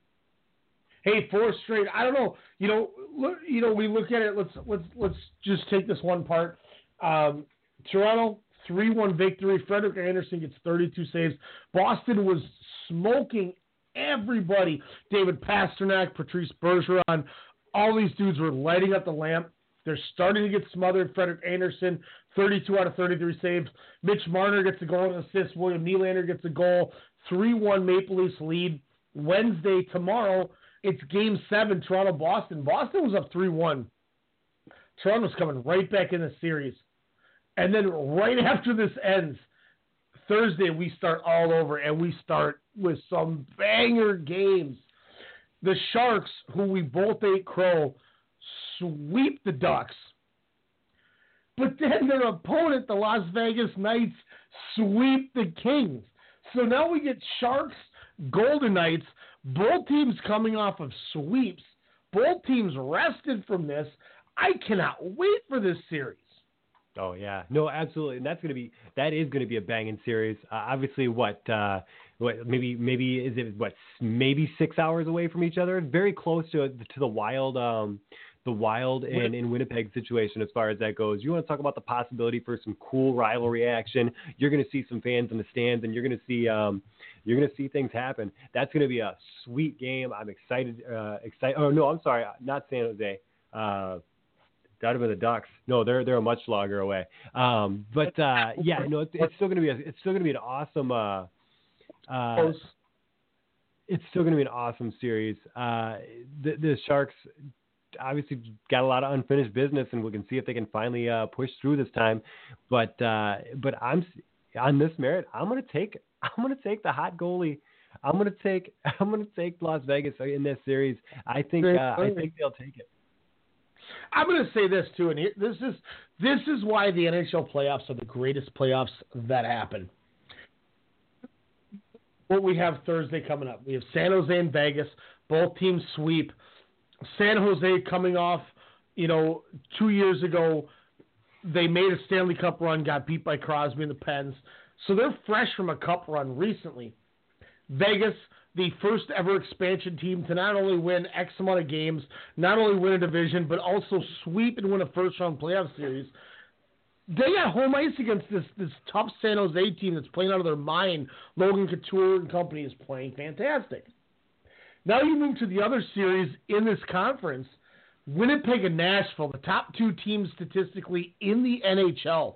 Hey, four straight. I don't know. You know, look. You know, we look at it. Let's let's let's just take this one part. Um, Toronto three one victory. Frederik Andersen gets 32 saves. Boston was smoking everybody. David Pastrnak, Patrice Bergeron, all these dudes were lighting up the lamp. They're starting to get smothered. Frederik Andersen, 32 out of 33 saves. Mitch Marner gets a goal and assist. William Nylander gets a goal. 3-1 Maple Leafs lead. Wednesday, tomorrow, it's game seven, Toronto Boston. Boston was up 3 1. Toronto's coming right back in the series. And then right after this ends, Thursday, we start all over and we start with some banger games. The Sharks, who we both ate crow, sweep the Ducks. But then their opponent, the Las Vegas Knights, sweep the Kings. So now we get Sharks, Golden Knights, both teams coming off of sweeps, both teams rested from this. I cannot wait for this series. Oh yeah, no, absolutely, and that's gonna be that is gonna be a banging series. Uh, obviously, what uh, what maybe maybe is it what maybe six hours away from each other? Very close to to the Wild, um, the Wild and in Winnipeg situation as far as that goes. You want to talk about the possibility for some cool rivalry action? You're gonna see some fans in the stands, and you're gonna see um, you're gonna see things happen. That's gonna be a sweet game. I'm excited. Uh, excited. Oh no, I'm sorry, not San Jose. Uh, have been the Ducks. No, they're they're a much longer away. Um, but uh, yeah, no, it's, it's still gonna be a, it's still gonna be an awesome. Uh, uh, it's still gonna be an awesome series. Uh, the, the Sharks obviously got a lot of unfinished business, and we can see if they can finally uh, push through this time. But uh, but I'm on this merit. I'm gonna take I'm gonna take the hot goalie. I'm gonna take I'm gonna take Las Vegas in this series. I think uh, I think they'll take it. I'm going to say this too, and this is this is why the NHL playoffs are the greatest playoffs that happen. What we have Thursday coming up, we have San Jose and Vegas, both teams sweep. San Jose coming off, you know, two years ago, they made a Stanley Cup run, got beat by Crosby and the Pens, so they're fresh from a Cup run recently. Vegas, the first ever expansion team to not only win X amount of games, not only win a division, but also sweep and win a first round playoff series. they got home ice against this this tough San Jose team that's playing out of their mind. Logan Couture and company is playing fantastic. Now you move to the other series in this conference. Winnipeg and Nashville, the top two teams statistically in the NHL.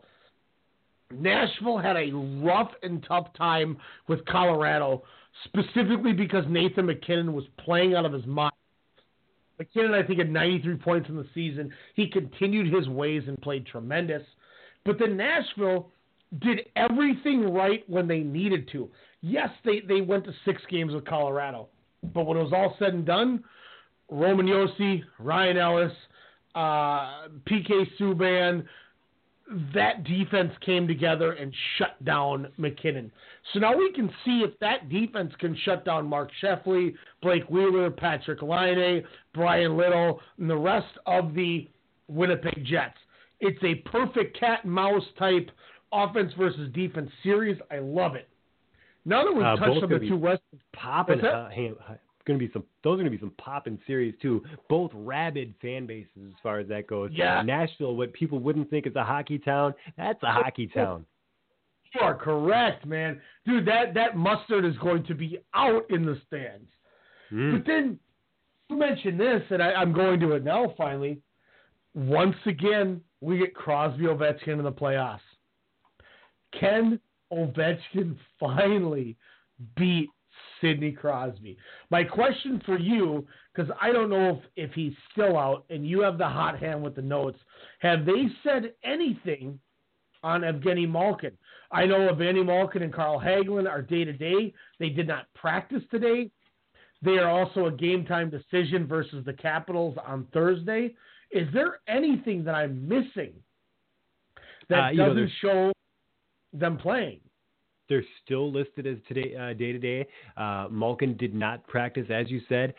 Nashville had a rough and tough time with Colorado, specifically because Nathan MacKinnon was playing out of his mind. MacKinnon, I think, had 93 points in the season. He continued his ways and played tremendous. But then Nashville did everything right when they needed to. Yes, they, they went to six games with Colorado. But when it was all said and done, Roman Josi, Ryan Ellis, uh, PK Subban, that defense came together and shut down MacKinnon. So now we can see if that defense can shut down Mark Scheifele, Blake Wheeler, Patrik Laine, Bryan Little, and the rest of the Winnipeg Jets. It's a perfect cat and mouse type offense versus defense series. I love it. Now that we've Uh, touched on the two West popping. That? Uh, going to be some. Those are going to be some popping series too. Both rabid fan bases as far as that goes. Yeah. Nashville, what people wouldn't think is a hockey town, that's a hockey town. You are correct, man. Dude, that, that mustard is going to be out in the stands. Mm. But then you mentioned this, and I, I'm going to it now finally. Once again, we get Crosby Ovechkin in the playoffs. Can Ovechkin finally beat Sidney Crosby? My question for you, because I don't know if, if he's still out, and you have the hot hand with the notes, have they said anything on Evgeny Malkin? I know Evgeny Malkin and Carl Hagelin are day to day. They did not practice today. They are also a game time decision versus the Capitals on Thursday. Is there anything that I'm missing that Uh, doesn't there's- show them playing? They're still listed as today uh, day to day. Uh, Malkin did not practice, as you said.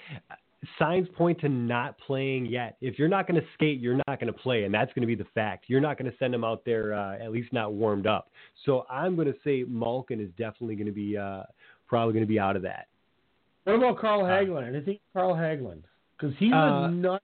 Signs point to not playing yet. If you're not going to skate, you're not going to play, and that's going to be the fact. You're not going to send him out there uh, at least not warmed up. So I'm going to say Malkin is definitely going to be uh, probably going to be out of that. What about Carl Hagelin? I think Carl Hagelin? Because he was Uh, not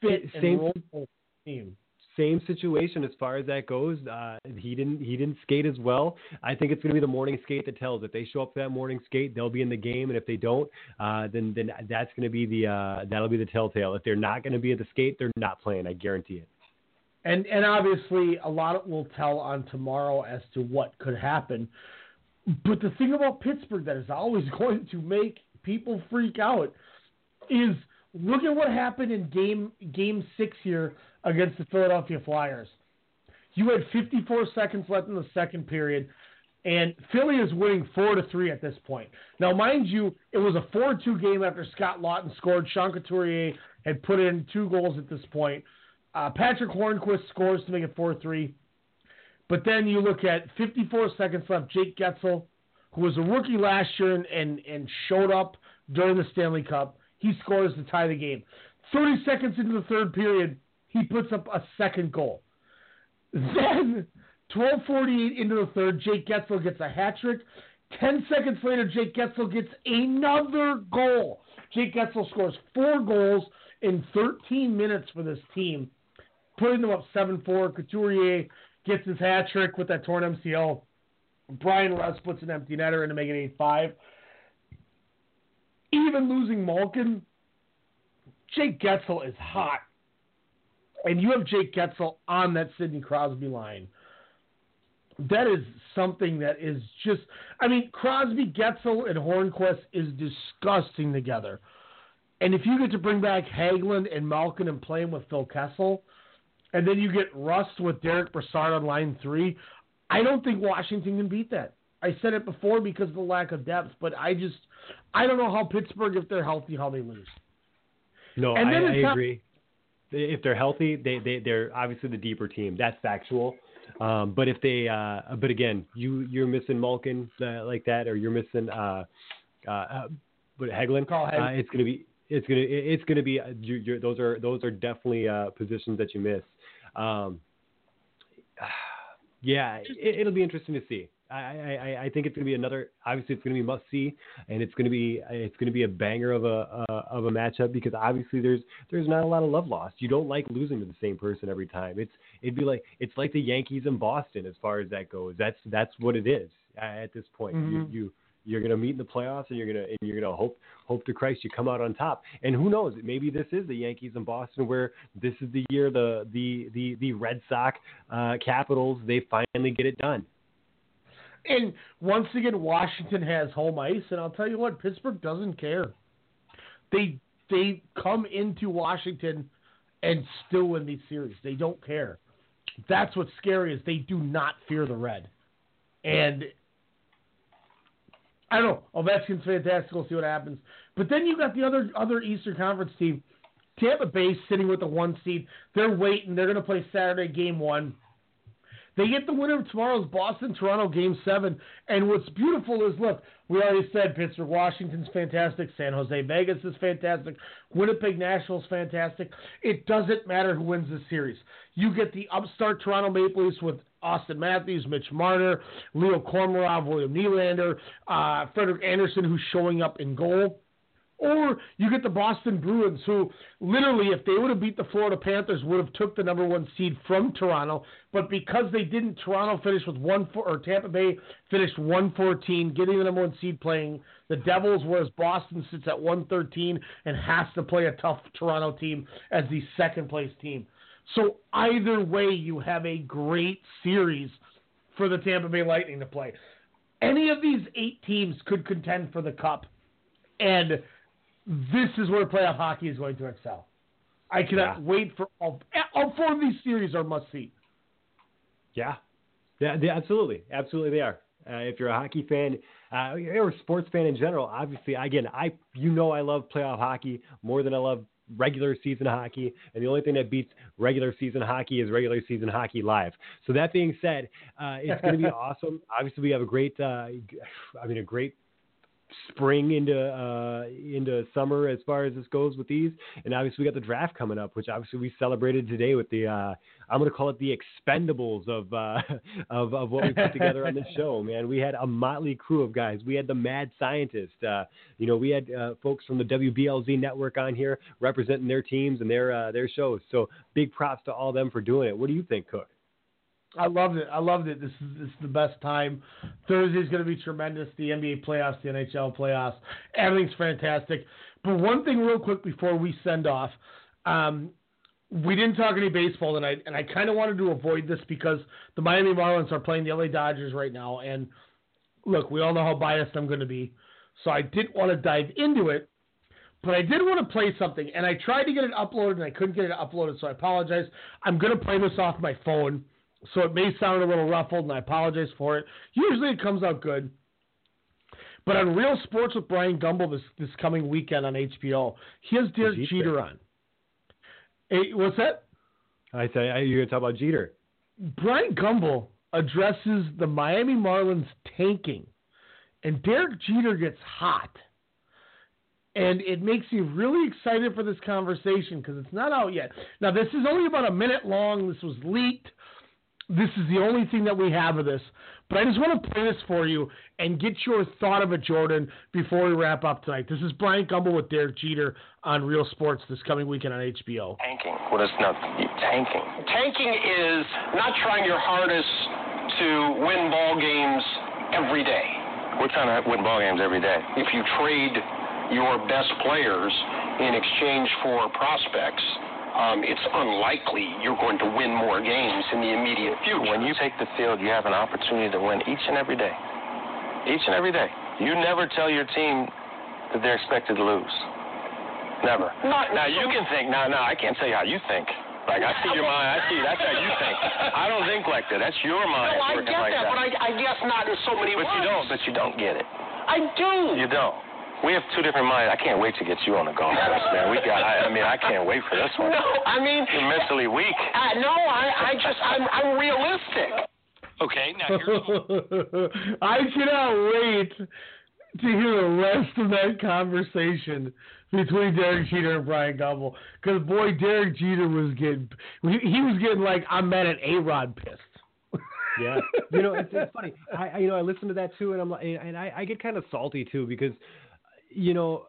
fit and same- the team. Same situation as far as that goes. Uh, he didn't he didn't skate as well. I think it's going to be the morning skate that tells. If they show up for that morning skate, they'll be in the game, and if they don't, uh, then then that's going to be the uh, that'll be the telltale. If they're not going to be at the skate, they're not playing. I guarantee it. And and obviously a lot will tell on tomorrow as to what could happen. But the thing about Pittsburgh that is always going to make people freak out is look at what happened in game game six here against the Philadelphia Flyers. You had 54 seconds left in the second period, and Philly is winning four to three at this point. Now, mind you, it was a four-two game after Scott Laughton scored. Sean Couturier had put in two goals at this point. Uh, Patric Hornqvist scores to make it four three. But then you look at 54 seconds left. Jake Guentzel, who was a rookie last year and, and, and showed up during the Stanley Cup, he scores to tie the game. 30 seconds into the third period, he puts up a second goal. Then, 12:48 into the third, Jake Guentzel gets a hat trick. Ten seconds later, Jake Guentzel gets another goal. Jake Guentzel scores four goals in 13 minutes for this team, putting them up 7-4. Couturier gets his hat trick with that torn MCL. Bryan Rust puts an empty netter in to make it 8-5. Even losing Malkin, Jake Guentzel is hot. And you have Jake Guentzel on that Sidney Crosby line. That is something that is just I mean, Crosby, Guentzel, and Hornqvist is disgusting together. And if you get to bring back Hagelin and Malkin and play him with Phil Kessel, and then you get Rust with Derick Brassard on line three, I don't think Washington can beat that. I said it before because of the lack of depth, but I just I don't know how Pittsburgh, if they're healthy, how they lose. No, I, I agree. If they're healthy, they they they're obviously the deeper team. That's factual. Um, but if they, uh, but again, you you're missing Malkin uh, like that, or you're missing, uh, uh, uh but Hagelin, Carl uh, it's gonna be it's gonna it's gonna be uh, you you're, those are those are definitely uh, positions that you miss. Um, yeah, it, it'll be interesting to see. I, I, I think it's going to be another. Obviously, it's going to be must see, and it's going to be it's going to be a banger of a uh, of a matchup because obviously there's there's not a lot of love lost. You don't like losing to the same person every time. It's it'd be like it's like the Yankees in Boston as far as that goes. That's that's what it is at this point. Mhm. You you you're going to meet in the playoffs, and you're going to and you're going to hope hope to Christ you come out on top. And who knows? Maybe this is the Yankees in Boston, where this is the year the the the the Red Sox uh, Capitals they finally get it done. And once again, Washington has home ice, and I'll tell you what, Pittsburgh doesn't care. They they come into Washington and still win these series. They don't care. That's what's scary is they do not fear the red. And I don't know. Ovechkin's fantastic. We'll see what happens. But then you got the other other Eastern Conference team, Tampa Bay, sitting with the one seed. They're waiting. They're going to play Saturday game one. They get the winner of tomorrow's Boston Toronto game seven. And what's beautiful is look, we already said Pittsburgh Washington's fantastic, San Jose Vegas is fantastic, Winnipeg Nashville's fantastic. It doesn't matter who wins this series. You get the upstart Toronto Maple Leafs with Auston Matthews, Mitch Marner, Leo Komarov, William Nylander, uh, Frederik Andersen, who's showing up in goal. Or you get the Boston Bruins, who literally, if they would have beat the Florida Panthers, would have took the number one seed from Toronto. But because they didn't, Toronto finished with one four, or Tampa Bay finished one fourteen, getting the number one seed playing the Devils, whereas Boston sits at one thirteen and has to play a tough Toronto team as the second place team. So either way, you have a great series for the Tampa Bay Lightning to play. Any of these eight teams could contend for the cup, and this is where playoff hockey is going to excel. I cannot wait for all, all four of these series are must see. Yeah, yeah, they, absolutely, absolutely they are. Uh, if you're a hockey fan uh, or a sports fan in general, obviously, again, I you know I love playoff hockey more than I love regular season hockey, and the only thing that beats regular season hockey is regular season hockey live. So that being said, uh, it's going to be awesome. Obviously, we have a great, uh, I mean, a great spring into uh, into summer as far as this goes with these, and obviously we got the draft coming up, which obviously we celebrated today with the uh, I'm going to call it the expendables of uh, of of what we put together on this show. Man, we had a motley crew of guys. We had the mad scientist. Uh, you know, we had uh, folks from the WBLZ network on here representing their teams and their uh, their shows. So big props to all them for doing it. What do you think, Cook? I loved it. I loved it. This is this is the best time. Thursday's going to be tremendous. The NBA playoffs, the NHL playoffs, everything's fantastic. But one thing, real quick, before we send off, um, we didn't talk any baseball tonight, and I kind of wanted to avoid this because the Miami Marlins are playing the LA Dodgers right now. And look, we all know how biased I'm going to be, so I didn't want to dive into it. But I did want to play something, and I tried to get it uploaded, and I couldn't get it uploaded, so I apologize. I'm going to play this off my phone. So it may sound a little ruffled, and I apologize for it. Usually it comes out good. But on Real Sports with Brian Gumbel this, this coming weekend on HBO, he has Derek Jeter. Jeter on. Hey, what's that? I say you're going to talk about Jeter. Brian Gumbel addresses the Miami Marlins tanking, and Derek Jeter gets hot. And it makes me really excited for this conversation because it's not out yet. Now, this is only about a minute long. This was leaked. This is the only thing that we have of this. But I just want to play this for you and get your thought of it, Jordan, before we wrap up tonight. This is Brian Gumbel with Derek Jeter on Real Sports this coming weekend on HBO. Tanking. What is not tanking? Tanking is not trying your hardest to win ball games every day. We're trying to win ball games every day. If you trade your best players in exchange for prospects, um, it's unlikely you're going to win more games in the immediate future. When you take the field, you have an opportunity to win each and every day. Each and every day. You never tell your team that they're expected to lose. Never. Not, now you can think. No, no, I can't tell you how you think. Like I see your mind. I see that's how you think. I don't think like that. That's your mind No, I get like that, but I, I guess not in so many but words. you don't. But you don't get it. I do. You don't. We have two different minds. I can't wait to get you on the golf course, man. We got. I, I mean, I can't wait for this one. No, I mean, You're mentally weak. uh, no, I, I just, I'm, I'm realistic. Okay, now here's I cannot wait to hear the rest of that conversation between Derek Jeter and Brian Gumbel. Because boy, Derek Jeter was getting he, he was getting like I'm mad at A Rod pissed. yeah, you know, it's, it's funny. I, I you know I listen to that too, and I'm like, and I, I get kind of salty too because, you know,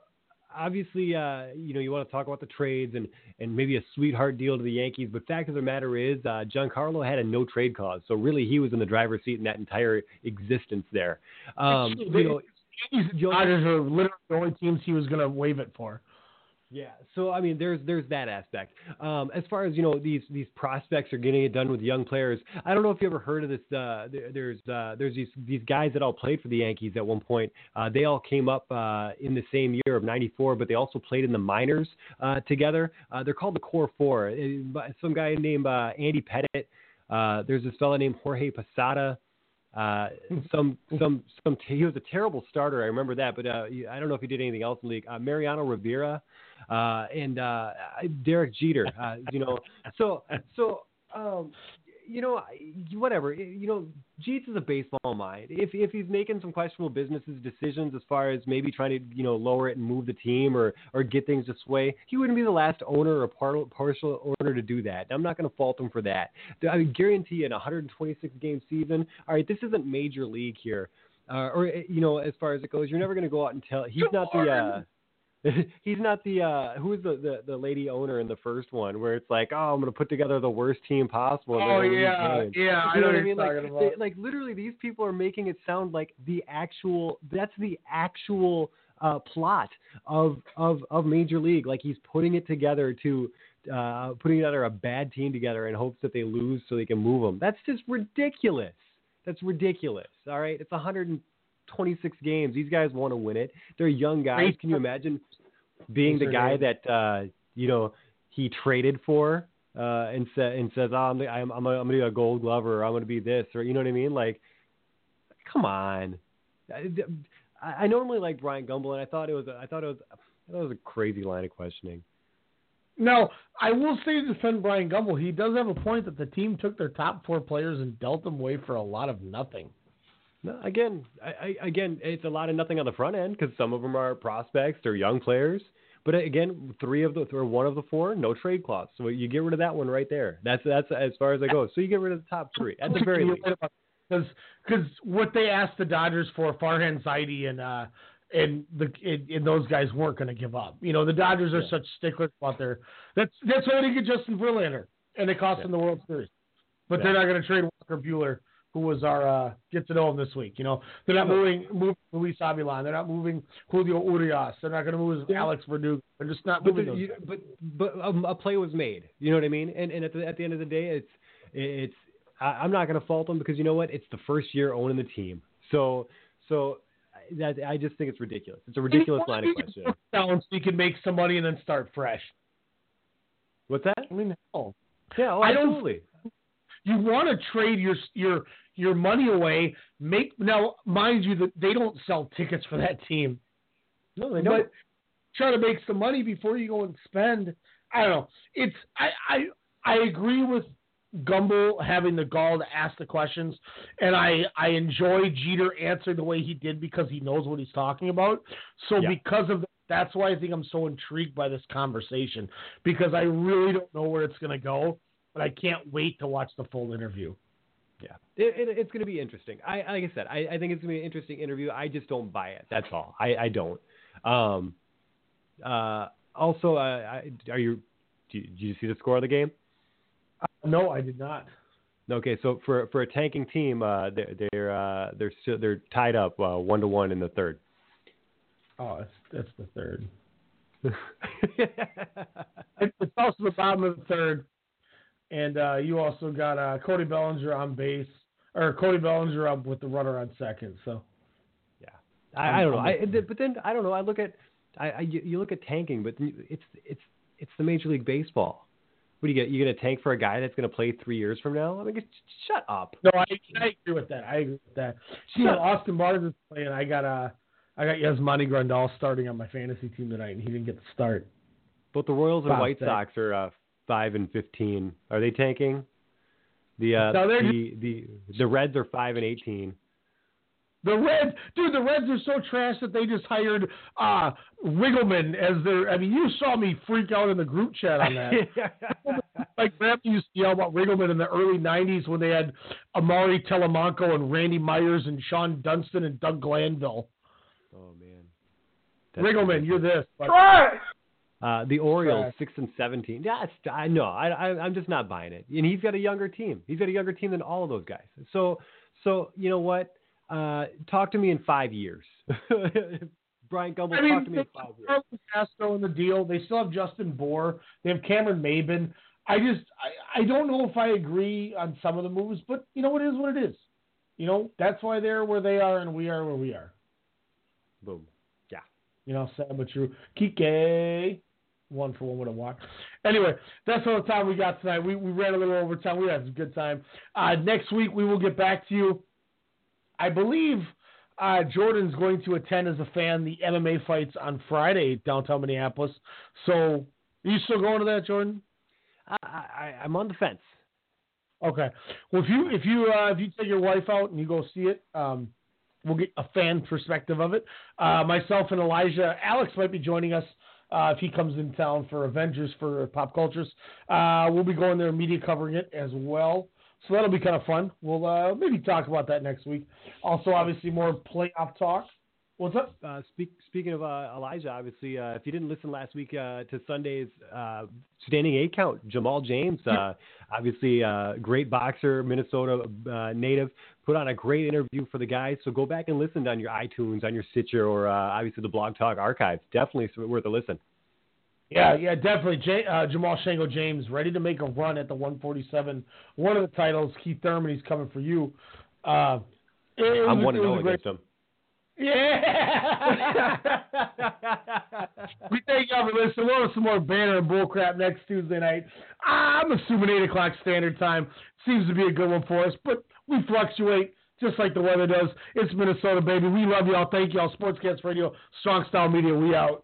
obviously, uh, you know, you want to talk about the trades and and maybe a sweetheart deal to the Yankees, but fact of the matter is, uh, Giancarlo had a no trade clause, so really he was in the driver's seat in that entire existence there. Um, you know, the Dodgers are literally the only teams he was going to waive it for. Yeah, so I mean, there's there's that aspect. Um, as far as you know, these these prospects are getting it done with young players. I don't know if you ever heard of this. Uh, there, there's uh, there's these these guys that all played for the Yankees at one point. Uh, they all came up uh, in the same year of '94, but they also played in the minors uh, together. Uh, they're called the Core Four. Some guy named uh, Andy Pettitte. Uh, there's this fellow named Jorge Posada. Uh, some some some he was a terrible starter. I remember that, but uh, I don't know if he did anything else in the league. Uh, Mariano Rivera uh, and uh, Derek Jeter. Uh, you know, so so um, you know whatever. You know, Jeets is a baseball mind. If if he's making some questionable businesses decisions as far as maybe trying to you know lower it and move the team or or get things to sway, he wouldn't be the last owner or par- partial owner to do that. I'm not going to fault him for that. I guarantee an 126 game season. All right, this isn't major league here. Uh, or you know, as far as it goes, you're never going to go out and tell. He's not the. Uh, he's not the uh who was the, the the lady owner in the first one where it's like oh i'm going to put together the worst team possible Oh yeah, yeah, I you know know what i mean? Like they, like literally these people are making it sound like the actual that's the actual uh plot of of of major league. Like he's putting it together to uh putting together a bad team together in hopes that they lose so they can move them that's just ridiculous. That's ridiculous all right? It's 126 games these guys want to win it they're young guys can you imagine being the guy that uh, you know he traded for uh, and sa- and says, oh, I'm I'm I'm, a, I'm gonna be a Gold Glover, or I'm gonna be this, or you know what I mean? Like, come on. I, I I normally like Brian Gumbel, and I thought it was I thought it was I thought it was a crazy line of questioning. Now, I will say to defend Brian Gumbel, he does have a point that the team took their top four players and dealt them away for a lot of nothing. No, again, I, I, again, it's a lot of nothing on the front end because some of them are prospects, they're young players. But again, three of the or one of the four, no trade clause. So you get rid of that one right there. That's that's as far as I go. So you get rid of the top three at the very least. Because because what they asked the Dodgers for, Farhan Zaidi and uh and the and, and those guys weren't going to give up. You know, the Dodgers are such sticklers about their. That's that's why they get Justin Verlander, and they cost them the World Series. But they're not going to trade Walker Buehler, who was our uh, get to know him this week. You know, they're not moving moving Luis Avilan. They're not moving Julio Urias. They're not going to move Alex Verdugo. They're just not But, moving the, you, but but um, a play was made. You know what I mean? And and at the at the end of the day, it's it's I, I'm not going to fault them because you know what? It's the first year owning the team. So so that I just think it's ridiculous. It's a ridiculous line of questioning. Down so you can make some money and then start fresh. What's that? I mean, hell. Yeah, oh, I don't- absolutely. You want to trade your your your money away. Make now, mind you, that they don't sell tickets for that team. No, they don't. But try to make some money before you go and spend. I don't know. It's I I I agree with Gumbel having the gall to ask the questions, and I I enjoy Jeter answering the way he did because he knows what he's talking about. So Yeah. because of that's why I think I'm so intrigued by this conversation because I really don't know where it's going to go, but I can't wait to watch the full interview. Yeah, it, it, it's going to be interesting. I like I said, I, I think it's going to be an interesting interview. I just don't buy it. That's all. I, I don't. Um, uh, also, uh, I, are you? Did you, did you see the score of the game? No, I did not. Okay, so for for a tanking team, uh, they're they're uh, they're still, they're tied up uh, one to one in the third. Oh, that's, that's the third. It's also the bottom of the third, and uh, you also got uh, Cody Bellinger on base, or Cody Bellinger up with the runner on second. So I, I don't know. I, but then I don't know. I look at I, I you look at tanking, but it's it's it's the Major League Baseball. What do you get? You get a tank for a guy that's going to play three years from now? I mean, shut up. no, I, I agree with that. I agree with that. See. Austin Barnes is playing. I got a. I got Yasmani Grandal starting on my fantasy team tonight, and he didn't get the start. Both the Royals and White. Sox are uh, five and fifteen. Are they tanking? The uh, No, the, the the Reds are five and eighteen. The Reds, dude, the Reds are so trash that they just hired uh, Riggleman as their. I mean, you saw me freak out in the group chat on that. like Grandpa used to yell about Riggleman in the early '90s when they had Amaury Telemaco and Randy Myers and Shawon Dunston and Doug Glanville. Oh man. Riggleman, you're this. But, Uh, the Orioles Trash. six and seventeen. Yeah, it's, I know. I, I I'm just not buying it. And he's got a younger team. He's got a younger team than all of those guys. So so you know what? Uh, talk to me in five years. Brian Gumbel, I mean, talk to me in five years. Castro in the deal. They still have Justin Bour. They have Cameron Maybin. I just I, I don't know if I agree on some of the moves, but you know what it is what it is. You know that's why they're where they are and we are where we are. Boom. Yeah. You know, sad but true. Kike, one for one with a walk. Anyway, that's all the time we got tonight. We we ran a little over time. We had a good time. Uh, next week we will get back to you. I believe uh, Jordan's going to attend as a fan the MMA fights on Friday downtown Minneapolis. So, are you still going to that, Jordan? I, I I'm on the fence. Okay. Well, if you if you uh, if you take your wife out and you go see it, um, we'll get a fan perspective of it. Uh, myself and Elijah, Alex might be joining us uh, if he comes in town for Avengers for Pop Cultures. Uh, we'll be going there, media covering it as well. So that'll be kind of fun. We'll uh, maybe talk about that next week. Also, obviously, more playoff talk. What's up? Uh, speak, speaking of uh, Elijah, obviously, uh, if you didn't listen last week uh, to Sunday's uh, standing eight count, Jamal James, uh, obviously uh, great boxer, Minnesota uh, native, put on a great interview for the guys. So go back and listen on your iTunes, on your Stitcher, or uh, obviously the Blog Talk archives. Definitely worth a listen. Yeah, yeah, definitely. J- uh, Jamal Shango James ready to make a run at the 147. One of the titles, Keith Thurman, he's coming for you. Uh, it- it I'm was- one it and zero a great- against him. Yeah. we thank y'all for listening. We'll have some more banner and bullcrap next Tuesday night. I'm assuming 8 o'clock standard time seems to be a good one for us, but we fluctuate just like the weather does. It's Minnesota, baby. We love y'all. Thank y'all. Sportscast Radio, Strong Style Media. We out.